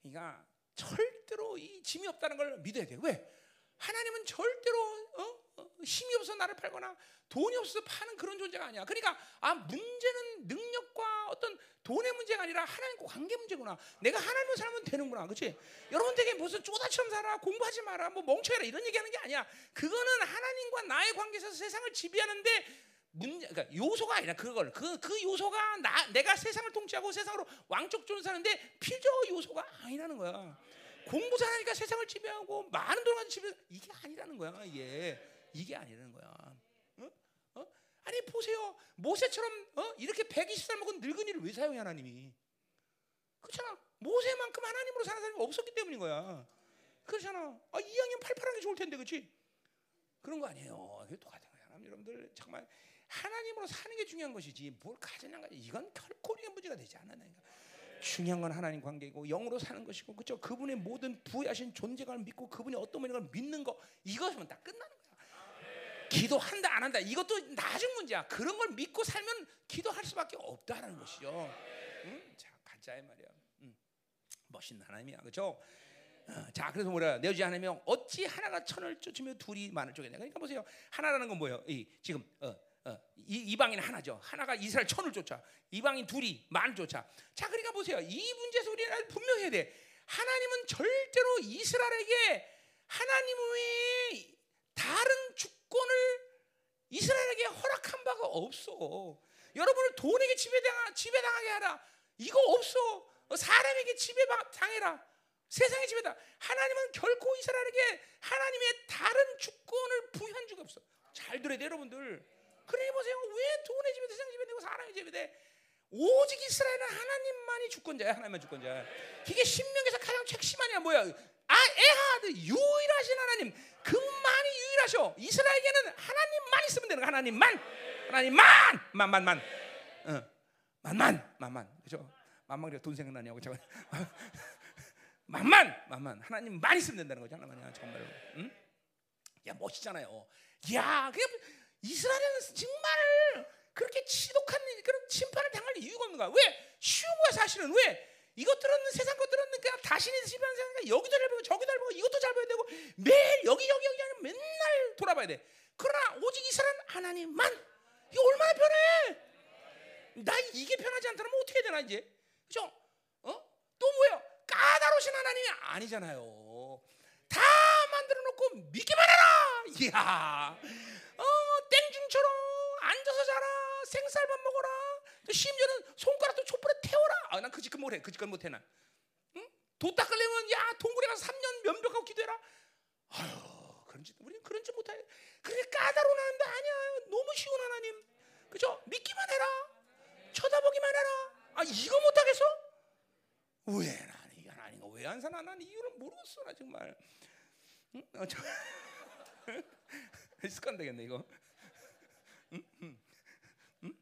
그러니까 절대로 이 짐이 없다는 걸 믿어야 돼. 왜? 하나님은 절대로 어? 어? 힘이 없어 나를 팔거나 돈이 없어서 파는 그런 존재가 아니야. 그러니까 아 문제는 능력과 어떤 돈의 문제가 아니라 하나님과 관계 문제구나. 내가 하나님을 살면 되는구나. 그렇지? 여러분들에게 무슨 쪼다처럼 살아 공부하지 마라 뭐 멍청해라 이런 얘기하는 게 아니야. 그거는 하나님과 나의 관계에서 세상을 지배하는데 문제, 그러니까 요소가 아니라 그걸 그, 그 요소가 나 내가 세상을 통치하고 세상으로 왕족 존 사는데 필수적 요소가 아니라는 거야. 공부 잘하니까 세상을 지배하고 많은 돈을 가지고 지배 이게 아니라는 거야. 이게 이게 아니라는 거야. 어? 어? 아니 보세요. 모세처럼 어? 이렇게 120살 먹은 늙은이를 왜 사용해 하나님이? 그렇잖아. 모세만큼 하나님으로 사는 사람이 없었기 때문인 거야. 그렇잖아. 아, 이왕이면 팔팔한 게 좋을 텐데, 그렇지? 그런 거 아니에요. 그게 똑같은 거야. 여러분들 정말 하나님으로 사는 게 중요한 것이지 뭘 가지냐 가지 이건 결코 우리가 문제가 되지 않아요. 중요한 건 하나님 관계이고 영으로 사는 것이고 그죠? 그분의 모든 부여하신 존재감을 믿고 그분이 어떤 분인가 믿는 거 이것이면 다 끝나는 거야. 기도한다 안 한다 이것도 나중 문제야. 그런 걸 믿고 살면 기도할 수밖에 없다는 것이죠. 응? 자 가자 이 말이야. 응. 멋있는 하나님이야, 그렇죠? 어, 자, 그래서 뭐라 내어지 않으면 어찌 하나가 천을 쫓으며 둘이 만을 쪼개냐. 그러니까 보세요. 하나라는 건 뭐예요? 이 지금 어, 어, 이, 이방인 하나죠. 하나가 이스라엘 천을 쫓아. 이방인 둘이 만을 쫓아. 자, 그러니까 보세요. 이 문제에서 우리는 분명해야 돼. 하나님은 절대로 이스라엘에게 하나님의 다른 주권을 이스라엘에게 허락한 바가 없어. 여러분을 돈에게 지배당 지배당하게 하라. 이거 없어. 사람에게 지배당해라. 세상의 지배다. 하나님은 결코 이스라엘에게 하나님의 다른 주권을 부여한 적이 없어. 잘 들어야 돼, 여러분들. 그러니 보세요. 왜 돈의 지배, 세상 지배되고 사람의 지배돼? 오직 이스라엘은 하나님만이 주권자야. 하나님만 주권자. 이게 신명에서 가장 핵심하냐 뭐야? 아, 에하드 유일하신 하나님. 그만이 유일하셔. 이스라엘에게는 하나님만 있으면 되는 거. 하나님만. 하나님만. 만만만. 어. 만만. 만만. 그죠? 만만 그래 돈 생각나냐고 잠깐. 만만. 만만. 하나님만 있으면 된다는 거잖아. 만약 정말로. 응? 야, 멋있잖아요. 야, 그냥 이스라엘은 정말 그렇게 지독한 그런 심판을 당할 이유가 없는 거야. 왜? 쉬운 거야 사실은. 왜? 이것들은 세상 것들은 그냥 다신이 심판 세상이니까 여기도 잘 보고 저기도 잘 보고 이것도 잘 봐야 되고 매일 여기 여기 여기 하는 맨날 돌아봐야 돼. 그러나 오직 이스라엘은 하나님만. 이게 얼마나 편해? 나 이게 편하지 않다면 어떻게 되나 이제? 그죠? 어? 또 뭐예요? 까다로우신 하나님이 아니잖아요. 다 만들어 놓고 믿기만 해라. 이야. 어, 땡중처럼 앉아서 자라. 생쌀밥 먹어라. 또 심지어는 손가락도 촛불에 태워라. 아, 난그 짓건 못해. 그 짓건 못해 난. 응? 도 닦으려면 야 동굴에 가서 3년 면벽하고 기도해라. 아유 그런 짓 우리는 그런 짓 못해. 그게 까다로운 하나님도 아니야. 너무 쉬운 하나님. 그죠? 믿기만 해라. 쳐다보기만 해라. 아 이거 못하겠어? 왜 나는 이게 하나님가 왜안 사나? 난 이유를 모르겠어 나 정말. 응? 어, 저... 습관 되겠네 이거. 응? 응? 응?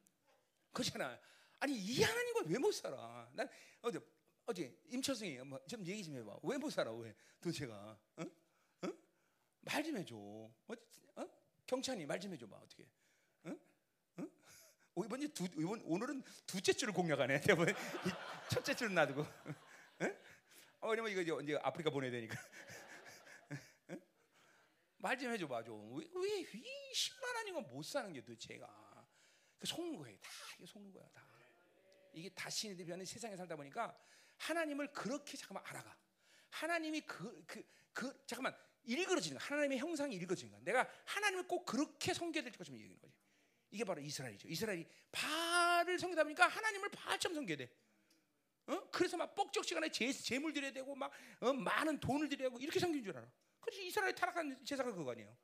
그렇잖아. 아니 이 하나님과 왜 못 살아? 난 어제 어제 임철승이 뭐좀 얘기 좀 해봐. 왜 못 살아? 왜 도대체가? 응? 응? 말 좀 해줘. 어? 어? 경찬이 말 좀 해줘봐 어떻게? 응? 응? 이번 두 이번 오늘은 두째 줄을 공략하네. 대본 첫째 줄은 놔두고. 응? 어, 왜냐면 이거 이제 아프리카 보내야 되니까. 말 좀 해줘봐 좀. 왜왜 쉬운 하나님과 못 사는 게 도대체가? 그 속는 거예요. 다 이게 속는 거야 다. 이게 다신이 대변는 세상에 살다 보니까 하나님을 그렇게 잠깐만 알아가. 하나님이 그 그 그 잠깐만 일그러지는 거야. 하나님의 형상이 일그러지는 거야. 내가 하나님을 꼭 그렇게 섬겨야 될 것처럼 얘기하는 거지. 이게 바로 이스라엘이죠. 이스라엘이 바알을 섬기다 보니까 하나님을 바알처럼 섬겨야 돼. 어? 그래서 막 뻑적 시간에 제, 재물 드려야 되고 막 어? 많은 돈을 드려야 되고 이렇게 섬기는 줄 알아. 그렇지 이스라엘 타락한 세상은 그거 아니에요.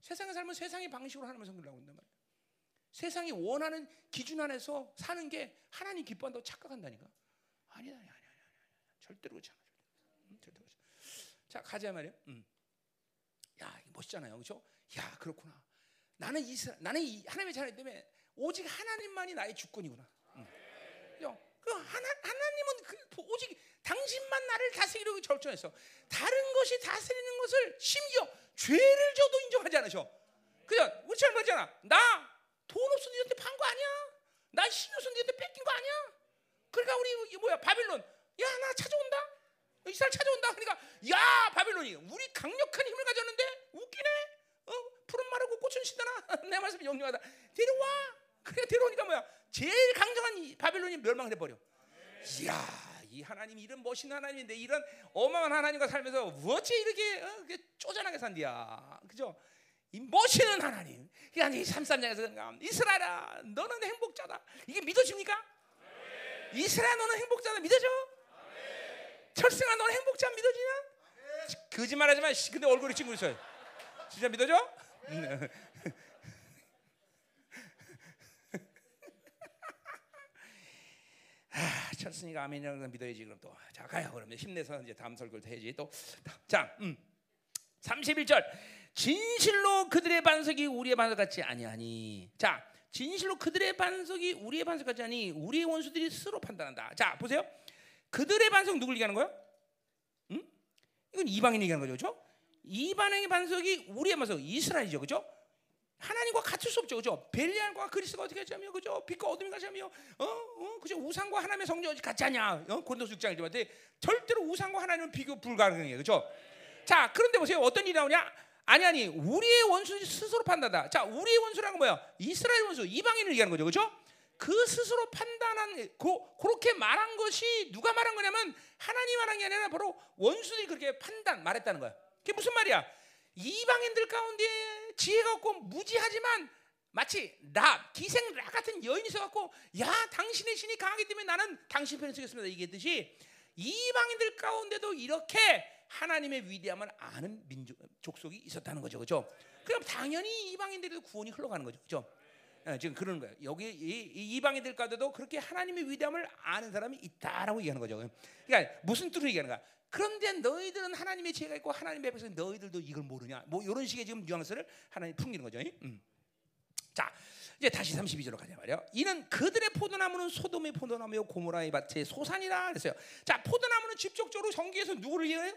세상에 살면 세상의 방식으로 하나님을 섬기려고 한단 말이야. 세상이 원하는 기준 안에서 사는 게 하나님 기뻐한다고 착각한다니까. 아니다, 아니다, 아니다, 아니다. 절대로 그렇지 않아. 응? 절대로 그렇지. 자 가자 말이야. 음. 야 멋있잖아요, 그렇죠? 야 그렇구나. 나는 이스 나는 이 하나님의 자녀 때문에 오직 하나님만이 나의 주권이구나. 응. 그 하나 하나님은 그 오직 당신만 나를 다스리려고 결정했어. 다른 것이 다스리는 것을 심지어 죄를 져도 인정하지 않으셔. 그죠? 우리 처럼 그러잖아. 나 돈 없어 니한테 판 거 아니야? 나 신경 없어 니한테 뺏긴 거 아니야? 그러니까 우리 뭐야 바빌론 야 나 찾아온다. 이스라엘 찾아온다. 그러니까 야 바빌론이 우리 강력한 힘을 가졌는데 웃기네. 어? 푸른 마르고 꽃은 시다나 내 말씀이 영영하다. 데려와. 그래 데려오니까 뭐야? 제일 강력한 이 바빌론이 멸망해 버려. 이야 이 하나님이 이런 멋있는 하나님인데 이런 어마어마한 하나님과 살면서 어째 이렇게 어, 쪼잔하게 산디야. 그죠? 이 멋있는 하나님. 그러니까 이 33장에서 이스라엘아 너는 행복자다. 이게 믿어집니까? 이스라엘 너는 행복자다 믿어져? 철승아 너는 행복자 믿어지냐? 거짓말하지 마. 근데 얼굴이 찍고 있어요. 진짜 믿어져? 아, 철순이가 아멘이라고 믿어야지 그럼 또. 자, 가요. 그러면 힘내서 이제 다음 설교를 해야지 또. 자, 음. 31절. 진실로 그들의 반석이 우리의 반석 같지 아니하니. 자, 진실로 그들의 반석이 우리의 반석 같지 아니 우리의 원수들이 스스로 판단한다. 자, 보세요. 그들의 반석 누굴 얘기하는 거야? 응? 이건 이방인 얘기하는 거죠, 그렇죠? 이방인의 반석이 우리의 반석 이스라엘이죠, 그렇죠? 하나님과 같을 수 없죠, 그죠? 벨리알과 그리스가 어떻게 하자며, 그죠? 빛과 어둠이 같자며, 어, 어, 그죠? 우상과 하나님의 성전 같지 않냐? 어? 고린도서 6장 1절한테 절대로 우상과 하나님은 비교 불가능해요, 그죠? 자, 그런데 보세요, 어떤 일이 나오냐? 아니 아니, 우리의 원수 스스로 판단다. 자, 우리의 원수라는 건 뭐야? 이스라엘 원수, 이방인을 얘기하는 거죠, 그죠? 그 스스로 판단한 고, 그렇게 말한 것이 누가 말한 거냐면 하나님 말한 게 아니라 바로 원수들이 그렇게 판단 말했다는 거야. 그게 무슨 말이야? 이방인들 가운데 지혜가 없고 무지하지만 마치 나 기생 라 같은 여인이 있어갖고 야 당신의 신이 강하기 때문에 나는 당신 편에 서겠습니다 얘기했듯이 이방인들 가운데도 이렇게 하나님의 위대함을 아는 민족 족속이 있었다는 거죠, 그렇죠? 그럼 당연히 이방인들도 구원이 흘러가는 거죠, 그렇죠? 예, 지금 그러는 거예요. 여기 이, 이 이 방인들 가운데도 그렇게 하나님의 위대함을 아는 사람이 있다라고 얘기하는 거죠. 그러니까 무슨 뜻으로 얘기하는 거야? 그런데 너희들은 하나님의 지혜가 있고 하나님의 앞에서 너희들도 이걸 모르냐? 뭐 이런 식의 지금 뉘앙스를 하나님 풍기는 거죠. 음. 자, 이제 다시 32절로 가자 말이야. 이는 그들의 포도나무는 소돔의 포도나무요 고모라의 밭의 소산이라 그랬어요. 자, 포도나무는 직접적으로 성경에서 누구를 얘기해요?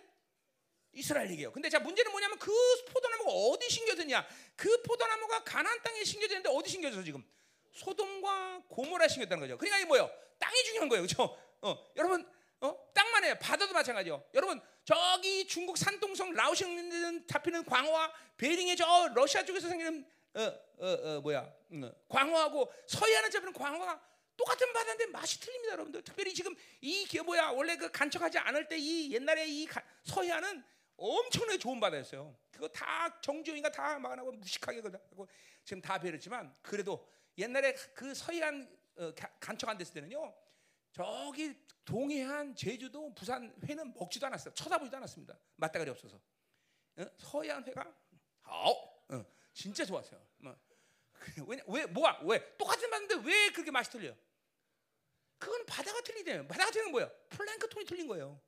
이스라엘 얘기예요. 근데 자 문제는 뭐냐면 그 포도나무가 어디 심겨졌냐? 그 포도나무가 가나안 땅에 심겨졌는데 어디 심겨졌어 지금? 소돔과 고모라 심겼다는 거죠. 그러니까 이게 뭐예요? 땅이 중요한 거예요, 그렇죠? 어, 여러분, 어, 땅만 해요. 바다도 마찬가지요. 여러분, 저기 중국 산동성 라오싱 잡히는 광어와 베링의 저 러시아 쪽에서 생기는 어, 어, 어, 뭐야, 음, 광어하고 서해안에 잡히는 광어가 똑같은 바다인데 맛이 틀립니다, 여러분들. 특별히 지금 이 뭐야 원래 그 간척하지 않을 때 이 옛날에 이 서해안은 엄청나게 좋은 바다였어요. 그거 다 정주영이가 다 막아나고 무식하게 하고 지금 다 배렸지만 그래도 옛날에 그 서해안 어, 간척 안 됐을 때는요. 저기 동해안, 제주도, 부산 회는 먹지도 않았어요. 쳐다보지도 않았습니다. 맛다가리 없어서. 어? 서해안 회가 어, 어, 진짜 좋았어요. 뭐. 왜, 왜 뭐야? 왜 똑같은 바다인데 왜 그렇게 맛이 틀려? 그건 바다가 틀리대요. 바다가 틀린 거야. 플랑크톤이 틀린 거예요.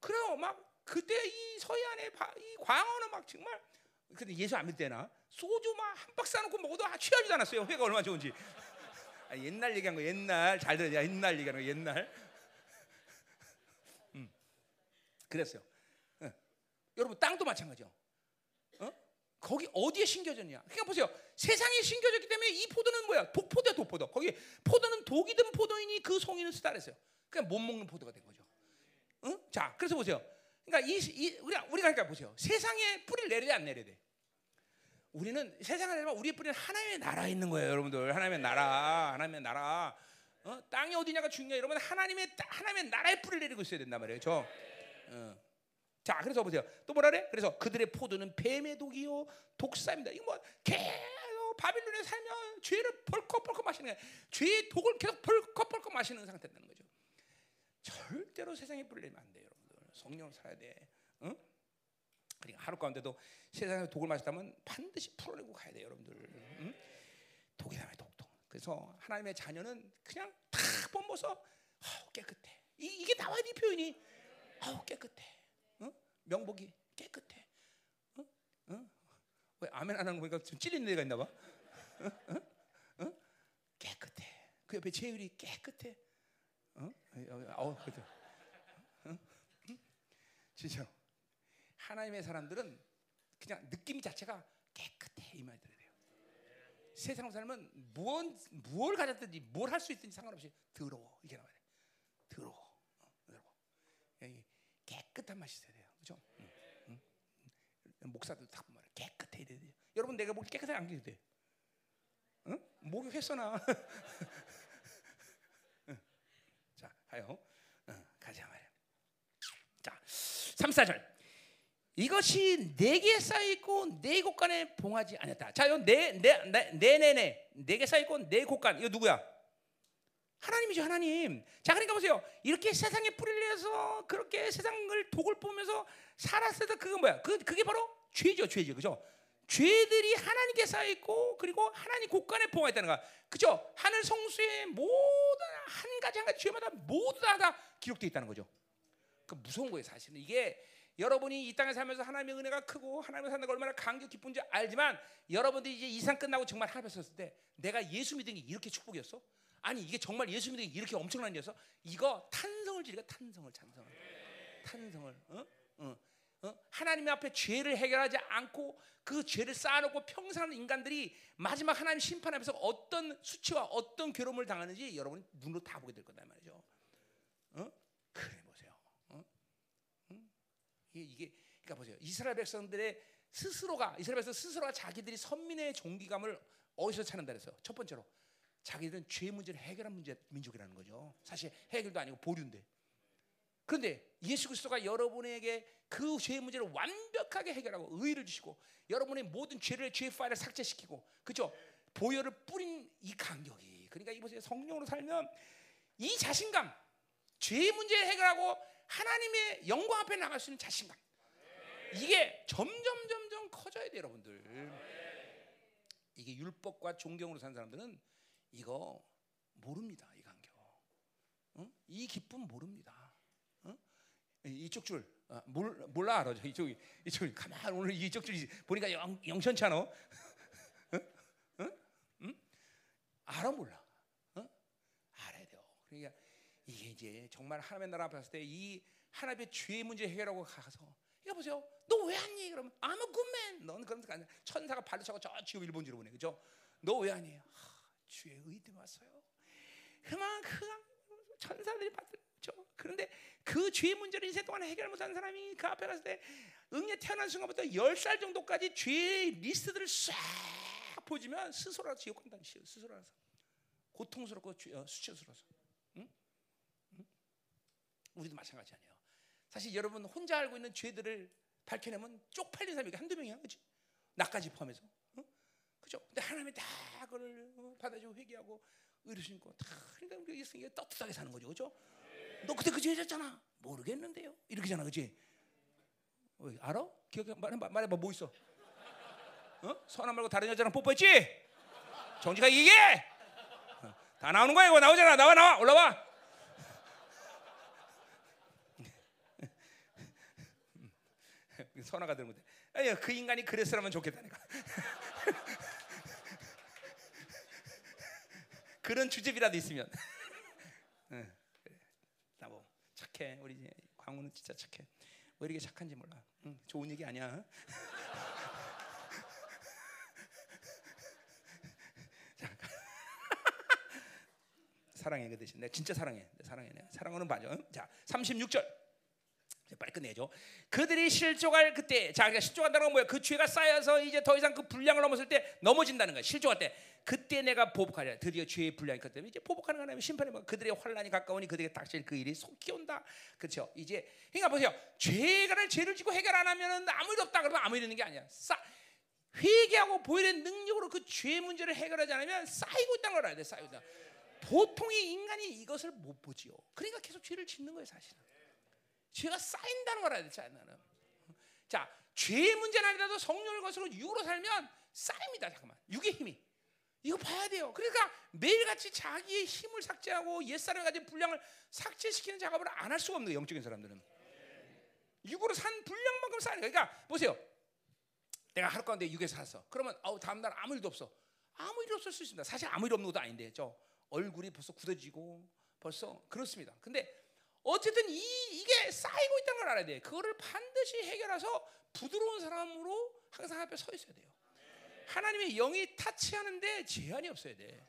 그래요. 막 그때 이 서해안에 이 광어는 막 정말 근데 예수 안 믿을 때나 소주 막 한 박스 안 놓고 먹어도 아, 취하지도 않았어요. 회가 얼마나 좋은지. 아, 옛날 얘기한 거 옛날 잘 들어야 옛날 얘기하는 거 옛날. 음. 그랬어요. 어. 여러분 땅도 마찬가지요. 어? 거기 어디에 심겨졌냐? 그러니까 보세요. 세상에 심겨졌기 때문에 이 포도는 뭐야? 독포도야 독포도. 거기 포도는 독이 든 포도이니 그 송이는 쓰다랬어요. 그냥 못 먹는 포도가 된 거죠. 응? 자, 그래서 보세요. 그러니까 이, 이 우리가 우리가 그러니까 보세요. 세상에 뿌리를 내려야 돼, 안 내려야 돼. 우리는 세상에 내면 우리의 뿌리는 하나님의 나라에 있는 거예요, 여러분들. 하나님의 나라, 하나님의 나라. 어? 땅이 어디냐가 중요해. 여러분 하나님의 하나님의 나라에 뿌리를 내리고 있어야 된단 말이에요. 저. 어. 자, 그래서 보세요. 또 뭐라 그래? 그래서 그들의 포도는 뱀의 독이요 독사입니다. 이거 뭐 계속 바빌론에 살면 죄를 벌컥벌컥 마시는 거야. 죄의 독을 계속 벌컥벌컥 마시는 상태라는 거죠. 절대로 세상에 뿌리면 안 돼요. 성령을 살아야 돼. 응? 그러니까 하루 가운데도 세상에 독을 마셨다면 반드시 풀어내고 가야 돼, 여러분들. 응? 독이 다음에 독독. 그래서 하나님의 자녀는 그냥 탁 뽐어서 아우 깨끗해. 이, 게 나와야 돼 표현이. 아우 깨끗해. 응? 명복이 깨끗해. 응? 응? 왜 아멘 안 하는 거 보니까 좀 찔리는 데가 있나 봐. 깨끗해. 그 옆에 제율이 깨끗해. 응? 어, 그래. 진짜 하나님의 사람들은 그냥 느낌 자체가 깨끗해 이 말이 들어야 돼요. 세상 살면 무언 무엇 가졌든지 뭘 할 수 있든지 상관없이 더러워 이게. 더러워, 어, 더러워. 깨끗한 맛이 있어야 돼요, 그렇죠? 응, 응. 목사들 딱 보면 깨끗해 돼요. 여러분 내가 목이 깨끗하게 안 돼도 돼. 응? 목이 훼손나. 자, 하요. 응, 가자 말이야. 자, 3, 4절. 이것이 네개 쌓여 있고 네 곳간에 봉하지 않았다. 자, 이네네네네네 네 개 쌓여 있고 네 곳간 이거 누구야? 하나님이죠, 하나님. 자, 그러니까 보세요. 이렇게 세상에 뿌리를 내서 그렇게 세상을 독을 보면서 살았을 때 그건 뭐야? 그 그게 바로 죄죠, 죄죠, 그죠? 죄들이 하나님께 쌓여 있고 그리고 하나님 곳간에 봉하 있다는 거야, 그죠? 하늘 성수의 모든 한 가지 한 가지 죄마다 모두 다, 다 기록되어 있다는 거죠. 그 무서운 거예요, 사실은 이게 여러분이 이 땅에 살면서 하나님의 은혜가 크고 하나님의 산다가 얼마나 감격 기쁜지 알지만 여러분들이 이제 이상 끝나고 정말 하나님 섰을 때 내가 예수 믿은 게 이렇게 축복이었어? 아니 이게 정말 예수 믿는 게 이렇게 엄청난 일이었어? 이거 탄성을 지르가 탄성을 찬성을 탄성을 어? 어? 어? 하나님 앞에 죄를 해결하지 않고 그 죄를 쌓아놓고 평생 인간들이 마지막 하나님 심판 앞에서 어떤 수치와 어떤 괴로움을 당하는지 여러분이 눈으로 다 보게 될 거다 말이죠. 어? 그래 보세요. 어? 응? 이게, 이게 그러니까 보세요. 이스라엘 백성들의 스스로가 이스라엘 백성 스스로가 자기들이 선민의 종기감을 어디서 찾는다 그래서 첫 번째로 자기들은 죄 문제를 해결한 문제 민족이라는 거죠. 사실 해결도 아니고 보류인데. 그런데 예수 그리스도가 여러분에게 그 죄 문제를 완벽하게 해결하고 의를 주시고 여러분의 모든 죄를 죄 파일을 삭제시키고 그죠? 보혈을 뿌린 이 간격이 그러니까 이보세요 성령으로 살면 이 자신감 죄 문제 해결하고 하나님의 영광 앞에 나갈 수 있는 자신감 이게 점점 점점 커져야 돼요 여러분들 이게 율법과 존경으로 사는 사람들은 이거 모릅니다 이 간격. 어? 이 기쁨 모릅니다. 어? 이쪽 줄. 아, 몰, 몰라 알아. 이쪽 이쪽 가만 오늘 이쪽 줄 보니까 영, 영천찮아? 어? 어? 응? 알아 몰라. 어? 알아야 돼요. 그러니까 이게 이제 정말 하나님의 나라 갔을 때 이 하나님의 죄 문제 해결하고 가서 이거 보세요. 너왜 왔니? 그러면 good man. 너는 그런 거 아니야. 천사가 발로 차고 저 지옥 일본지로 보내. 그죠 너왜 하, 주의 의도 왔어요. 그만 그 천사들이 받죠. 그런데 그죄 문제를 인생 동안 해결 못한 사람이 그 앞에 갔을 때 응애 태어난 순간부터 10살 정도까지 죄의 리스트들을 싹 보여주면 스스로 지옥 간다는 시요. 스스로라서. 고통스럽고 어, 수치스러워서? 우리도 마찬가지 아니에요. 사실 여러분 혼자 알고 있는 죄들을 밝혀내면 쪽팔린 사람이 한두 명이야. 그치? 나까지 포함해서. 어? 그죠? 근데 하나님이 다 그걸 어, 받아주고 회개하고 의로 신고 다 그러니까 우리 예수님이 떳떳하게 사는 거죠 그죠? 너 그때 그 죄졌잖아. 모르겠는데요. 이렇게잖아, 그렇지? 어, 알아? 기억해? 말해봐, 말해봐, 뭐 있어? 어? 선아 말고 다른 여자랑 뽀뽀했지? 정지가 얘기해. 어, 다 나오는 거야, 이거 나오잖아. 나와, 나와, 올라와. 들으면 돼. 아니, 그 인간이 그랬으면 좋겠다니까. 그런 주제비라도 있으면. 착해. 우리 광우는 진짜 착해. 왜 이렇게 착한지 몰라. 응, 좋은 얘기 아니야. 사랑해 그 대신 내가 진짜 사랑해. 내 사랑해. 내 사랑하는 맞아. 자, 36절. 빨리 끝내죠. 그들이 실족할 그때, 자, 그러니까 실족한다는 건 뭐야? 그 죄가 쌓여서 이제 더 이상 그 분량을 넘었을 때 넘어진다는 거야. 실족할 때. 그때 내가 보복하리라. 드디어 죄의 분량이 있기 때문에 이제 보복하는 거는 심판이 뭐 그들의 환란이 가까우니 그들에게 닥칠 그 일이 속히 온다. 그렇죠? 이제 그러니까 보세요. 죄가를 죄를 지고 해결 안 하면은 아무 일 없다 그러면 아무 일 있는 게 아니야. 쌓 회개하고 보혈의 능력으로 그 죄 문제를 해결하지 않으면 쌓이고 있다는 걸 알아야 돼. 쌓이고 있다. 보통의 인간이 이것을 못 보지요. 그러니까 계속 죄를 짓는 거예요, 사실은. 죄가 쌓인다는 걸 알아야 되지 않나는. 자, 죄의 문제는 아니라도 성령을 거스로 육으로 살면 쌓입니다. 잠깐만. 육의 힘이. 봐야 돼요. 그러니까 매일같이 자기의 힘을 삭제하고 옛사람이 가진 분량을 삭제시키는 작업을 안 할 수가 없는. 영적인 사람들은. 육으로 산 분량만큼 쌓는 거예요. 그러니까 보세요. 내가 하루 가운데 육에 살았어. 그러면 아우 다음 날 아무 일도 없어. 아무 일 없을 수 있습니다. 사실 아무 일 없는 것도 아닌데 저 얼굴이 벌써 굳어지고 벌써 그렇습니다. 근데 어쨌든 이, 이게 쌓이고 있다는 걸 알아야 돼. 그거를 반드시 해결해서 부드러운 사람으로 항상 앞에 서 있어야 돼요. 하나님의 영이 타치하는데 제한이 없어야 돼.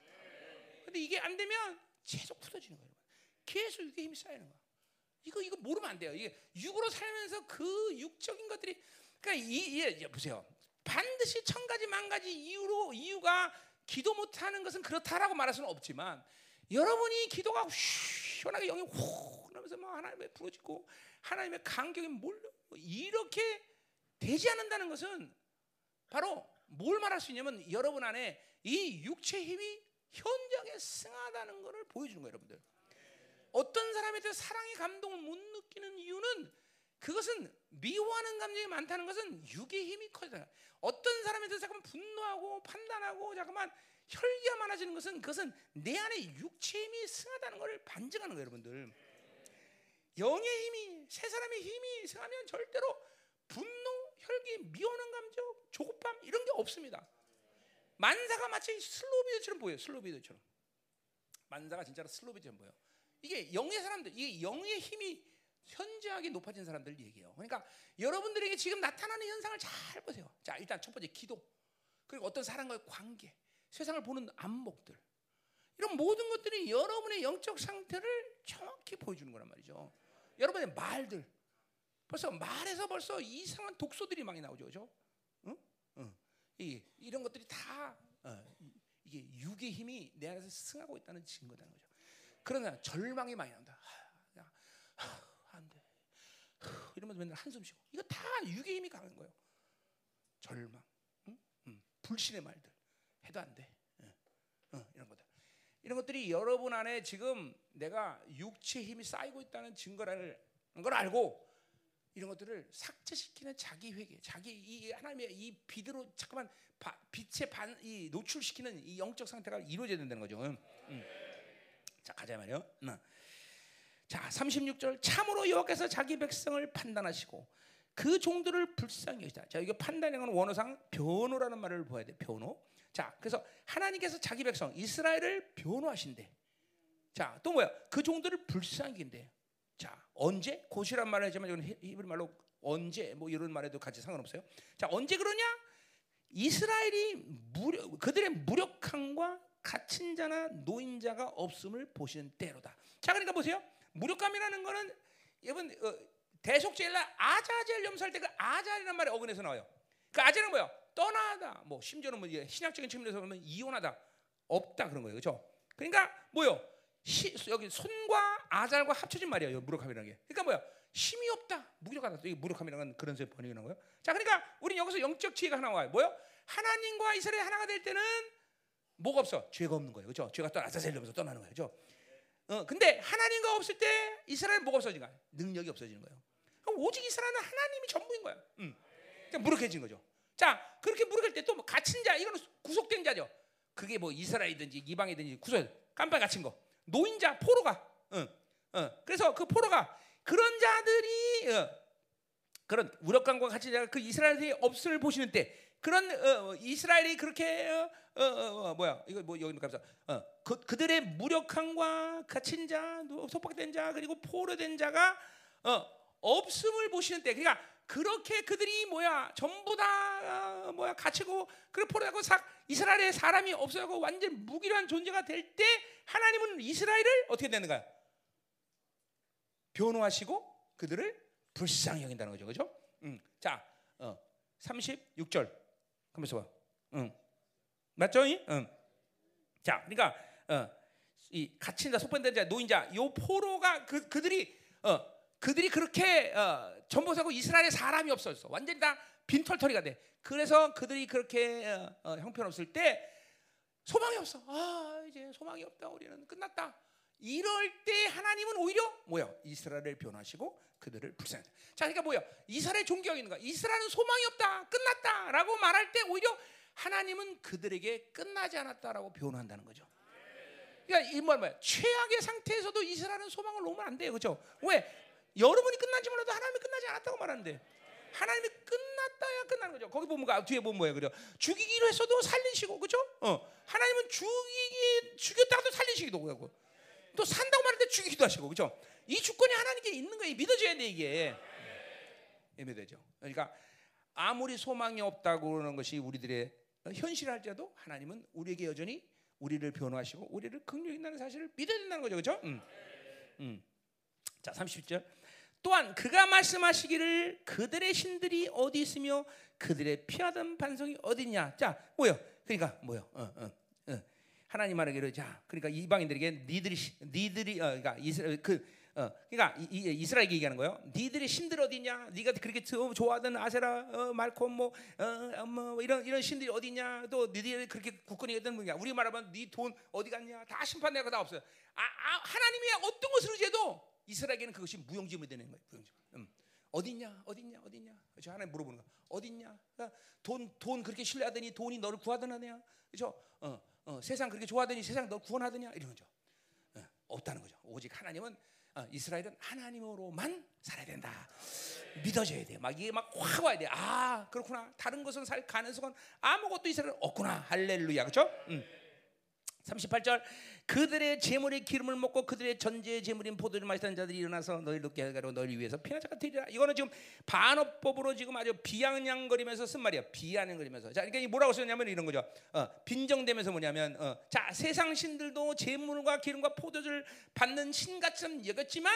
근데 이게 안 되면 계속 굳어지는 거예요. 계속 이게 힘이 쌓이는 거야. 이거 이거 모르면 안 돼요. 이게 육으로 살면서 그 육적인 것들이 그러니까 이, 이 보세요. 반드시 천 가지 만 가지 이유로 이유가 기도 못 하는 것은 그렇다라고 말할 수는 없지만 여러분이 기도가 시원하게 영이 훅 나면서 막 하나님의 부러지고 하나님의 간격이 몰려 이렇게 되지 않는다는 것은 바로 뭘 말할 수 있냐면 여러분 안에 이 육체 힘이 현장에 승하다는 것을 보여주는 거예요, 여러분들. 어떤 대해서 사랑의 감동을 못 느끼는 이유는 그것은 미워하는 감정이 많다는 것은 육의 힘이 커져. 어떤 대해서 잠깐 분노하고 판단하고 잠깐만 혈기가 많아지는 것은 그것은 내 안에 육체 힘이 승하다는 것을 반증하는 거예요, 여러분들. 영의 힘이 세 하나님의 힘이 승하면 절대로 분노, 혈기, 미워하는 감정, 조급함 이런 게 없습니다. 만사가 마치 슬로비드처럼 보여요. 슬로비드처럼. 만사가 진짜로 슬로비드처럼 보여. 이게 영의 사람들, 이게 영의 힘이 현저하게 높아진 사람들 얘기예요. 그러니까 여러분들에게 지금 나타나는 현상을 잘 보세요. 자, 일단 첫 번째 기도. 그리고 어떤 사람과의 관계, 세상을 보는 안목들. 이런 모든 것들이 여러분의 영적 상태를 정확히 보여주는 거란 말이죠. 여러분의 말들. 벌써 말에서 벌써 이상한 독소들이 많이 나오죠. 그죠? 응? 응. 이, 이런 것들이 다 어, 이게 육의 힘이 내 안에서 승하고 있다는 증거라는 거죠. 그러나 절망이 많이 난다. 하, 야, 하, 안 돼. 후, 이러면서 맨날 한숨 쉬고. 이거 다 육의 힘이 강한 거예요. 절망, 응? 응. 불신의 말들 해도 안 돼. 응. 응, 이런 것들. 이런 것들이 여러분 안에 지금 내가 육체 힘이 쌓이고 있다는 증거라는 걸 알고 이런 것들을 삭제시키는 자기 회개, 자기 이 하나님의 이 빛으로 잠깐만 바, 빛에 반, 이 노출시키는 이 영적 상태가 이루어져야 된다는 거죠. 음. 음. 자 가자 말이요. 음. 자 36절 참으로 여호와께서 자기 백성을 판단하시고 그 종들을 불쌍히 여기다. 자 이게 판단이라는 원어상 변호라는 말을 보아야 돼. 변호. 자 그래서 하나님께서 자기 백성 이스라엘을 변호하신대. 자 또 뭐야? 그 종들을 불쌍히 인대. 자 언제 곧이란 말을 하지만 이건 히브리 말로 언제 뭐 이런 말에도 같이 상관없어요. 자 언제 그러냐? 이스라엘이 무력, 그들의 무력함과 갇힌 자나 노인자가 없음을 보시는 때로다. 자 그러니까 보세요. 무력감이라는 거는 여러분 어, 대속제일날 아자젤 염소할 때그 아자이라는 말이 어근에서 나와요. 그 아자는 뭐야? 떠나다. 뭐 심지어는 뭐 신학적인 측면에서 보면 이혼하다. 없다 그런 거예요. 그렇죠? 그러니까 뭐요? 시, 여기 손과 아잘과 합쳐진 말이에요. 무력함이라는 게. 그러니까 뭐야? 힘이 없다. 무력하다. 이게 무력함이라는 건 그런 소리 번역이 나는 거예요. 자, 그러니까 우리 여기서 영적 지혜가 하나 와요. 뭐요? 하나님과 이스라엘 하나가 될 때는 뭐가 없어? 죄가 없는 거예요. 그렇죠? 죄가 또 아자셀려면서 떠나는 거예요. 그렇죠? 어, 근데 하나님과 없을 때 이스라엘 뭐가 없어지는 거야? 능력이 없어지는 거예요. 오직 이스라엘은 하나님이 전부인 거야. 음. 그러니까 무력해진 거죠. 자, 그렇게 무력할 때 또 뭐 갇힌 자, 이거는 구속된 자죠. 그게 뭐 이스라엘이든지 이방이든지 구속, 깜빡 갇힌 거. 노인자, 포로가. 어, 어. 그래서 그 포로가 그런 자들이 어, 그런 갇힌 자가 그 이스라엘이 없을 보시는 때 그런 어, 이스라엘이 그렇게 어, 어, 어, 뭐야 이거 뭐 여기 가면서 어, 그, 그들의 무력함과 갇힌 자, 속박된 자 그리고 포로된 자가 어, 없음을 보시는 때 그러니까 그렇게 그들이 뭐야 전부 다 어, 뭐야 갇히고 그리고 포로되고 사, 이스라엘에 사람이 없어고 완전 무기란 존재가 될 때 하나님은 이스라엘을 어떻게 되는가요? 변호하시고 그들을 불쌍히 여긴다는 거죠, 그렇죠? 음, 자, 어, 36절 하면서 봐. 응. 맞죠? 응. 자, 그러니까 어, 이 갇힌 자, 속반된 자, 노인 자, 요 포로가 그 그들이 어, 그들이 그렇게 어, 전부 사고 이스라엘에 사람이 없었어. 완전히 다 빈털터리가 돼. 그래서 그들이 그렇게 어, 어, 형편없을 때 소망이 없어. 아, 이제 소망이 없다. 우리는 끝났다. 이럴 때 하나님은 오히려 뭐야? 이스라엘을 변화하시고 그들을 불쌍하다. 자, 그러니까 뭐야? 이스라엘 존경하고 있는 거야. 이스라엘은 소망이 없다. 끝났다라고 말할 때 오히려 하나님은 그들에게 끝나지 않았다라고 변호한다는 거죠. 그러니까 이 뭐야? 최악의 상태에서도 이스라엘은 소망을 놓으면 안 돼요. 그렇죠? 왜? 여러분이 끝난지 몰라도 하나님이 끝나지 않았다고 말하는데 하나님이 끝났다야 끝나는 거죠. 거기 보면 그 뒤에 보면 뭐예요? 그래 죽이기로 했어도 살리시고 그죠? 어. 하나님은 죽이기 죽였다가도 살리시기도 하고 또 산다고 말할 때 죽이기도 하시고 그죠? 이 주권이 하나님께 있는 거예요. 믿어줘야 돼 이게. 믿어죠. 그러니까 아무리 소망이 없다고 그러는 것이 우리들의 현실할지라도 하나님은 우리에게 여전히 우리를 변호하시고 우리를 긍휼히 있다는 사실을 믿어야 된다는 거죠. 그렇죠? 음. 음. 자, 30절. 또한 그가 말씀하시기를 그들의 신들이 어디 있으며 그들의 피하던 반성이 어디냐. 자, 뭐요? 그러니까 뭐요? 어, 어, 어. 하나님 말하기를 자, 그러니까 이방인들에게 니들이 니들이 어, 그러니까 이스라엘 그 어, 그러니까 이, 이, 이스라엘에게 얘기하는 거예요. 니들의 신들 어디냐? 네가 그렇게 좋아하던 아세라, 어, 말콤 뭐, 어, 뭐 이런 이런 신들이 어디냐? 또 니들이 그렇게 굳건히 했던 뭐냐? 우리 말하면 네 돈 어디 갔냐? 다 심판내가 다 없어요. 아, 아, 하나님이 어떤 것을 의지해도 이스라엘에게는 그것이 무용지물이 되는 거예요. 무용지물. 음. 어딨냐, 어딨냐, 어딨냐. 그렇죠? 하나님 물어보는 거. 어딨냐? 그러니까 돈, 돈 그렇게 신뢰하더니 돈이 너를 구하더냐? 그렇죠? 어, 어, 세상 그렇게 좋아하더니 세상 너 구원하더냐? 이런 거죠. 어, 없다는 거죠. 오직 하나님은 어, 이스라엘은 하나님으로만 살아야 된다. 믿어져야 돼. 막 이게 막 확 와야 돼. 아 그렇구나. 다른 것은 살 가능성은 아무것도 이스라엘 없구나. 할렐루야. 그렇죠? 음. 38절. 그들의 재물의 기름을 먹고 그들의 전제의 재물인 포도를 마시던 자들이 일어나서 너희를 높게 하고 너희를 위해서 피난자가 되리라. 이거는 지금 반어법으로 지금 아주 비아냥거리면서 쓴 말이야 비아냥거리면서. 자 그러니까 이 뭐라고 쓰냐면 이런 거죠. 어, 빈정되면서 뭐냐면 어, 자 세상 신들도 재물과 기름과 포도를 받는 신같이 여겼지만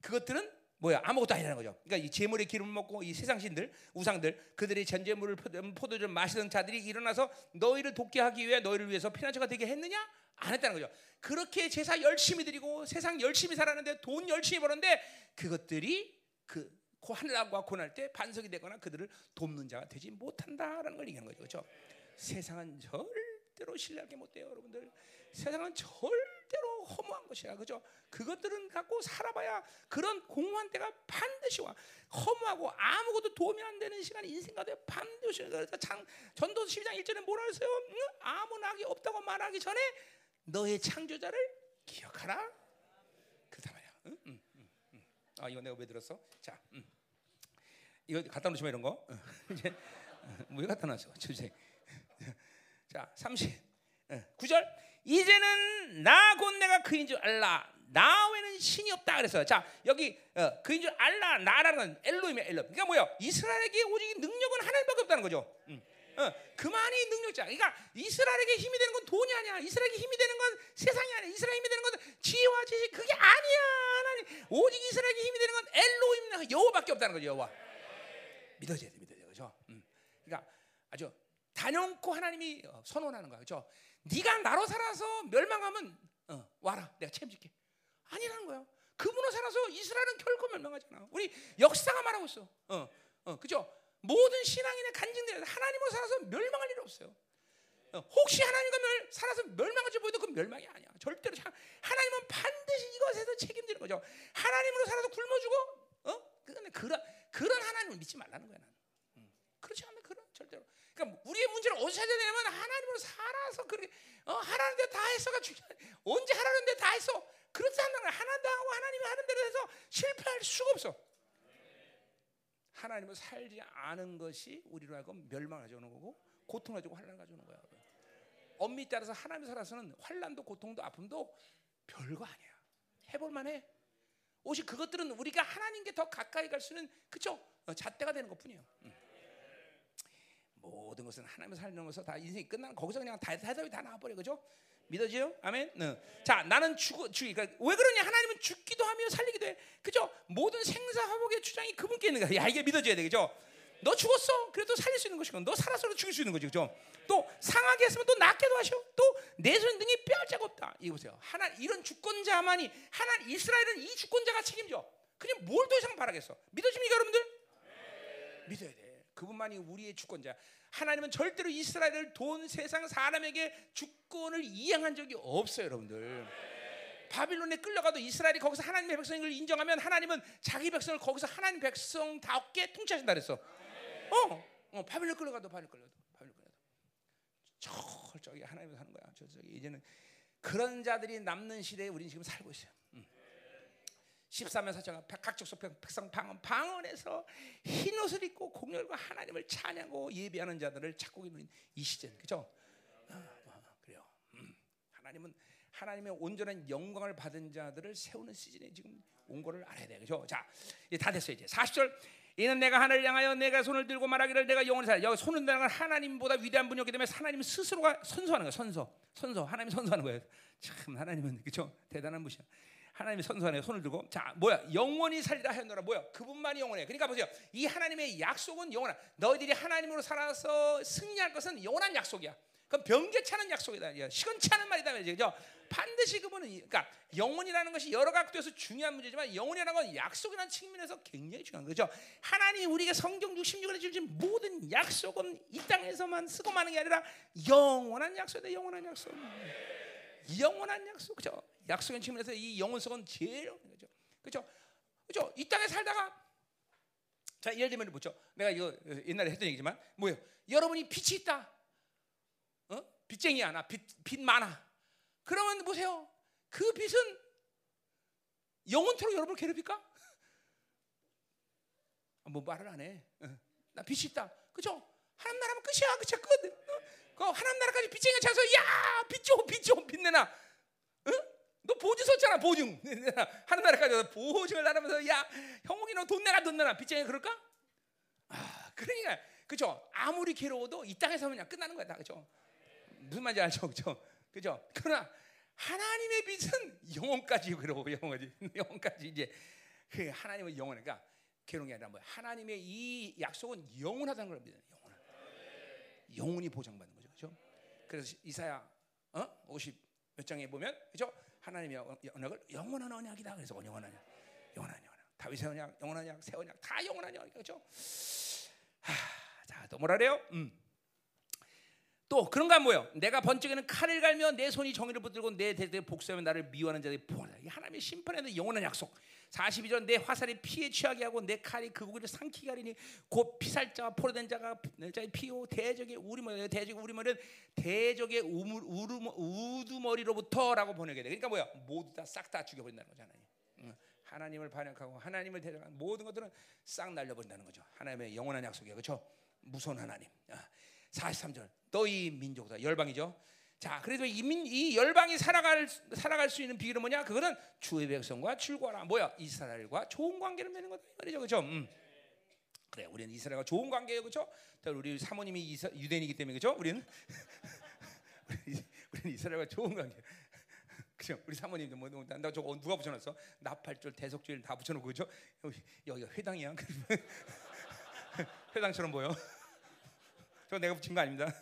그것들은 뭐야 아무것도 아니라는 거죠. 그러니까 이 재물의 기름을 먹고 이 세상 신들 우상들 그들의 전제물을 포도주를 마시던 자들이 일어나서 너희를 돕게 하기 위해 너희를 위해서 피난처가 되게 했느냐? 안 했다는 거죠. 그렇게 제사 열심히 드리고 세상 열심히 살았는데 돈 열심히 벌었는데 그것들이 그 하늘과 고날 때 반석이 되거나 그들을 돕는 자가 되지 못한다라는 걸 얘기하는 거죠. 그렇죠? 세상은 절대로 신뢰하게 못 돼요, 여러분들. 세상은 절대로 허무한 것이야. 그죠? 그것들은 갖고 살아봐야 그런 공허한 때가 반드시 와. 허무하고 아무것도 도움이 안 되는 시간이 인생 가운데 반드시 그래서 장, 전도 12장 1절에 뭐라 했어요? 응? 아무 낙이 없다고 말하기 전에 너의 창조자를 기억하라. 그렇단 말이야. 응? 응, 응, 아 이거 내가 왜 들었어? 자, 이거 갖다 놓으시면 이런 거. 이제 뭐 갖다 놨어? 주제. 자, 30. 9절 이제는 나 곧 내가 그인 줄 알라. 나 외에는 신이 없다 그래서 자 여기 어, 그인 줄 알라 나라는 엘로임의 엘로. 그러니까 뭐야? 이스라엘에게 오직 능력은 하나님밖에 없다는 거죠. 음. 어, 그만이 능력자. 그러니까 이스라엘에게 힘이 되는 건 돈이 아니야. 이스라엘에게 힘이 되는 건 세상이 아니야. 이스라엘 힘이 되는 건 지혜와 지식 그게 아니야. 하나님. 오직 이스라엘에게 힘이 되는 건 엘로임 여호밖에 없다는 거죠. 여호와. 믿어져야 돼, 믿어져. 그죠? 음. 그러니까 아주 단연코 하나님이 어, 선언하는 거야. 그죠? 네가 나로 살아서 멸망하면 어, 와라 내가 책임질게. 아니라는 거야 그분으로 살아서 이스라엘은 결코 멸망하잖아. 우리 역사가 말하고 있어. 어, 어, 그죠? 모든 신앙인의 간증들 하나님으로 살아서 멸망할 일이 없어요. 어, 혹시 하나님과 멸, 살아서 멸망할지 보여도 그 멸망이 아니야. 절대로 하나님은 반드시 이것에서 책임지는 거죠. 하나님으로 살아서 굶어주고 어? 그런 그런 하나님을 믿지 말라는 거야 나는. 음, 그렇지 않으면 그러니까 우리의 문제를 어디서 찾아야 되냐면 하나님으로 살아서 그렇게 어, 하라는 대로 다 했어가 중요 언제 하라는 대로 다 했어. 그렇지 않는 거야. 하나도 하고 하나님이 하는 대로 해서 실패할 수가 없어. 하나님을 살지 않은 것이 우리로 하여금 멸망을 가져오는 거고 고통을 가지고 환란을 가져오는 거야. 엄밀히 따라서 하나님 살아서는 환란도 고통도 아픔도 별거 아니야. 해볼 만해. 오직 그것들은 우리가 하나님께 더 가까이 갈수 있는 그쵸? 어, 잣대가 되는 것뿐이에요. 응. 모든 것은 하나님을 살면서 다 인생이 끝나는 거기서 그냥 다 대답이 다 나와버려 그죠? 믿어지요? 아멘. 네. 자, 나는 죽어 죽이. 그러니까 왜 그러냐? 하나님은 죽기도 하며 살리기도 해. 그죠? 모든 생사화복의 주장이 그분께 있는 거야. 야, 이게 믿어져야 돼, 그죠? 너 죽었어. 그래도 살릴 수 있는 것이고, 너 살아서도 죽일 수 있는 거지, 그죠? 또 상하게 했으면 또 낫게도 하셔. 또내 손 등이 뼈할 자가 없다. 이거 보세요. 하나 이런 주권자만이 하나 이스라엘은 이 주권자가 책임져. 그냥 뭘 더 이상 바라겠어? 믿어집니까, 여러분들? 믿어야 돼. 그분만이 우리의 주권자. 하나님은 절대로 이스라엘을 돈 세상 사람에게 주권을 이양한 적이 없어요, 여러분들. 바빌론에 끌려가도 이스라엘이 거기서 하나님의 백성을 인정하면 하나님은 자기 백성을 거기서 하나님 백성다웠게 통치하신다 그랬어. 어, 어 바빌론 끌려가도 바빌론 끌려도 바빌론 끌려도 철저하게 하나님을 사는 거야. 철저하게 이제는 그런 자들이 남는 시대에 우리는 지금 살고 있어요. 13년 사자가 각적 백성 방언 방언에서 흰 옷을 입고 공열과 하나님을 찬양하고 예배하는 자들을 찾고 있는 이 시즌 그죠? 아, 아, 그래요. 음. 하나님은 하나님의 온전한 영광을 받은 자들을 세우는 시즌에 지금 온 거를 알아야 돼 그죠? 자, 이제 다 됐어요 이제 40절. 이는 내가 하늘을 향하여 내가 손을 들고 말하기를 내가 영원히 살아. 여기 손을 드는 하나님보다 위대한 분이었기 때문에 하나님 스스로가 선서하는 거야. 선서, 선서. 하나님 선서하는 거예요. 참 하나님은 그죠? 대단한 분이야. 하나님의 선수안에 손을 들고 자 뭐야 영원히 살리라 하였노라. 뭐야 그분만이 영원해. 그러니까 보세요. 이 하나님의 약속은 영원한 너희들이 하나님으로 살아서 승리할 것은 영원한 약속이야. 그럼 않은 약속이다. 않은 말이다 그죠? 반드시 그분은 그러니까 영원이라는 것이 여러 각도에서 중요한 문제지만 영원이라는 건 약속이라는 측면에서 굉장히 중요한 거죠. 하나님이 우리에게 성경 66권에 주신 모든 약속은 이 땅에서만 쓰고 마는 게 아니라 영원한 약속이다. 영원한 약속 영원한 약속 그죠? 약속의 측면에서 이 영원성은 제일 거죠. 그죠? 그죠? 이 땅에 살다가 자 예를 들면 뭐죠? 내가 이거 옛날에 했던 얘기지만 뭐예요? 여러분이 빛이 있다. 어? 빚쟁이야 나 빚, 빚 많아. 그러면 보세요. 그 빚은 영원토록 여러분을 괴롭힐까? 뭐 말을 안 해. 어. 나 빚이 있다. 그죠? 하나님 나라면 끝이야. 그쵸? 끝. 어? 그 하나님 나라까지 빚쟁이가 차서 야, 빚 줘, 빚 줘, 빚 내놔. 응? 너 보증 썼잖아, 보증. 하나님 나라까지 보증을 나누면서 야, 형욱이 너 돈 내라, 돈 내라. 빚쟁이 그럴까? 아, 그러니까 그죠? 아무리 괴로워도 이 땅에서 그냥 끝나는 거야, 다 그죠? 무슨 말인지 알죠, 그죠? 그죠? 그러나 하나님의 빚은 영원까지 괴로워, 영원까지, 영원까지 이제 그 하나님은 영원하니까 괴로운 게 아니라 뭐 하나님의 이 약속은 영원하다는 걸 믿어요. 영원. 영원히 보장받는 그죠? 그래서 이사야 어? 50몇 장에 보면 그죠? 하나님의 언약을 영원한 언약이다. 그래서 영원한 언약, 영원한 언약. 다윗의 언약, 영원한 언약, 새 언약 다 영원한 언약? 하, 자, 또 뭐라 그래요? 음. 또 그런가 뭐요? 내가 번쩍이는 칼을 갈며 내 손이 정의를 붙들고 내 대대에 복수하며 나를 미워하는 자들이. 이 하나님의 심판에 대한 영원한 약속. 42절 내 화살이 피에 취하게 하고 내 칼이 그 고기를 삼키게 하리니 곧 피살자와 포로된 자가 내 자의 피요 대적의 우리머리 대적의 우리머리는 대적의 우물, 우르, 우두머리로부터라고 번역해야 돼. 그러니까 뭐야? 모두 다 싹 다 죽여버린다는 거잖아요. 하나님을 반역하고 하나님을 대적한 모든 것들은 싹 날려버린다는 거죠. 하나님의 영원한 약속이에요. 그렇죠? 무서운 하나님. 43절 너희 민족다 열방이죠. 자, 그래도 이, 민, 이 열방이 살아갈 살아갈 수 있는 비결은 뭐냐? 그거는 주의 백성과 출구하라. 뭐야? 이스라엘과 좋은 관계를 맺는 거다 그렇죠? 음. 그래, 우리는 이스라엘과 좋은 관계예요, 그렇죠? 우리 사모님이 이사, 유대인이기 때문에 그렇죠? 우리는 우리는 이스라엘과 좋은 관계. 그죠? 우리 사모님도 뭐, 뭐나 저거 누가 붙여놨어? 나팔줄, 대속줄 다 붙여놓고 그죠? 여기 여기가 회당이야. 회당처럼 보여. 저 내가 붙인 거 아닙니다.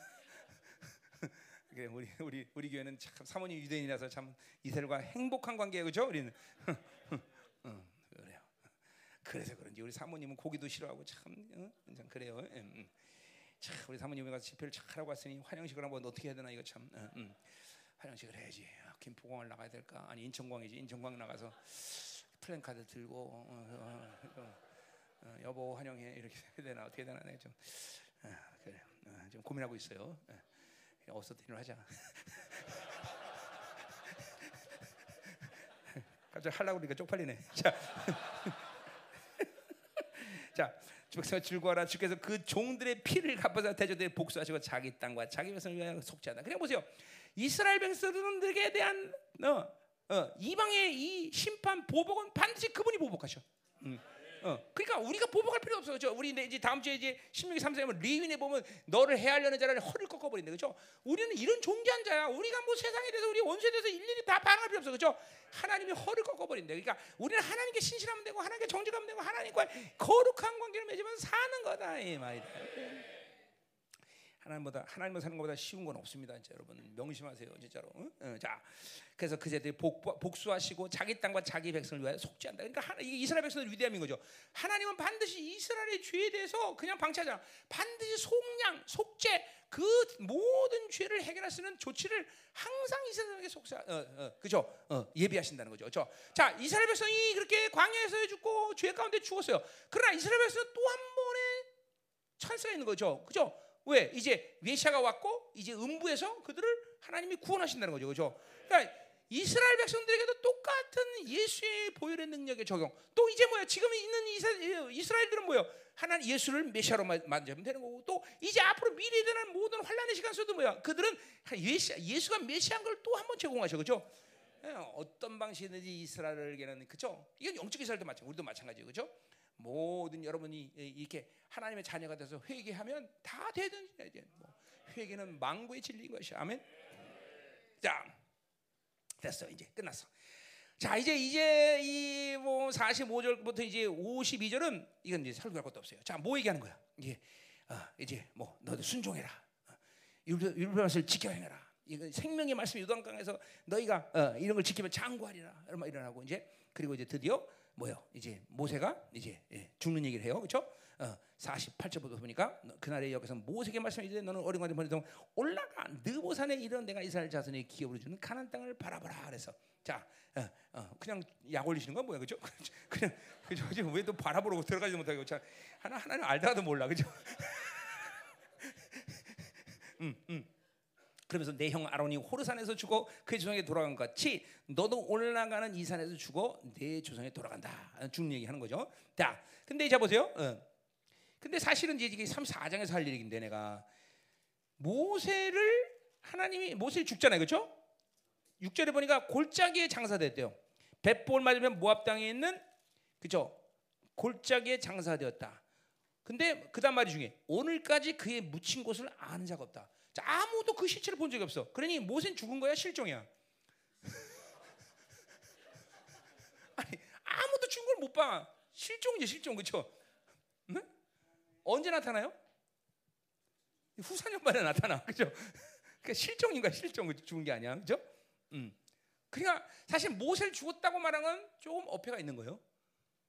우리 우리 우리 교회는 참 사모님 유대인이라서 참 이스라엘과 행복한 관계예요, 그죠? 우리는 어, 그래요. 그래서 그런지 우리 사모님은 고기도 싫어하고 참, 어? 참 그래요. 음, 음. 참 우리 사모님이 가서 집회를 잘 하고 왔으니 환영식을 한번 어떻게 해야 되나 이거 참. 어, 음. 환영식을 해야지. 아, 김포공항을 나가야 될까? 아니 인천공항이지. 인천공항 나가서 플랜카드 들고 어, 어, 어, 어, 여보 환영해 이렇게 해야 되나 어떻게 해야 되나 좀 아, 좀 고민하고 있어요. 어서든지 하자. 갑자기 하려고 그러니까 쪽팔리네. 자, 자, 주께서 즐거워라. 주께서 그 종들의 피를 갚아서 대저들의 복수하시고 자기 땅과 자기 백성을 위하여 속지 않다. 그냥 보세요. 이스라엘 백성들에게 대한 어, 어, 이방의 이 심판 보복은 반드시 그분이 보복하셔. 음. 어, 그러니까 우리가 보복할 필요 없어, 그렇죠? 우리 이제 다음 주에 이제 신명기 3장에 리윈에 보면 너를 해하려는 자를 허를 꺾어 버린다, 그렇죠? 우리는 이런 존귀한 자야. 우리가 뭐 세상에 대해서 우리 원수에 대해서 일일이 다 반응할 필요 없어, 그렇죠? 하나님이 허를 꺾어 버린다. 그러니까 우리는 하나님께 신실하면 되고 하나님께 정직하면 되고 하나님과 거룩한 관계를 맺으면 사는 거다 이 말이다. 하나님보다 하나님을 사는 것보다 쉬운 건 없습니다, 진짜 여러분 명심하세요, 진짜로. 응? 응, 자, 그래서 그제들이 복, 수하시고 자기 땅과 자기 백성을 위하여 속죄한다. 그러니까 이게 이스라엘 백성들 위대함인 거죠. 하나님은 반드시 이스라엘의 죄에 대해서 그냥 방치하잖아. 반드시 속량, 속죄, 그 모든 죄를 해결할 수 있는 조치를 항상 이스라엘에게 속사, 어, 어, 그죠? 어, 예비하신다는 거죠. 그죠? 자, 이스라엘 백성이 그렇게 광야에서 죽고 죄 가운데 죽었어요. 그러나 이스라엘 백성은 또 한 번의 찬스가 있는 거죠. 그죠? 왜? 이제 메시아가 왔고 이제 음부에서 그들을 하나님이 구원하신다는 거죠. 그죠? 그러니까 이스라엘 백성들에게도 똑같은 예수의 보혈의 능력의 적용. 또 이제 뭐야? 지금 있는 이스라엘, 이스라엘들은 뭐요? 하나님 예수를 메시아로 만들면 되는 거고 또 이제 앞으로 미래에 대한 모든 환란의 시간 속도 뭐야? 그들은 예시, 예수 가 메시아인 걸 또 한 번 제공하셔. 그죠? 예, 어떤 방식이든지 이스라엘에게는 그죠? 이건 영적 이스라엘도 마찬가지, 우리도 마찬가지죠, 그죠? 모든 여러분이 이렇게 하나님의 자녀가 돼서 회개하면 다 되든 이제 뭐 회개는 망고의 진리인 것이 아멘. 자, 됐어 이제 끝났어. 자 이제 이제 이 뭐 45절부터 이제 52절은 이건 이제 설교할 것도 없어요. 자뭐 얘기하는 거야? 이제 어, 이제 뭐 너도 순종해라. 어, 율법 말씀을 지켜 행해라. 이거 생명의 말씀 유단강에서 너희가 어, 이런 걸 지키면 장구하리라. 이런 일어나고 이제 그리고 이제 드디어 뭐요? 이제 모세가 이제 예, 죽는 얘기를 해요. 그렇죠? 어, 48절부터 보니까 그날의 여기서 모세에게 말씀이되 너는 어린 관대 보내동 올라가 느보산에 이런 내가 이스라엘 자손의 기업으로 주는 가난 땅을 바라보라 그래서 자 어, 어, 그냥 약 올리시는 건 뭐야 그죠? 그냥 그죠? 왜또 바라보러 들어가지 못하고 자 하나 하나는 알다가도 몰라 그죠? 음, 음. 그러면서 내 형 아론이 호르산에서 죽어 그의 조상에 돌아간 것 같이 너도 올라가는 이 산에서 죽어 내 조상에 돌아간다. 죽는 얘기 하는 거죠. 자, 근데 자 보세요. 어. 근데 사실은 이제 이게 3, 4장에서 할 얘기인데 내가 모세를 하나님이 모세 죽잖아요. 그렇죠? 6절에 보니까 골짜기에 장사됐대요. 뱃볼 맞으면 모압 땅에 있는 그죠? 골짜기에 장사되었다. 근데 그다음 말이 중에 오늘까지 그의 묻힌 곳을 아는 자가 없다. 자, 아무도 그 시체를 본 적이 없어. 그러니 모세는 죽은 거야, 실종이야. 아니, 아무도 죽은 걸 못 봐. 실종이지, 실종. 그렇죠? 응? 언제 나타나요? 후사년 만에 나타나. 그죠? 그러니까 실종인가 실종 죽은 게 아니야. 그죠? 음. 그러니까 사실 모세를 죽었다고 말하는 건 조금 어폐가 있는 거예요.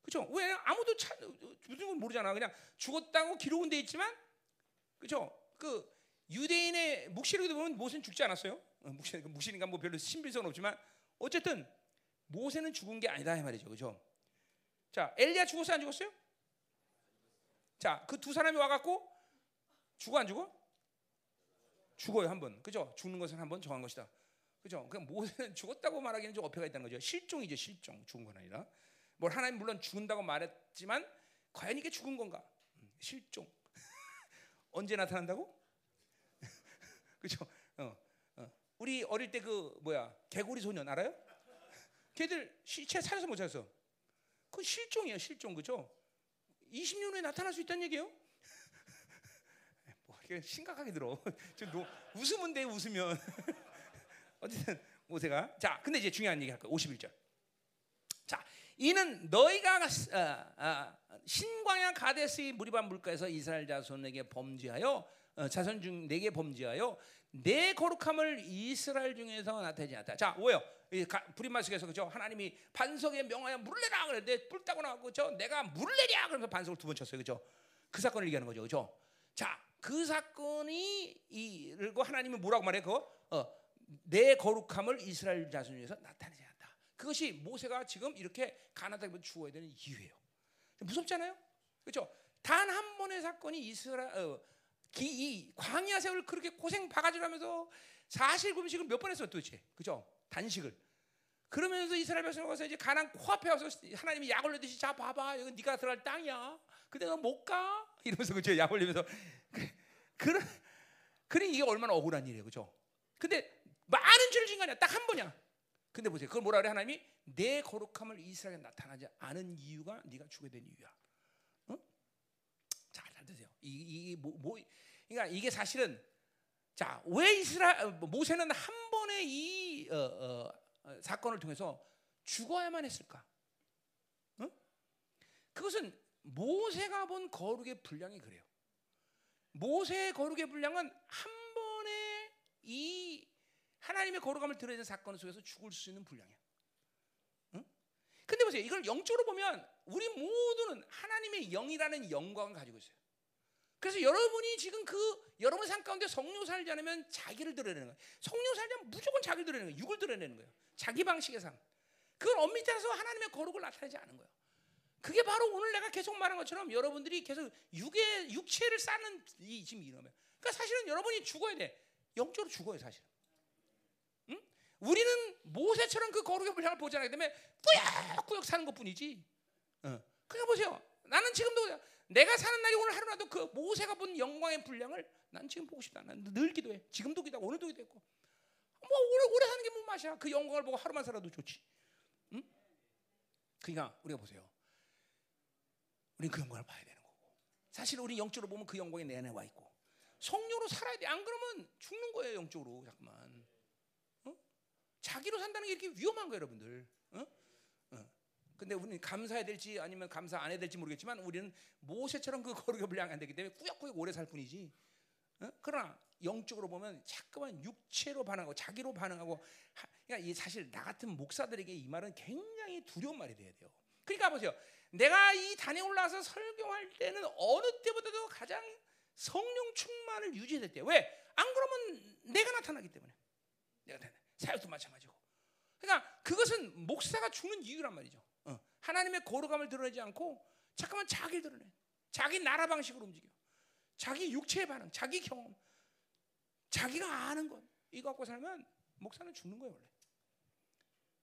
그죠? 왜 아무도 차, 무슨 건 모르잖아. 그냥 죽었다고 기록은 돼 있지만, 그죠? 그 유대인의 묵시록에 보면 모세는 죽지 않았어요. 어, 묵시, 묵시니까 뭐 별로 신빙성은 없지만 어쨌든 모세는 죽은 게 아니다 이 말이죠. 그죠? 자, 엘리야 죽었어 안 죽었어요? 자, 그 두 사람이 와갖고 죽어 안 죽어? 죽어요 한 번. 그죠? 죽는 것은 한 번 정한 것이다. 그죠? 그 모세는 죽었다고 말하기는 좀 어폐가 있다는 거죠. 실종이죠, 실종. 죽은 건 아니라. 뭘 하나님 물론 죽은다고 말했지만 과연 이게 죽은 건가? 음, 실종. 언제 나타난다고? 그죠? 어, 어. 우리 어릴 때 그 뭐야 개구리 소년 알아요? 걔들 시체 살아서 못 찾았어. 그 실종이에요, 실종 그죠? 20년 후에 나타날 수 있다는 얘기예요? 뭐 심각하게 들어. 좀 웃으면 돼, 웃으면. 어쨌든 모세가 자, 근데 이제 중요한 얘기 할 거야. 51절. 자, 이는 너희가 어, 어, 신광야 가데스의 무리반 물가에서 이스라엘 자손에게 범죄하여 어, 자손 중 내게 범죄하여 내 거룩함을 이스라엘 중에서 나타내지 않았다. 자, 뭐예요? 부리마스에서 그죠? 하나님이 반석에 명하여 물 내라 그랬는데 뿔 따고 나왔고 저 내가 물 내랴 그러면서 반석을 두 번 쳤어요. 그죠? 그 사건을 얘기하는 거죠. 그죠? 자, 그 사건이 이고 하나님이 뭐라고 말해? 그 어, 내 거룩함을 이스라엘 자손 중에서 나타내지 않았다. 그것이 모세가 지금 이렇게 가나다에 죽어야 되는 이유예요. 무섭잖아요. 그렇죠? 단 한 번의 사건이 이스라엘 어, 이 광야 세월 그렇게 고생 바가지로 하면서 사실 금식을 몇 번 했어요 도대체? 그죠? 단식을. 그러면서 이스라엘 백성 가서 이제 가난 코앞에 와서 하나님이 약 올리듯이 자 봐봐. 여기 네가 들어갈 땅이야. 근데 너 못 가? 이러면서 그죠? 약 올리면서. 그런 그래 이게 얼마나 억울한 일이에요 그죠? 근데 많은 죄를 지은 거 아니야. 딱 한 번이야. 근데 보세요. 그걸 뭐라 그래? 하나님이? 내 거룩함을 이스라엘에 나타나지 않은 이유가 네가 죽게 된 이유야 잘 드세요. 이, 이 뭐, 뭐, 그러니까 이게 사실은 자 왜 이스라 어, 모세는 한 번의 이 어, 어, 어, 사건을 통해서 죽어야만 했을까? 어? 그것은 모세가 본 거룩의 분량이 그래요. 모세의 거룩의 분량은 한 번의 이 하나님의 거룩함을 드러내는 사건 속에서 죽을 수 있는 분량이야. 근데 보세요. 이걸 영적으로 보면 우리 모두는 하나님의 영이라는 영광을 가지고 있어요. 그래서 여러분이 지금 그 여러분 삶 가운데 성령 살지 않으면 자기를 드러내는 거예요. 성령 살지 않으면 무조건 자기를 드러내는 거예요. 육을 드러내는 거예요. 자기 방식의 삶. 그걸 엄밀히 따서 하나님의 거룩을 나타내지 않은 거예요. 그게 바로 오늘 내가 계속 말한 것처럼 여러분들이 계속 육의 육체를 쌓는 이 지금 이러면. 그러니까 사실은 여러분이 죽어야 돼. 영적으로 죽어요, 사실은. 우리는 모세처럼 그 거룩의 분량을 보지 않기 때문에 꾸역꾸역 사는 것뿐이지. 어. 그러니까 보세요. 나는 지금도 내가 사는 날이 오늘 하루라도 그 모세가 본 영광의 분량을 난 지금 보고 싶다. 난 늘 기도해. 지금도 기도하고 오늘도 기도했고. 뭐 오래 오래 사는 게 뭔 맛이야? 그 영광을 보고 하루만 살아도 좋지. 응? 그러니까 우리가 보세요. 우리는 그 영광을 봐야 되는 거고. 사실 우리 영적으로 보면 그 영광이 내 안에 와 있고. 성령으로 살아야 돼. 안 그러면 죽는 거예요, 영적으로. 잠깐만. 자기로 산다는 게 이렇게 위험한 거예요, 여러분들. 어? 어. 근데 우리는 감사해야 될지 아니면 감사 안 해야 될지 모르겠지만 우리는 모세처럼 그 거룩의 분량이 안 되기 때문에 꾸역꾸역 오래 살 뿐이지. 어? 그러나 영적으로 보면 자꾸만 육체로 반응하고 자기로 반응하고 하, 그러니까 이 사실 나 같은 목사들에게 이 말은 굉장히 두려운 말이 돼야 돼요. 그러니까 보세요. 내가 이 단에 올라와서 설교할 때는 어느 때보다도 가장 성령 충만을 유지해야 돼. 왜? 안 그러면 내가 나타나기 때문에. 내가 나타나. 사역도 마찬가지고. 그러니까 그것은 목사가 죽는 이유란 말이죠. 어. 하나님의 거룩함을 드러내지 않고 잠깐만 자기를 드러내. 자기 나라 방식으로 움직여. 자기 육체의 반응, 자기 경험, 자기가 아는 것 이거 갖고 살면 목사는 죽는 거예요 원래.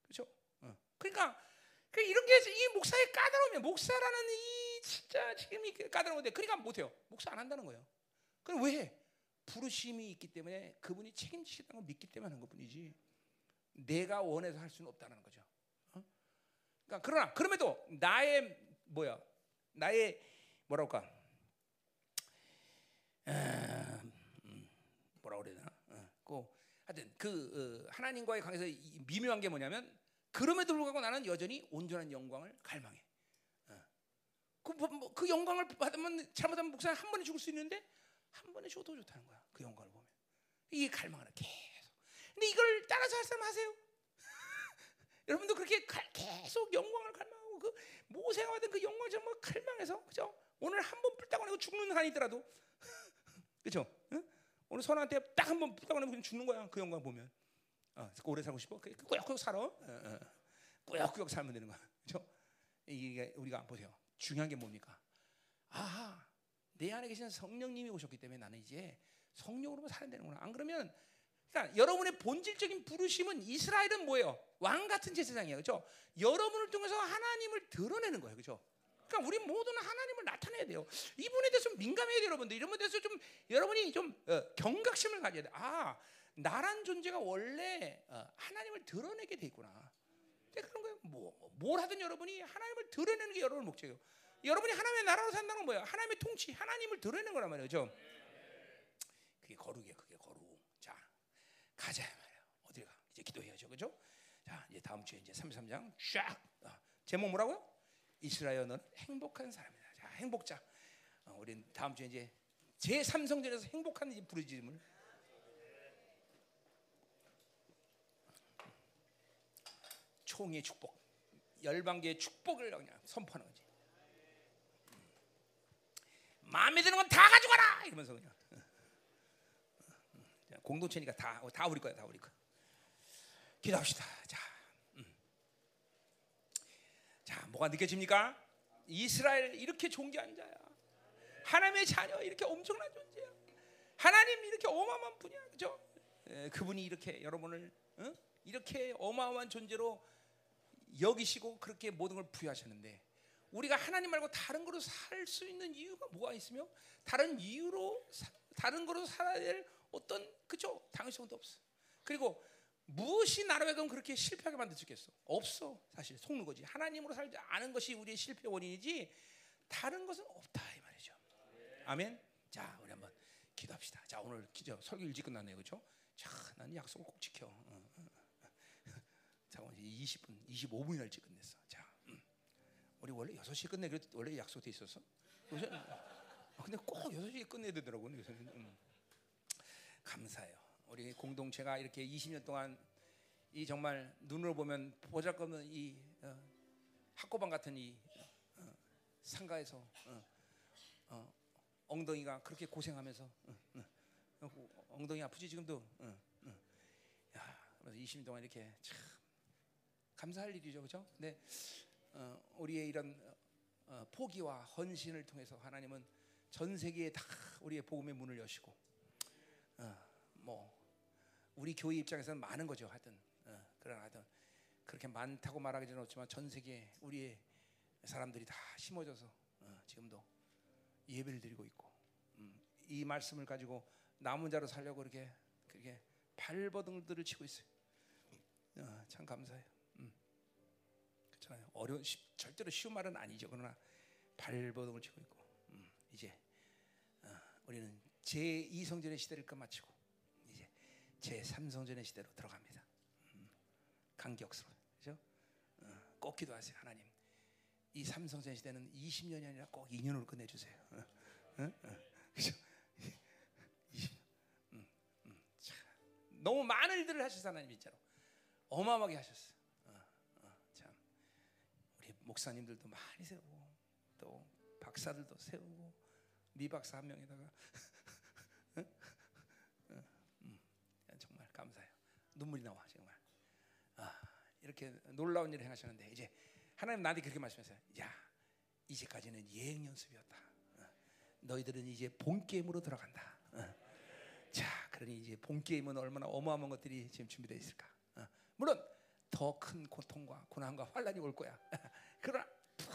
그렇죠? 어. 그러니까 그 이런 게 이 목사의 까다로움이야. 목사라는 이 진짜 지금 이 까다로운 건데 그러니까 못해요. 목사 안 한다는 거예요. 그럼 왜 해? 부르심이 있기 때문에 그분이 책임지시다는 걸 믿기 때문에 하는 것뿐이지. 내가 원해서 할 수는 없다는 거죠. 어? 그러니까 그러나 그럼에도 나의 뭐야 나의 뭐랄까 음, 뭐라 그래야 되나? 어, 그 하여튼 그 어, 하나님과의 관계에서 이 미묘한 게 뭐냐면 그럼에도 불구하고 나는 여전히 온전한 영광을 갈망해. 어. 그, 뭐, 뭐, 그 영광을 받으면 잘못하면 목사는 한 번에 죽을 수 있는데 한 번에 죽어도 좋다는 거야. 그 영광을 보면 이 갈망하는 계속. 근데 이걸 따라서 할 사람 하세요? 여러분도 그렇게 갈- 계속 영광을 갈망하고 그 모세가 받은 그 정말 갈망해서 그죠? 오늘 한 번 불다고 내고 죽는 한이 있더라도 그죠? 응? 오늘 선한테 딱 한 번 불다고 내면 죽는 거야. 그 영광 보면. 어, 오래 살고 싶어? 그 꾸역꾸역 살아. 어, 어. 꾸역꾸역 살면 되는 거야. 그죠? 이게 우리가 보세요. 중요한 게 뭡니까? 아하, 내 안에 계신 성령님이 오셨기 때문에 나는 이제 성령으로만 살아야 되는구나. 안 그러면 그러니까 여러분의 본질적인 부르심은 이스라엘은 뭐예요? 왕 같은 제사장이에요. 그렇죠? 여러분을 통해서 하나님을 드러내는 거예요. 그렇죠? 그러니까 우리 모두는 하나님을 나타내야 돼요. 이분에 대해서 좀 민감해야 돼요, 여러분들. 이런 분에 대해서 좀 여러분이 좀 어, 경각심을 가져야 돼. 아, 나란 존재가 원래 어, 하나님을 드러내게 돼 있구나. 그런 거예요. 뭐, 뭘 하든 여러분이 하나님을 드러내는 게 여러분의 목적이에요. 여러분이 하나님의 나라로 산다는 건 뭐예요? 하나님의 통치, 하나님을 드러내는 거란 말이에요. 그죠? 그게 거룩이에요. 가자 말이에요. 어디 가? 이제 기도해야죠. 그죠? 자, 이제 다음 주에 이제 33장 쫙 어, 제목 뭐라고요? 이스라엘은 행복한 사람이다. 자, 행복자. 어, 우리 다음 주에 이제 제 삼성전에서 행복한 이 부르짖음을 총의 축복, 열방계의 축복을 그냥 선포하는 거지. 마음에 드는 건 다 가져가라 이러면서 그냥 공동체니까 다 다 우리 거야, 다 우리 거. 기도합시다. 자, 음. 자, 뭐가 느껴집니까? 이스라엘 이렇게 존귀한 자야. 하나님의 자녀 이렇게 엄청난 존재야. 하나님 이렇게 어마어마한 분이야, 그죠? 에, 그분이 이렇게 여러분을 어? 이렇게 어마어마한 존재로 여기시고 그렇게 모든 걸 부여하셨는데 우리가 하나님 말고 다른 거로 살 수 있는 이유가 뭐가 있으며 다른 이유로 사, 다른 거로 살아야 될 어떤 그죠 당위성도 없어. 그리고 무엇이 나를 그럼 그렇게 실패하게 만들 수 있겠어? 없어 사실 속는 거지. 하나님으로 살지 않은 것이 우리의 실패 원인이지 다른 것은 없다 이 말이죠. 아멘. 자 우리 한번 기도합시다. 자 오늘 기저 설교 일찍 끝났네요, 그렇죠? 자, 나는 약속을 꼭 지켜. 어, 어, 어. 잠깐만 이제 20분, 25분이나 일찍 끝냈어. 자, 음. 우리 원래 6시에 끝내기로 원래 약속돼 있었어. 요새, 아, 근데 꼭 6시에 끝내야 되더라고요. 요새는. 음. 감사해요. 우리 공동체가 이렇게 20년 동안 이 정말 눈으로 보면 보잘것없는 이 어, 학고방 같은 이 어, 상가에서 어, 어, 엉덩이가 그렇게 고생하면서 어, 어, 어, 엉덩이 아프지 지금도. 야, 그래서 20년 동안 이렇게 참 감사할 일이죠, 그렇죠? 근데 어, 우리의 이런 어, 포기와 헌신을 통해서 하나님은 전 세계에 다 우리의 복음의 문을 여시고, 어, 뭐 우리 교회 입장에서는 많은 거죠, 하여튼. 어, 그러나 하여튼 그렇게 많다고 말하기는 없지만 전 세계 우리의 사람들이 다 심어져서 어, 지금도 예배를 드리고 있고, 음, 이 말씀을 가지고 남은 자로 살려고 그렇게 그렇게 발버둥들을 치고 있어요. 어, 참 감사해요. 그렇잖아요. 어려운 쉽- 절대로 쉬운 말은 아니죠. 그러나 발버둥을 치고 있고 음, 이제 어, 우리는 제 2성전의 시대를 끝마치고 이제 제 3성전의 시대로 들어갑니다. 음, 간격스러워, 그렇죠? 어, 꼭 기도하세요, 하나님. 이 3성전 시대는 20년이 아니라 꼭 2년으로 끝내주세요. 어, 어? 20, 음, 음, 참. 너무 많은 일들을 하셨어 하나님 진짜로 어마어마하게 하셨어. 참. 우리 목사님들도 많이 세우고 또 박사들도 세우고 미 박사 한 명에다가 어? 어, 음, 정말 감사해요. 눈물이 나와 정말. 아, 이렇게 놀라운 일을 행하셨는데 이제 하나님 나한테 그렇게 말씀하세요. 야, 이제까지는 예행 연습이었다. 어, 너희들은 이제 본 게임으로 들어간다. 어. 자, 그러니 이제 본 게임은 얼마나 어마어마한 것들이 지금 준비되어 있을까. 어, 물론 더 큰 고통과 고난과 환란이 올 거야. 그러나 푹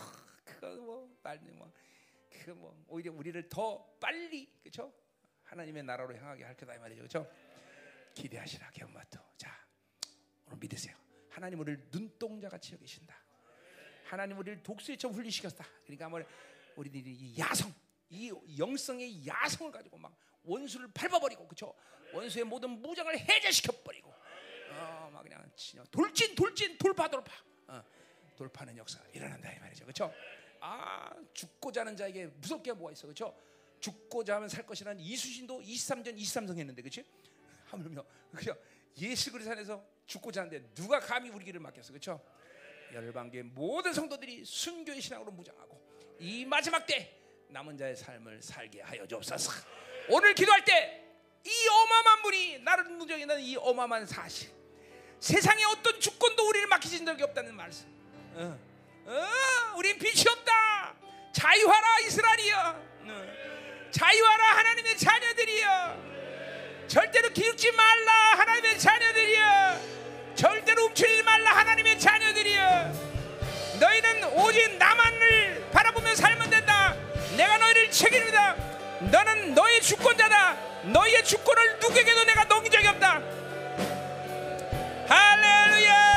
그거 뭐 빨리 뭐그뭐 오히려 우리를 더 빨리 그렇죠? 하나님의 나라로 향하게 할 거다 이 말이죠. 그렇죠? 기대하시라 개엄마도. 자, 오늘 믿으세요. 하나님 우리를 눈동자 같이 여기신다. 하나님 우리를 독수리처럼 훈리시켰다. 그러니까 뭐 우리들이 이 야성, 이 영성의 야성을 가지고 막 원수를 밟아버리고 그렇죠? 원수의 모든 무장을 해제시켜 버리고 어, 막 그냥 돌진 돌진 돌파 돌파 어, 돌파하는 역사가 일어난다 이 말이죠. 그렇죠? 아, 죽고자 하는 자에게 무섭게 뭐가 있어. 그렇죠? 죽고자 하면 살 것이라는 이수신도 23전 23성 했는데 그렇지? 하물며 그죠? 예수 그리스도 안에서 죽고자 하는데 누가 감히 우리 길을 막겠어. 그렇죠? 열방교의 모든 성도들이 순교의 신앙으로 무장하고 이 마지막 때 남은 자의 삶을 살게 하여 주옵소서. 오늘 기도할 때 이 어마어마한 분이 나를 무정이는 이 어마어마한 사실. 세상에 어떤 주권도 우리를 맡기신 적이 없다는 말씀. 어, 어, 우린 빛이 없다. 자유하라 이스라엘이여. 어, 자유하라 하나님의 자녀들이여. 절대로 기죽지 말라 하나님의 자녀들이여. 절대로 움츠리지 말라 하나님의 자녀들이여. 너희는 오직 나만을 바라보며 살면 된다. 내가 너희를 책임이다. 너는 너의 주권자다. 너희의 주권을 누구에게도 내가 넘긴 적이 없다. 할렐루야!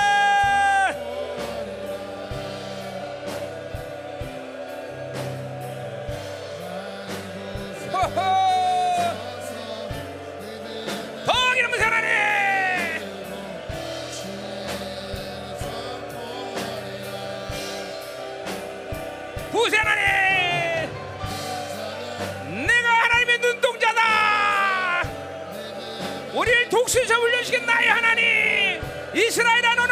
독수리에서 훈련시킨 나의 하나님! 이스라엘아 너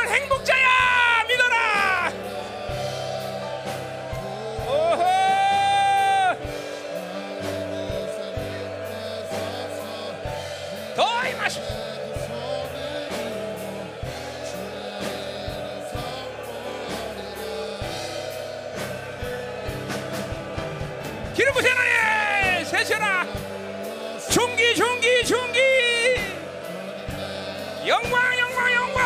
영광 영광 영광!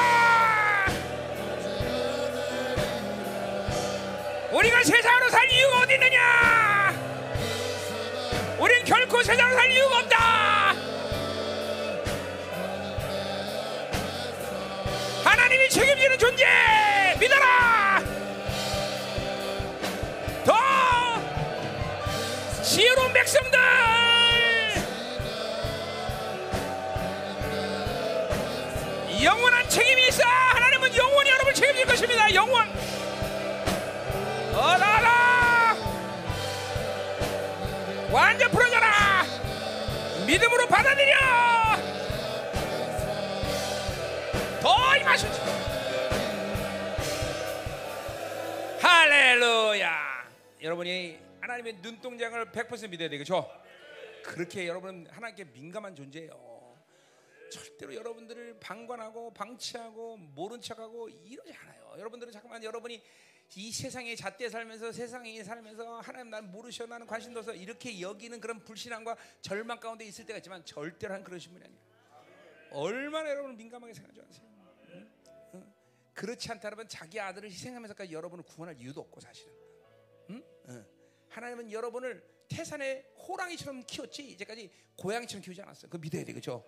우리가 세상으로 살 이유가 어디 있느냐? 우린 결코 세상으로 살 이유가 없다! 하나님이 책임지는 존재! 믿어라! 더! 지혜로운 백성들 영원한 책임이 있어. 하나님은 영원히 여러분을 책임질 것입니다. 영원. 어라라. 완전 풀어져라. 믿음으로 받아들여. 더 임하소서 할렐루야. 여러분이 하나님의 눈동장을 100% 믿어야 되겠죠 그렇게 여러분은 하나님께 민감한 존재예요 절대로 여러분들을 방관하고 방치하고 모른 척하고 이러지 않아요. 여러분들은 잠깐만 여러분이 이 세상에 잣대 살면서 세상에 살면서 하나님 날 모르셔 나는 관심도 없어 이렇게 여기는 그런 불신앙과 절망 가운데 있을 때가 있지만 절대로 한 그러신 분이 아니에요. 얼마나 여러분을 민감하게 생각하지 않으세요? 응? 응? 그렇지 않다면 자기 아들을 희생하면서까지 여러분을 구원할 이유도 없고 사실은 응? 하나님은 여러분을 태산의 호랑이처럼 키웠지 이제까지 고양이처럼 키우지 않았어요. 그거 믿어야 돼, 그렇죠?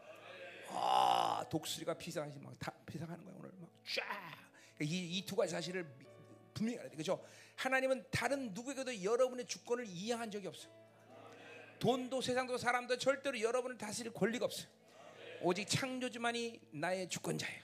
아 독수리가 피상하지 막 다, 피상하는 거야 오늘. 막 쫙 이 이 두 가지 사실을 분명히 알아야 돼. 그죠? 하나님은 다른 누구에게도 여러분의 주권을 이양한 적이 없어 돈도 세상도 사람도 절대로 여러분을 다스릴 권리가 없어 오직 창조주만이 나의 주권자예요.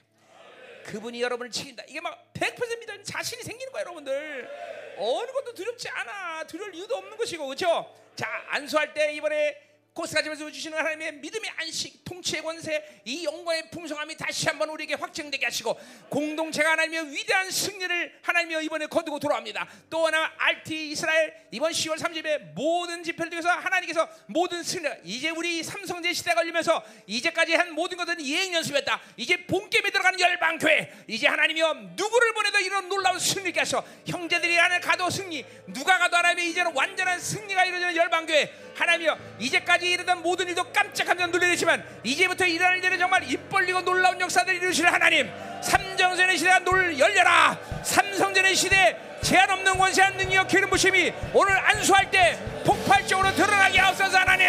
그분이 여러분을 책임다. 이게 막 100% 믿는 자신이 생기는 거야 여러분들. 어느 것도 두렵지 않아. 두려울 이유도 없는 것이고 그렇죠? 자 안수할 때 이번에 고스가지면서 주시는 하나님의 믿음의 안식, 통치의 권세, 이 영광의 풍성함이 다시 한번 우리에게 확증되게 하시고 공동체가 하나님의 위대한 승리를 하나님이 이번에 거두고 돌아옵니다. 또 하나 RT 이스라엘 이번 10월 30일에 모든 집회를 통해서 하나님께서 모든 승리 이제 우리 삼성제 시대가 걸리면서 이제까지 한 모든 것은 예행 연습했다. 이제 본게임에 들어가는 열방 교회 이제 하나님이여 누구를 보내도 이런 놀라운 하셔 형제들이 하나 가도 승리 누가 가도 하나님의 이제는 완전한 승리가 이루어지는 열방 교회 하나님이여 이제까지 이르던 모든 일도 깜짝깜짝 놀래지만 이제부터 일어날 일들은 정말 입 벌리고 놀라운 역사들을 이루시는 하나님 삼정전의 시대가 놀 열려라. 삼성전의 시대 제한 없는 권세한 능력 기름 부심이 오늘 안수할 때 폭발적으로 드러나게 하옵소서 하나님.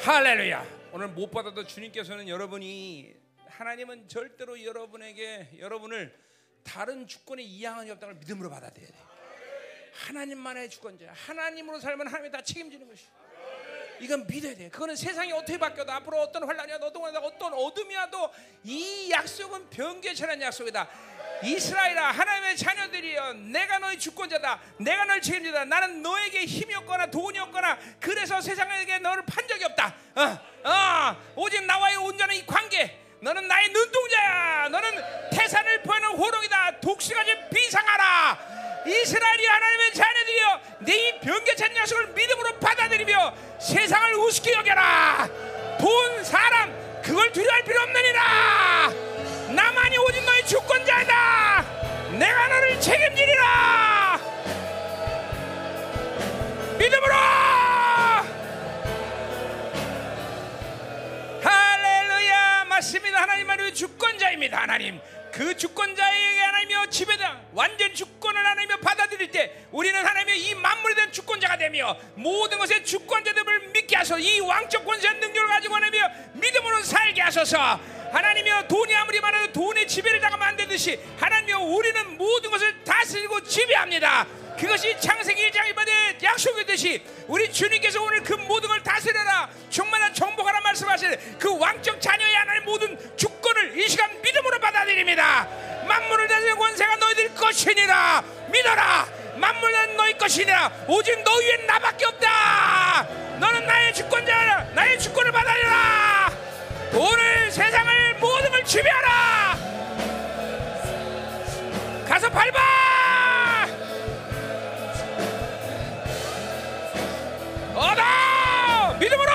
할렐루야. 오늘 못 받아도 주님께서는 여러분이 하나님은 절대로 여러분에게 여러분을 다른 주권에 없다는 걸 믿음으로 받아들여야 돼. 하나님만의 주권자 하나님으로 살면 하나님이 다 책임지는 것이 이건 믿어야 돼. 그거는 세상이 어떻게 바뀌어도 앞으로 어떤 환란이야, 어떤 어떤 어둠이야도 이 약속은 변개천한 약속이다. 이스라엘아 하나님의 자녀들이여 내가 너의 주권자다. 내가 너를 책임지다. 나는 너에게 힘이 없거나 돈이 없거나 그래서 세상에게 너를 판 적이 없다. 어, 어, 오직 나와의 온전한 이 관계 너는 나의 눈동자야. 너는 태산을 보이는 호롱이다. 독시가지 비상하라. 이스라엘이 하나님의 자녀들이여 내이 변개찬 약속을 믿음으로 받아들이며 세상을 우습게 여겨라. 돈 사람 그걸 두려워할 필요 없느니라. 나만이 오직 너의 주권자이다. 내가 너를 책임지리라. 믿음으로 맞습니다. 하나님만의 주권자입니다. 하나님. 그 주권자에게 하나님이여 지배당 완전 주권을 하나님이여 받아들일 때 우리는 하나님의 이 만물에 대한 주권자가 되며 모든 것의 주권자됨을 믿게 하소서. 이 왕적 권세한 능력을 가지고 하나님이여 믿음으로 살게 하소서 하나님이여 돈이 아무리 많아도 돈의 지배를 당하면 안 되듯이 하나님이여 우리는 모든 것을 다스리고 지배합니다. 그것이 창세기 1장 1번의 약속이듯이 우리 주님께서 오늘 그 모든 걸 다스려라. 충만한 정복하라 말씀하시는 그 왕적 자녀의 하나님 모든 주권을 이 시간 믿음으로 받아들입니다. 만물을 다스리는 권세가 너희들 것이니라. 믿어라. 만물은 너희 것이니라. 오직 너희 위엔 나밖에 없다. 너는 나의 주권자라 나의 주권을 받아들여라 오늘 세상을 모든 걸 지배하라! 가서 밟아! 얻어! 믿음으로!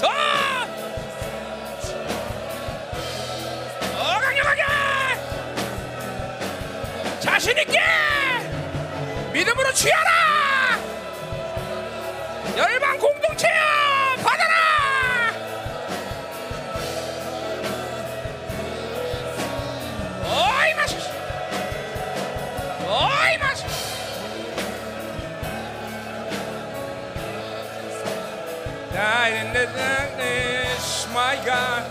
더! 더 강력하게! 자신 있게 믿음으로 취하라 열방 공동체야 받아라 어이 마소서 어이 in the darkness, my God,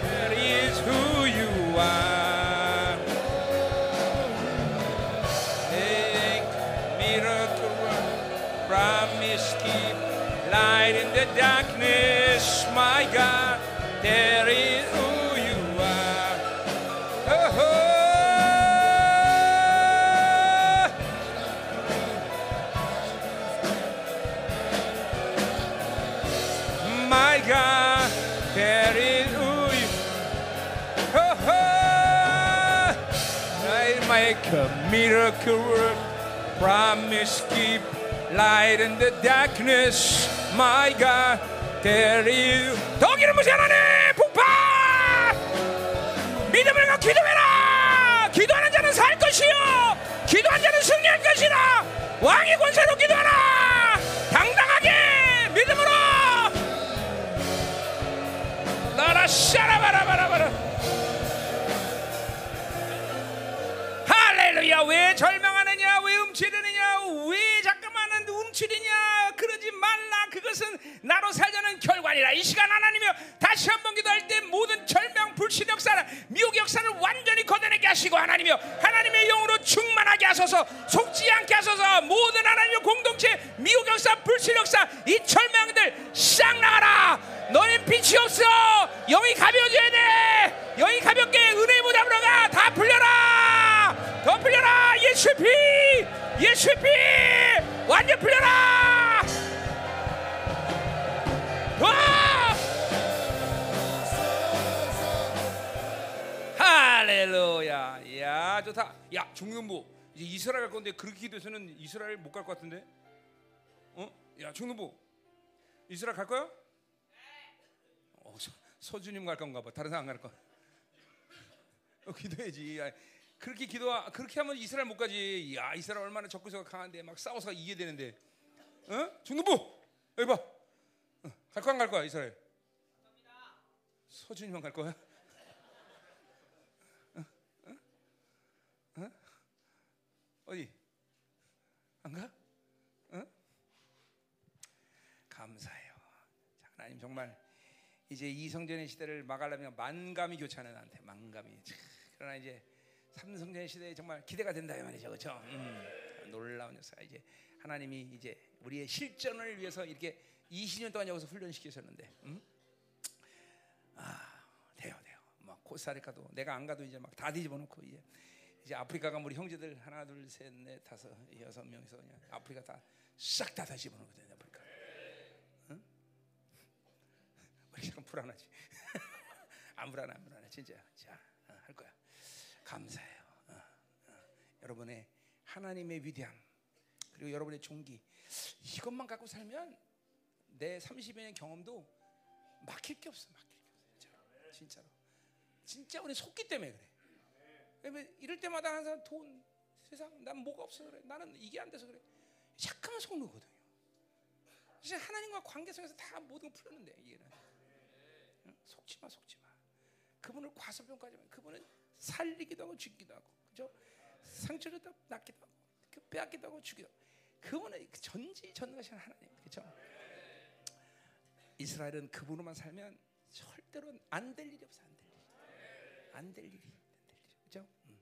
that is who you are. Promise keep light in the darkness, my God, there is who you are. Oh, oh. My God, there is who you oh, oh. I make a miracle work, promise keep light in the darkness. My God, there is 더 기름 부시 하나님 폭파! 믿음을 갖고 기도해라! 기도하는 자는 살 것이요! 기도하는 자는 승리할 것이라! 왕의 권세로 기도하라! 당당하게 믿음으로! 나라 샤라바라바라바라. 할렐루야 왜 절망하느냐 왜 움츠리느냐 왜 잠깐만 은 움츠리냐? 그러지 말라. 그것은 나로 살자는 결과니라. 이 시간 하나님이여 다시 한번 기도할 때 모든 절망 불신 역사를 미혹 역사를 완전히 걷어내게 하시고 하나님이여 하나님의 영으로 충만하게 하소서 속지 않게 하소서. 모든 하나님의 공동체 미혹 역사 불신 역사 이 절망들 싹 나가라. 너는 빛이 없어. 영이 가벼워져야 돼. 영이 가볍게 은혜 모잡으러 가다 풀려라. 더 풀려라. 예수의 피 예수의 피 풀려라 와 할렐루야 야 좋다 야 중등부 이제 이스라엘 갈 건데 그렇게 기도해서는 이스라엘 못 갈 것 같은데 어? 야 중등부 이스라엘 갈 거야? 어, 서, 서주님 갈 건가 봐. 다른 사람 안 갈 거. 어, 기도해야지. 야, 그렇게 기도 그렇게 하면 이스라엘 못 가지. 야 이스라엘 얼마나 적그리스도가 강한데 막 싸워서 이겨야 되는데 어? 중동부 여기 봐. 어, 갈 거야 안갈 거야 이스라엘? 서준이만 갈 거야? 어? 어디? 안 가? 어? 감사해요. 자, 하나님 정말 이제 이 성전의 시대를 막으려면 만감이 교차하는 나한테 만감이. 참, 그러나 이제 삼성전의 시대에 정말 기대가 된다 이 말이죠, 그렇죠? 음, 놀라운 역사 이제 하나님이 이제 우리의 실전을 위해서 이렇게 20년 동안 여기서 훈련시키셨는데, 음? 아 돼요, 돼요. 막 코스타리카도 내가 안 가도 이제 막 다 뒤집어놓고 이제 이제 아프리카 가면 우리 형제들 하나, 둘, 셋, 넷, 다섯, 여섯 명이서 그냥 아프리카 다 싹 다다 집어넣거든요, 아프리카. 응? 우리 약간 불안하지. 안 불안해, 안 불안해, 진짜. 자. 감사해요. 어, 어. 여러분의 하나님의 위대함 그리고 여러분의 종기 이것만 갖고 살면 내 30년의 경험도 막힐 게 없어, 막힐 게 없어, 진짜로. 진짜로. 진짜 우리 속기 때문에 그래. 이럴 때마다 항상 돈, 세상, 난 뭐가 없어 그래. 나는 이게 안 돼서 그래. 잠깐만 속는거든요. 진짜 하나님과 관계 속에서 다 모든 걸 풀었는데 이게는 응? 속지 마, 속지 마. 그분을 과소평가하지 마. 그분은 살리기도 하고 죽기도 하고, 그죠? 상처를 다 낫기도 하고, 그 빼앗기도 하고 죽기도 하고. 그분은 그 전지전능하신 하나님, 그죠? 이스라엘은 그분으로만 살면 절대로 안 될 일이 없어, 안 될 일, 안될 일이, 안 될 일이, 그죠? 음.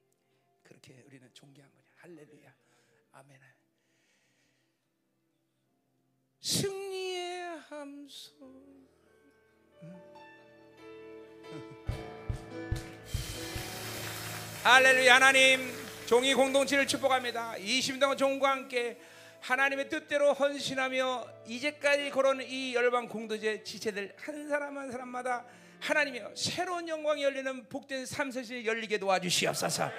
그렇게 우리는 존경한 거냐. 할렐루야, 아멘. 승리의 함성. 할렐루야 하나님 종이 공동체를 축복합니다. 20년 동안 종과 함께 하나님의 뜻대로 헌신하며 이제까지 걸어온 이 열방 공동체 지체들 한 사람 한 사람마다 하나님이여 새로운 영광이 열리는 복된 삶셋이 열리게 도와주시옵소서.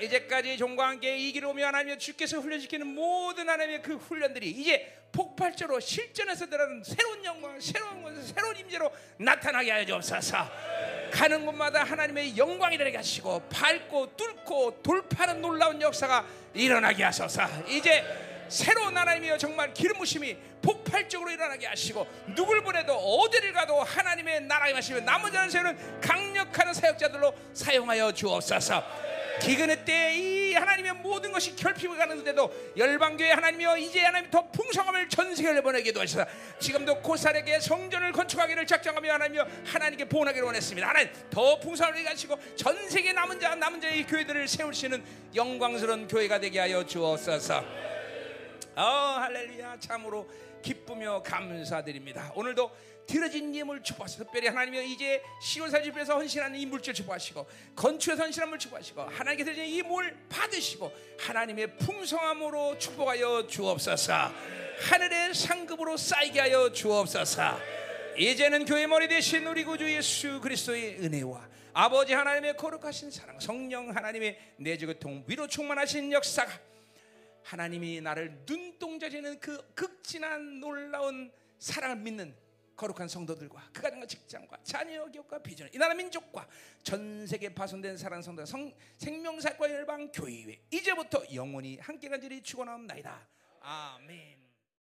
이제까지 종과 함께 이 길을 오며 하나님의 주께서 훈련시키는 모든 하나님의 그 훈련들이 이제 폭발적으로 실전에서 들어가는 새로운 영광, 새로운 것, 새로운 임재로 나타나게 하여 주옵소서. 가는 곳마다 하나님의 영광이 되게 하시고 밟고 뚫고 돌파하는 놀라운 역사가 일어나게 하소서. 이제 새로운 하나님이여 정말 기름 부심이 폭발적으로 일어나게 하시고 누굴 보내도 어디를 가도 하나님의 나라에 마시며 남은 자는 세우는 강력한 사역자들로 사용하여 주옵소서. 기근의 때에 이 하나님의 모든 것이 결핍을 가는데도 열방교회 하나님이여 이제 하나님 더 풍성함을 전 세계를 보내기도 하시사 지금도 코살에게 성전을 건축하기를 작정하며 하나님이여 하나님께 보원하기를 원했습니다. 하나님 더 풍성함을 가시고 전 세계 남은 자 남은 자의 교회들을 세울 수 있는 영광스러운 교회가 되게 하여 주옵소서. 어 할렐루야. 참으로 기쁘며 감사드립니다. 오늘도 들어진 예물 축복하시고 특별히 하나님이 이제 시온사 집에서 헌신하는 이 물질 축복하시고 건축에서 헌신한 물 축복하시고 하나님께 드린 이물 받으시고 하나님의 풍성함으로 축복하여 주옵소서. 하늘의 상급으로 쌓이게 하여 주옵소서. 이제는 교회 머리 대신 우리 구주 예수 그리스도의 은혜와 아버지 하나님의 거룩하신 사랑 성령 하나님의 내주 교통 위로 충만하신 역사가 하나님이 나를 눈동자 지는 그 극진한 놀라운 사랑을 믿는 거룩한 성도들과 그 가정과 직장과 자녀 기업과 비전 이 나라 민족과 전 세계 파손된 사랑 성도 성, 생명사과 열방 교회 이제부터 영원히 함께 간절히 축원하옵나이다 아멘.